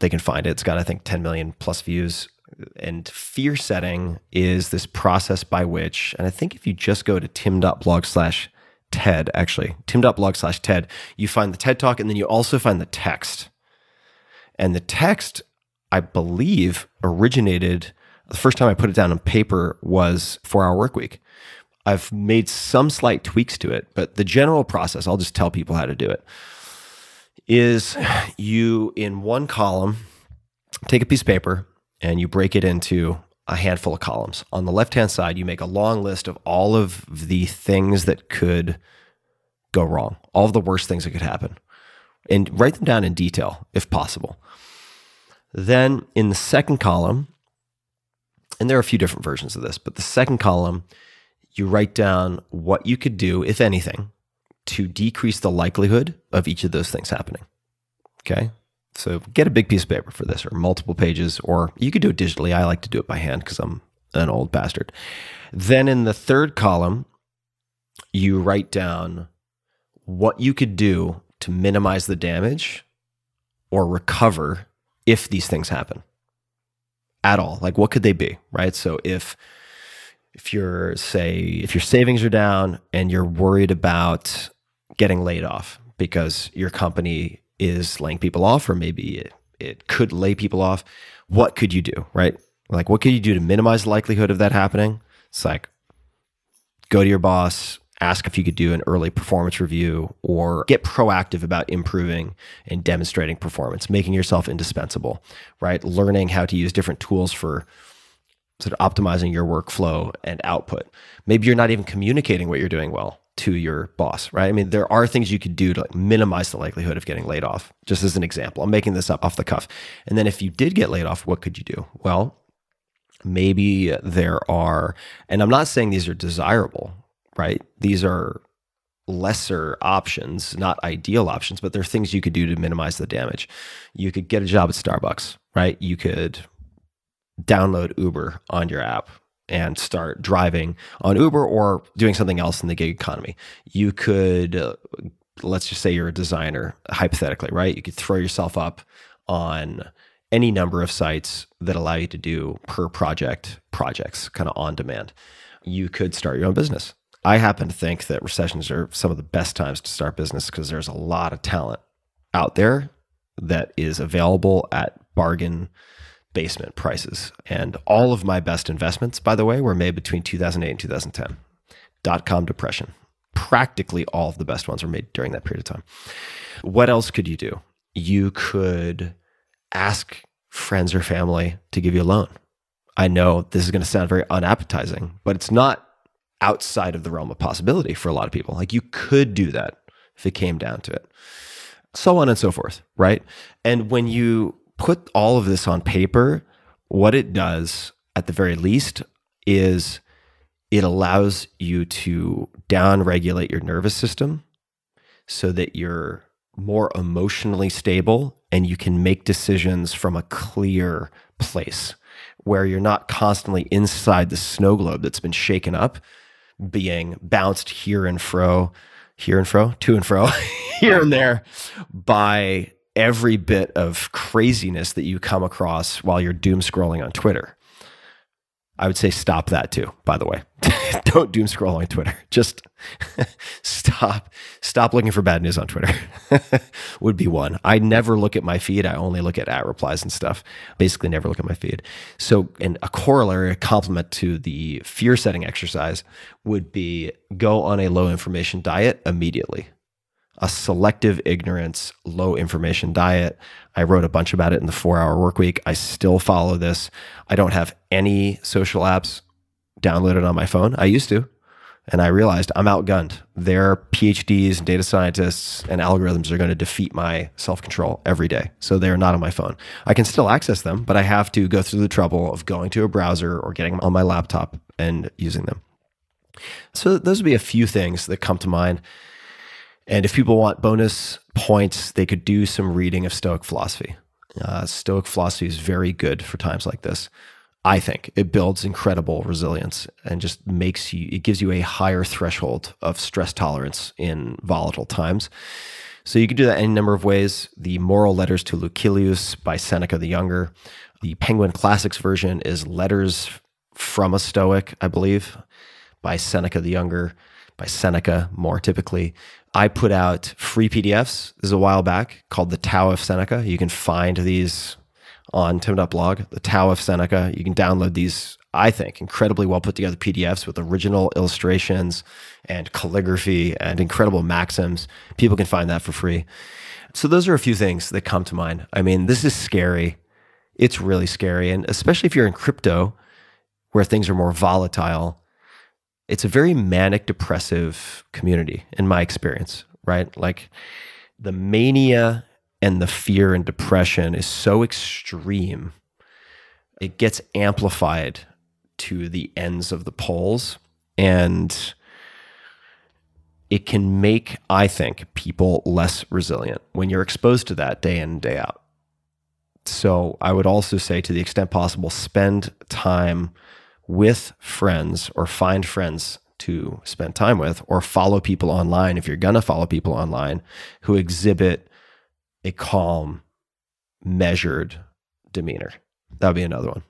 They can find it. It's got, I think, 10 million plus views. And fear setting is this process by which, and I think if you just go to tim.blog slash TED, actually, tim.blog slash TED, you find the TED talk and then you also find the text. And the text, I believe, originated the first time I put it down on paper was four hour work week. I've made some slight tweaks to it, but the general process, I'll just tell people how to do it, is you in one column take a piece of paper and you break it into a handful of columns. On the left hand side, you make a long list of all of the things that could go wrong, all of the worst things that could happen, and write them down in detail if possible. Then in the second column, and there are a few different versions of this, but the second column, you write down what you could do, if anything, to decrease the likelihood of each of those things happening. Okay. So get a big piece of paper for this or multiple pages, or you could do it digitally. I like to do it by hand because I'm an old bastard. Then in the third column, you write down what you could do to minimize the damage or recover if these things happen at all? Like what could they be, right? So if if you're say if your savings are down and you're worried about getting laid off because your company is laying people off or maybe it, it could lay people off, what could you do, right? Like what could you do to minimize the likelihood of that happening? It's like go to your boss, ask if you could do an early performance review or get proactive about improving and demonstrating performance, making yourself indispensable, right? Learning how to use different tools for sort of optimizing your workflow and output. Maybe you're not even communicating what you're doing well to your boss, right? I mean, there are things you could do to like minimize the likelihood of getting laid off, just as an example. I'm making this up off the cuff. And then if you did get laid off, what could you do? Well, maybe there are, and I'm not saying these are desirable, right? These are lesser options, not ideal options, but they're things you could do to minimize the damage. You could get a job at Starbucks, right? You could download Uber on your app and start driving on Uber or doing something else in the gig economy. You could, uh, let's just say you're a designer, hypothetically, right? You could throw yourself up on any number of sites that allow you to do per project projects kind of on demand. You could start your own business I happen to think that recessions are some of the best times to start business because there's a lot of talent out there that is available at bargain basement prices. And all of my best investments, by the way, were made between 2008 and 2010. Dot com depression. Practically all of the best ones were made during that period of time. What else could you do? You could ask friends or family to give you a loan. I know this is going to sound very unappetizing, but it's not outside of the realm of possibility for a lot of people. Like you could do that if it came down to it. So on and so forth, right? And when you put all of this on paper, what it does at the very least is it allows you to down regulate your nervous system so that you're more emotionally stable and you can make decisions from a clear place where you're not constantly inside the snow globe that's been shaken up, being bounced here and fro, here and fro, to and fro, here and there by every bit of craziness that you come across while you're doom scrolling on Twitter. I would say stop that too, by the way. Don't doom scroll on Twitter. Just stop stop looking for bad news on Twitter. would be one. I never look at my feed. I only look at at replies and stuff. Basically never look at my feed. So and a corollary, a complement to the fear setting exercise would be go on a low information diet immediately a selective ignorance, low information diet. I wrote a bunch about it in the four hour work week. I still follow this. I don't have any social apps downloaded on my phone. I used to. And I realized I'm outgunned. Their PhDs and data scientists and algorithms are going to defeat my self control every day. So they're not on my phone. I can still access them, but I have to go through the trouble of going to a browser or getting them on my laptop and using them. So those would be a few things that come to mind. And if people want bonus points, they could do some reading of Stoic philosophy. Uh, Stoic philosophy is very good for times like this. I think it builds incredible resilience and just makes you, it gives you a higher threshold of stress tolerance in volatile times. So you can do that any number of ways. The Moral Letters to Lucilius by Seneca the Younger. The Penguin Classics version is Letters from a Stoic, I believe, by Seneca the Younger, by Seneca more typically. I put out free PDFs. This is a while back called the Tao of Seneca. You can find these on Tim.blog, the Tao of Seneca. You can download these, I think, incredibly well put together PDFs with original illustrations and calligraphy and incredible maxims. People can find that for free. So, those are a few things that come to mind. I mean, this is scary. It's really scary. And especially if you're in crypto where things are more volatile, it's a very manic depressive community in my experience, right? Like the mania and the fear and depression is so extreme. It gets amplified to the ends of the poles and it can make I think people less resilient when you're exposed to that day in and day out. So I would also say to the extent possible spend time with friends or find friends to spend time with or follow people online if you're going to follow people online who exhibit a calm, measured demeanor. That would be another one.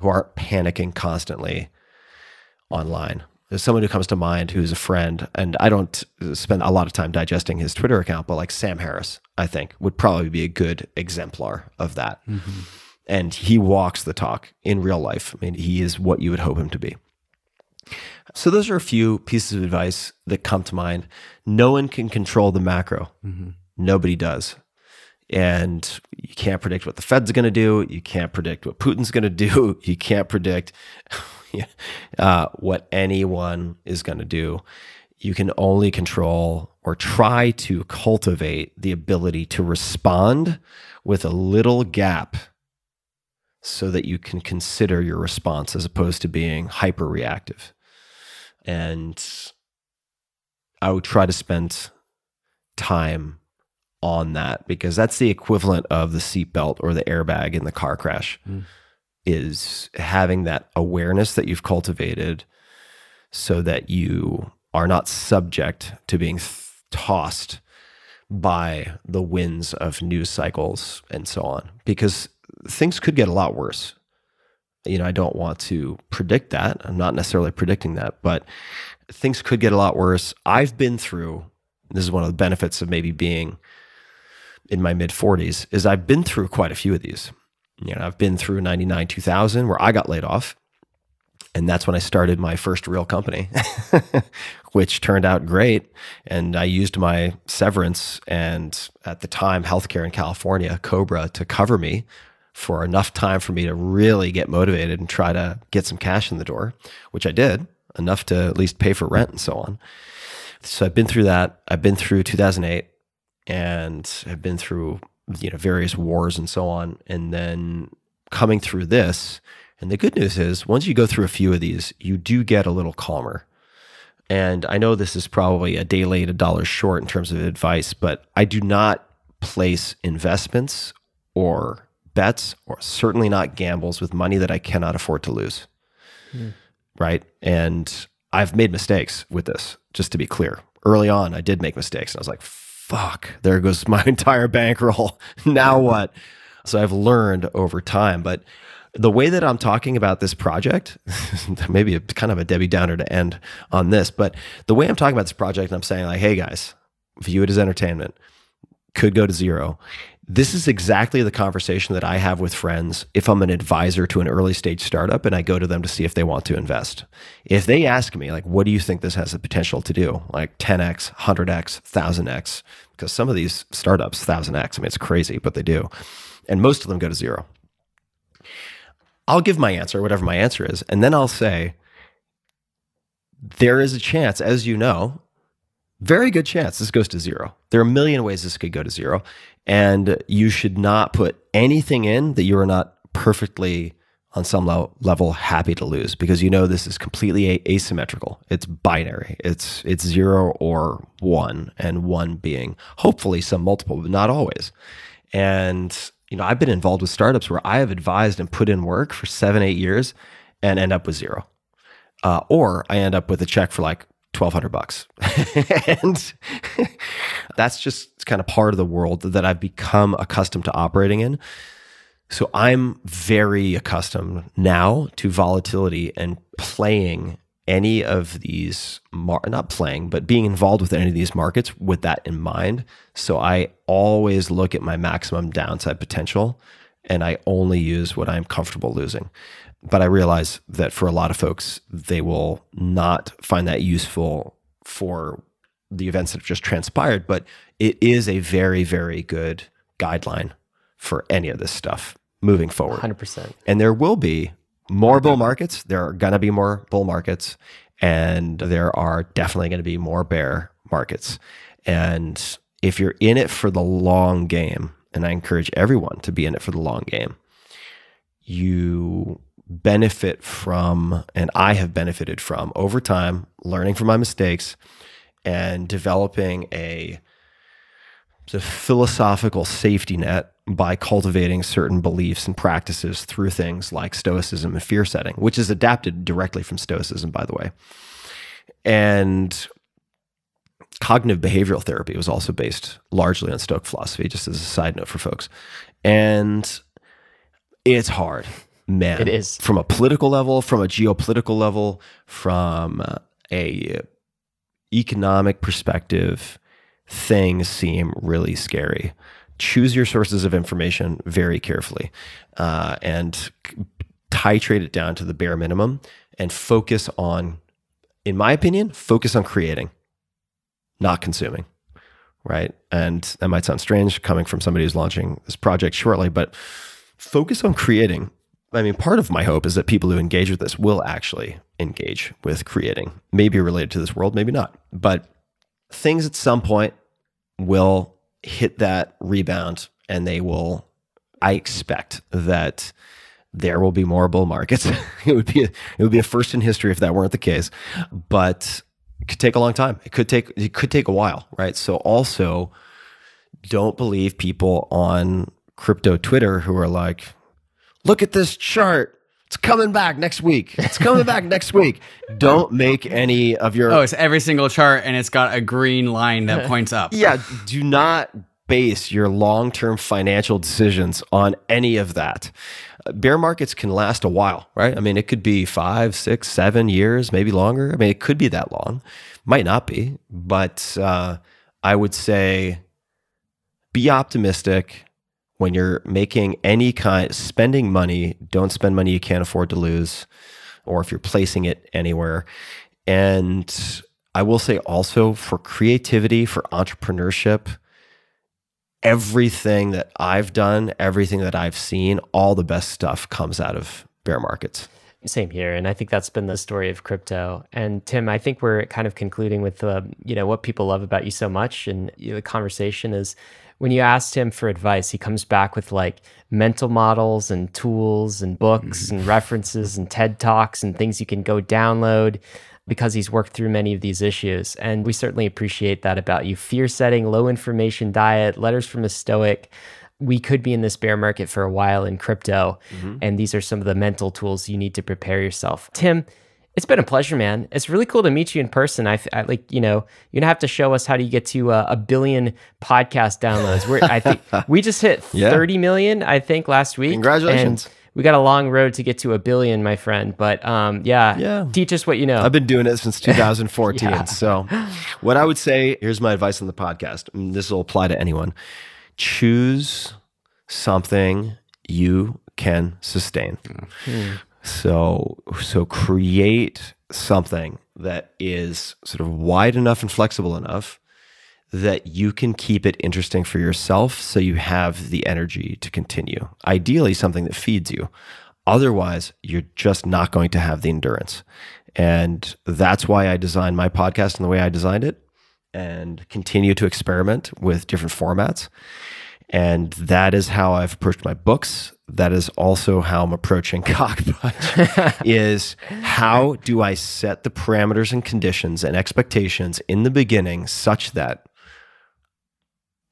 Who aren't panicking constantly online. There's someone who comes to mind who's a friend, and I don't spend a lot of time digesting his Twitter account, but like Sam Harris, I think would probably be a good exemplar of that. Mm-hmm and he walks the talk in real life. I mean, he is what you would hope him to be. So those are a few pieces of advice that come to mind. No one can control the macro. Mm-hmm. Nobody does. And you can't predict what the Fed's going to do. You can't predict what Putin's going to do. You can't predict uh, what anyone is going to do. You can only control or try to cultivate the ability to respond with a little gap so that you can consider your response as opposed to being hyper reactive. And I would try to spend time on that because that's the equivalent of the seatbelt or the airbag in the car crash mm. is having that awareness that you've cultivated so that you are not subject to being th- tossed by the winds of news cycles and so on because things could get a lot worse. You know, I don't want to predict that. I'm not necessarily predicting that, but things could get a lot worse. I've been through, this is one of the benefits of maybe being in my mid 40s, is I've been through quite a few of these. You know, I've been through 99, 2000, where I got laid off. And that's when I started my first real company, which turned out great. And I used my severance and at the time, healthcare in California, Cobra, to cover me for enough time for me to really get motivated and try to get some cash in the door, which I did. enough to at least pay for rent and so on. So I've been through that. I've been through 2008 and I've been through you know various wars and so on and then coming through this and the good news is once you go through a few of these you do get a little calmer and I know this is probably a day late, a dollar short in terms of advice, but I do not place investments or bets or certainly not gambles with money that I cannot afford to lose. Hmm. Right. And I've made mistakes with this, just to be clear. Early on, I did make mistakes and I was like, fuck, there goes my entire bankroll. now what? So I've learned over time. But the way that I'm talking about this project, maybe a, kind of a Debbie Downer to end on this, but the way I'm talking about this project, I'm saying like, hey guys, view it as entertainment, could go to zero. This is exactly the conversation that I have with friends if I'm an advisor to an early stage startup and I go to them to see if they want to invest. If they ask me, like, what do you think this has the potential to do? Like 10x, 100x, 1000x, because some of these startups, 1000x, I mean, it's crazy, but they do. And most of them go to zero. I'll give my answer, whatever my answer is, and then I'll say, there is a chance, as you know, very good chance this goes to zero. There are a million ways this could go to zero. And you should not put anything in that you are not perfectly, on some level, happy to lose because you know this is completely asymmetrical. It's binary. It's it's zero or one, and one being hopefully some multiple, but not always. And you know, I've been involved with startups where I have advised and put in work for seven, eight years and end up with zero. Uh, or I end up with a check for like 1200 bucks. and that's just kind of part of the world that I've become accustomed to operating in. So I'm very accustomed now to volatility and playing any of these mar- not playing but being involved with any of these markets with that in mind so i always look at my maximum downside potential and i only use what i'm comfortable losing but i realize that for a lot of folks they will not find that useful for the events that have just transpired but it is a very very good guideline for any of this stuff moving forward 100% and there will be more bull markets. There are going to be more bull markets, and there are definitely going to be more bear markets. And if you're in it for the long game, and I encourage everyone to be in it for the long game, you benefit from, and I have benefited from over time, learning from my mistakes and developing a, philosophical safety net by cultivating certain beliefs and practices through things like stoicism and fear setting, which is adapted directly from stoicism, by the way. And cognitive behavioral therapy was also based largely on Stoic philosophy, just as a side note for folks. And it's hard, man. It is. From a political level, from a geopolitical level, from a economic perspective, things seem really scary choose your sources of information very carefully uh, and titrate it down to the bare minimum and focus on, in my opinion, focus on creating, not consuming. Right. And that might sound strange coming from somebody who's launching this project shortly, but focus on creating. I mean, part of my hope is that people who engage with this will actually engage with creating, maybe related to this world, maybe not. But things at some point will hit that rebound and they will I expect that there will be more bull markets. it would be a, it would be a first in history if that weren't the case, but it could take a long time. It could take it could take a while, right? So also don't believe people on crypto Twitter who are like, "Look at this chart. It's coming back next week. It's coming back next week." Don't make any of your Oh, it's every single chart and it's got a green line that points up. Yeah, do not base your long term financial decisions on any of that. Bear markets can last a while, right? I mean, it could be five, six, seven years, maybe longer. I mean, it could be that long, might not be, but uh, I would say be optimistic when you're making any kind spending money don't spend money you can't afford to lose or if you're placing it anywhere and i will say also for creativity for entrepreneurship everything that I've done, everything that I've seen, all the best stuff comes out of bear markets. Same here, and I think that's been the story of crypto. And Tim, I think we're kind of concluding with uh, you know what people love about you so much, and you know, the conversation is when you asked him for advice, he comes back with like mental models and tools and books mm-hmm. and references and TED talks and things you can go download because he's worked through many of these issues. And we certainly appreciate that about you. Fear setting, low information diet, letters from a stoic. We could be in this bear market for a while in crypto. Mm-hmm. And these are some of the mental tools you need to prepare yourself. Tim, it's been a pleasure, man. It's really cool to meet you in person. I, I like, you know, you're gonna have to show us how do you get to uh, a billion podcast downloads. We're, I think we just hit yeah. 30 million, I think, last week. Congratulations. We got a long road to get to a billion, my friend. But um, yeah, yeah, teach us what you know. I've been doing it since 2014. yeah. So, what I would say here's my advice on the podcast. this will apply to anyone. Choose something you can sustain. Hmm. So, so create something that is sort of wide enough and flexible enough that you can keep it interesting for yourself so you have the energy to continue. Ideally, something that feeds you. Otherwise, you're just not going to have the endurance. And that's why I designed my podcast in the way I designed it and continue to experiment with different formats. And that is how I've approached my books. That is also how I'm approaching Cockpunch is how do I set the parameters and conditions and expectations in the beginning such that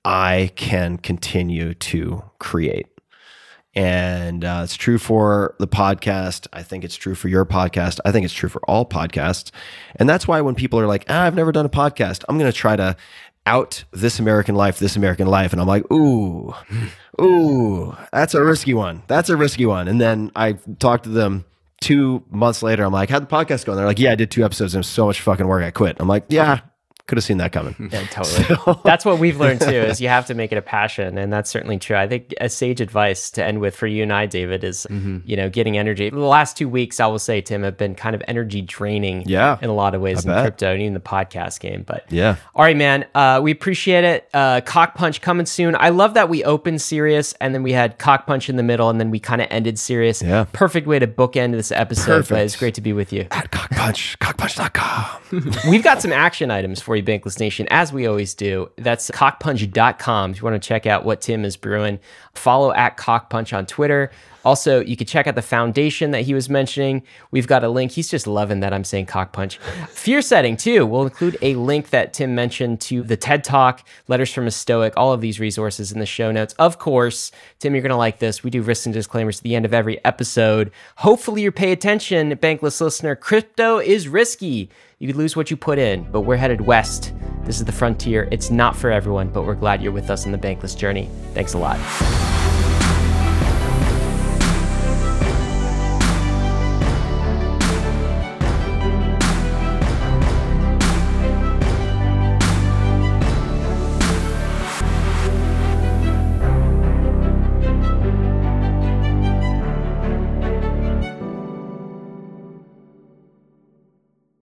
I can continue to create. And uh, it's true for the podcast. I think it's true for your podcast. I think it's true for all podcasts. And that's why when people are like, ah, I've never done a podcast, I'm going to try to out this American life, this American life. And I'm like, ooh, ooh, that's a risky one. That's a risky one. And then I talked to them two months later. I'm like, how'd the podcast go? And they're like, yeah, I did two episodes and it was so much fucking work. I quit. I'm like, yeah, could have seen that coming. Yeah, totally. So. That's what we've learned too. Is you have to make it a passion, and that's certainly true. I think a sage advice to end with for you and I, David, is mm-hmm. you know getting energy. The last two weeks, I will say, Tim, have been kind of energy draining. Yeah, in a lot of ways I in bet. crypto and even the podcast game. But yeah, all right, man. Uh, we appreciate it. Uh, Cockpunch coming soon. I love that we opened serious, and then we had Cockpunch in the middle, and then we kind of ended serious. Yeah, perfect way to bookend this episode. Perfect. But it's great to be with you. At Cockpunch, cockpunch.com. We've got some action items for you, Bankless Nation as we always do. That's cockpunch.com if you want to check out what Tim is brewing. Follow at cockpunch on Twitter. Also, you can check out the foundation that he was mentioning. We've got a link. He's just loving that I'm saying cockpunch. Fear setting, too. We'll include a link that Tim mentioned to the TED Talk, Letters from a Stoic, all of these resources in the show notes. Of course, Tim, you're going to like this. We do risks and disclaimers at the end of every episode. Hopefully, you pay attention, bankless listener. Crypto is risky. You could lose what you put in, but we're headed west. This is the frontier. It's not for everyone, but we're glad you're with us on the bankless journey. Thanks a lot.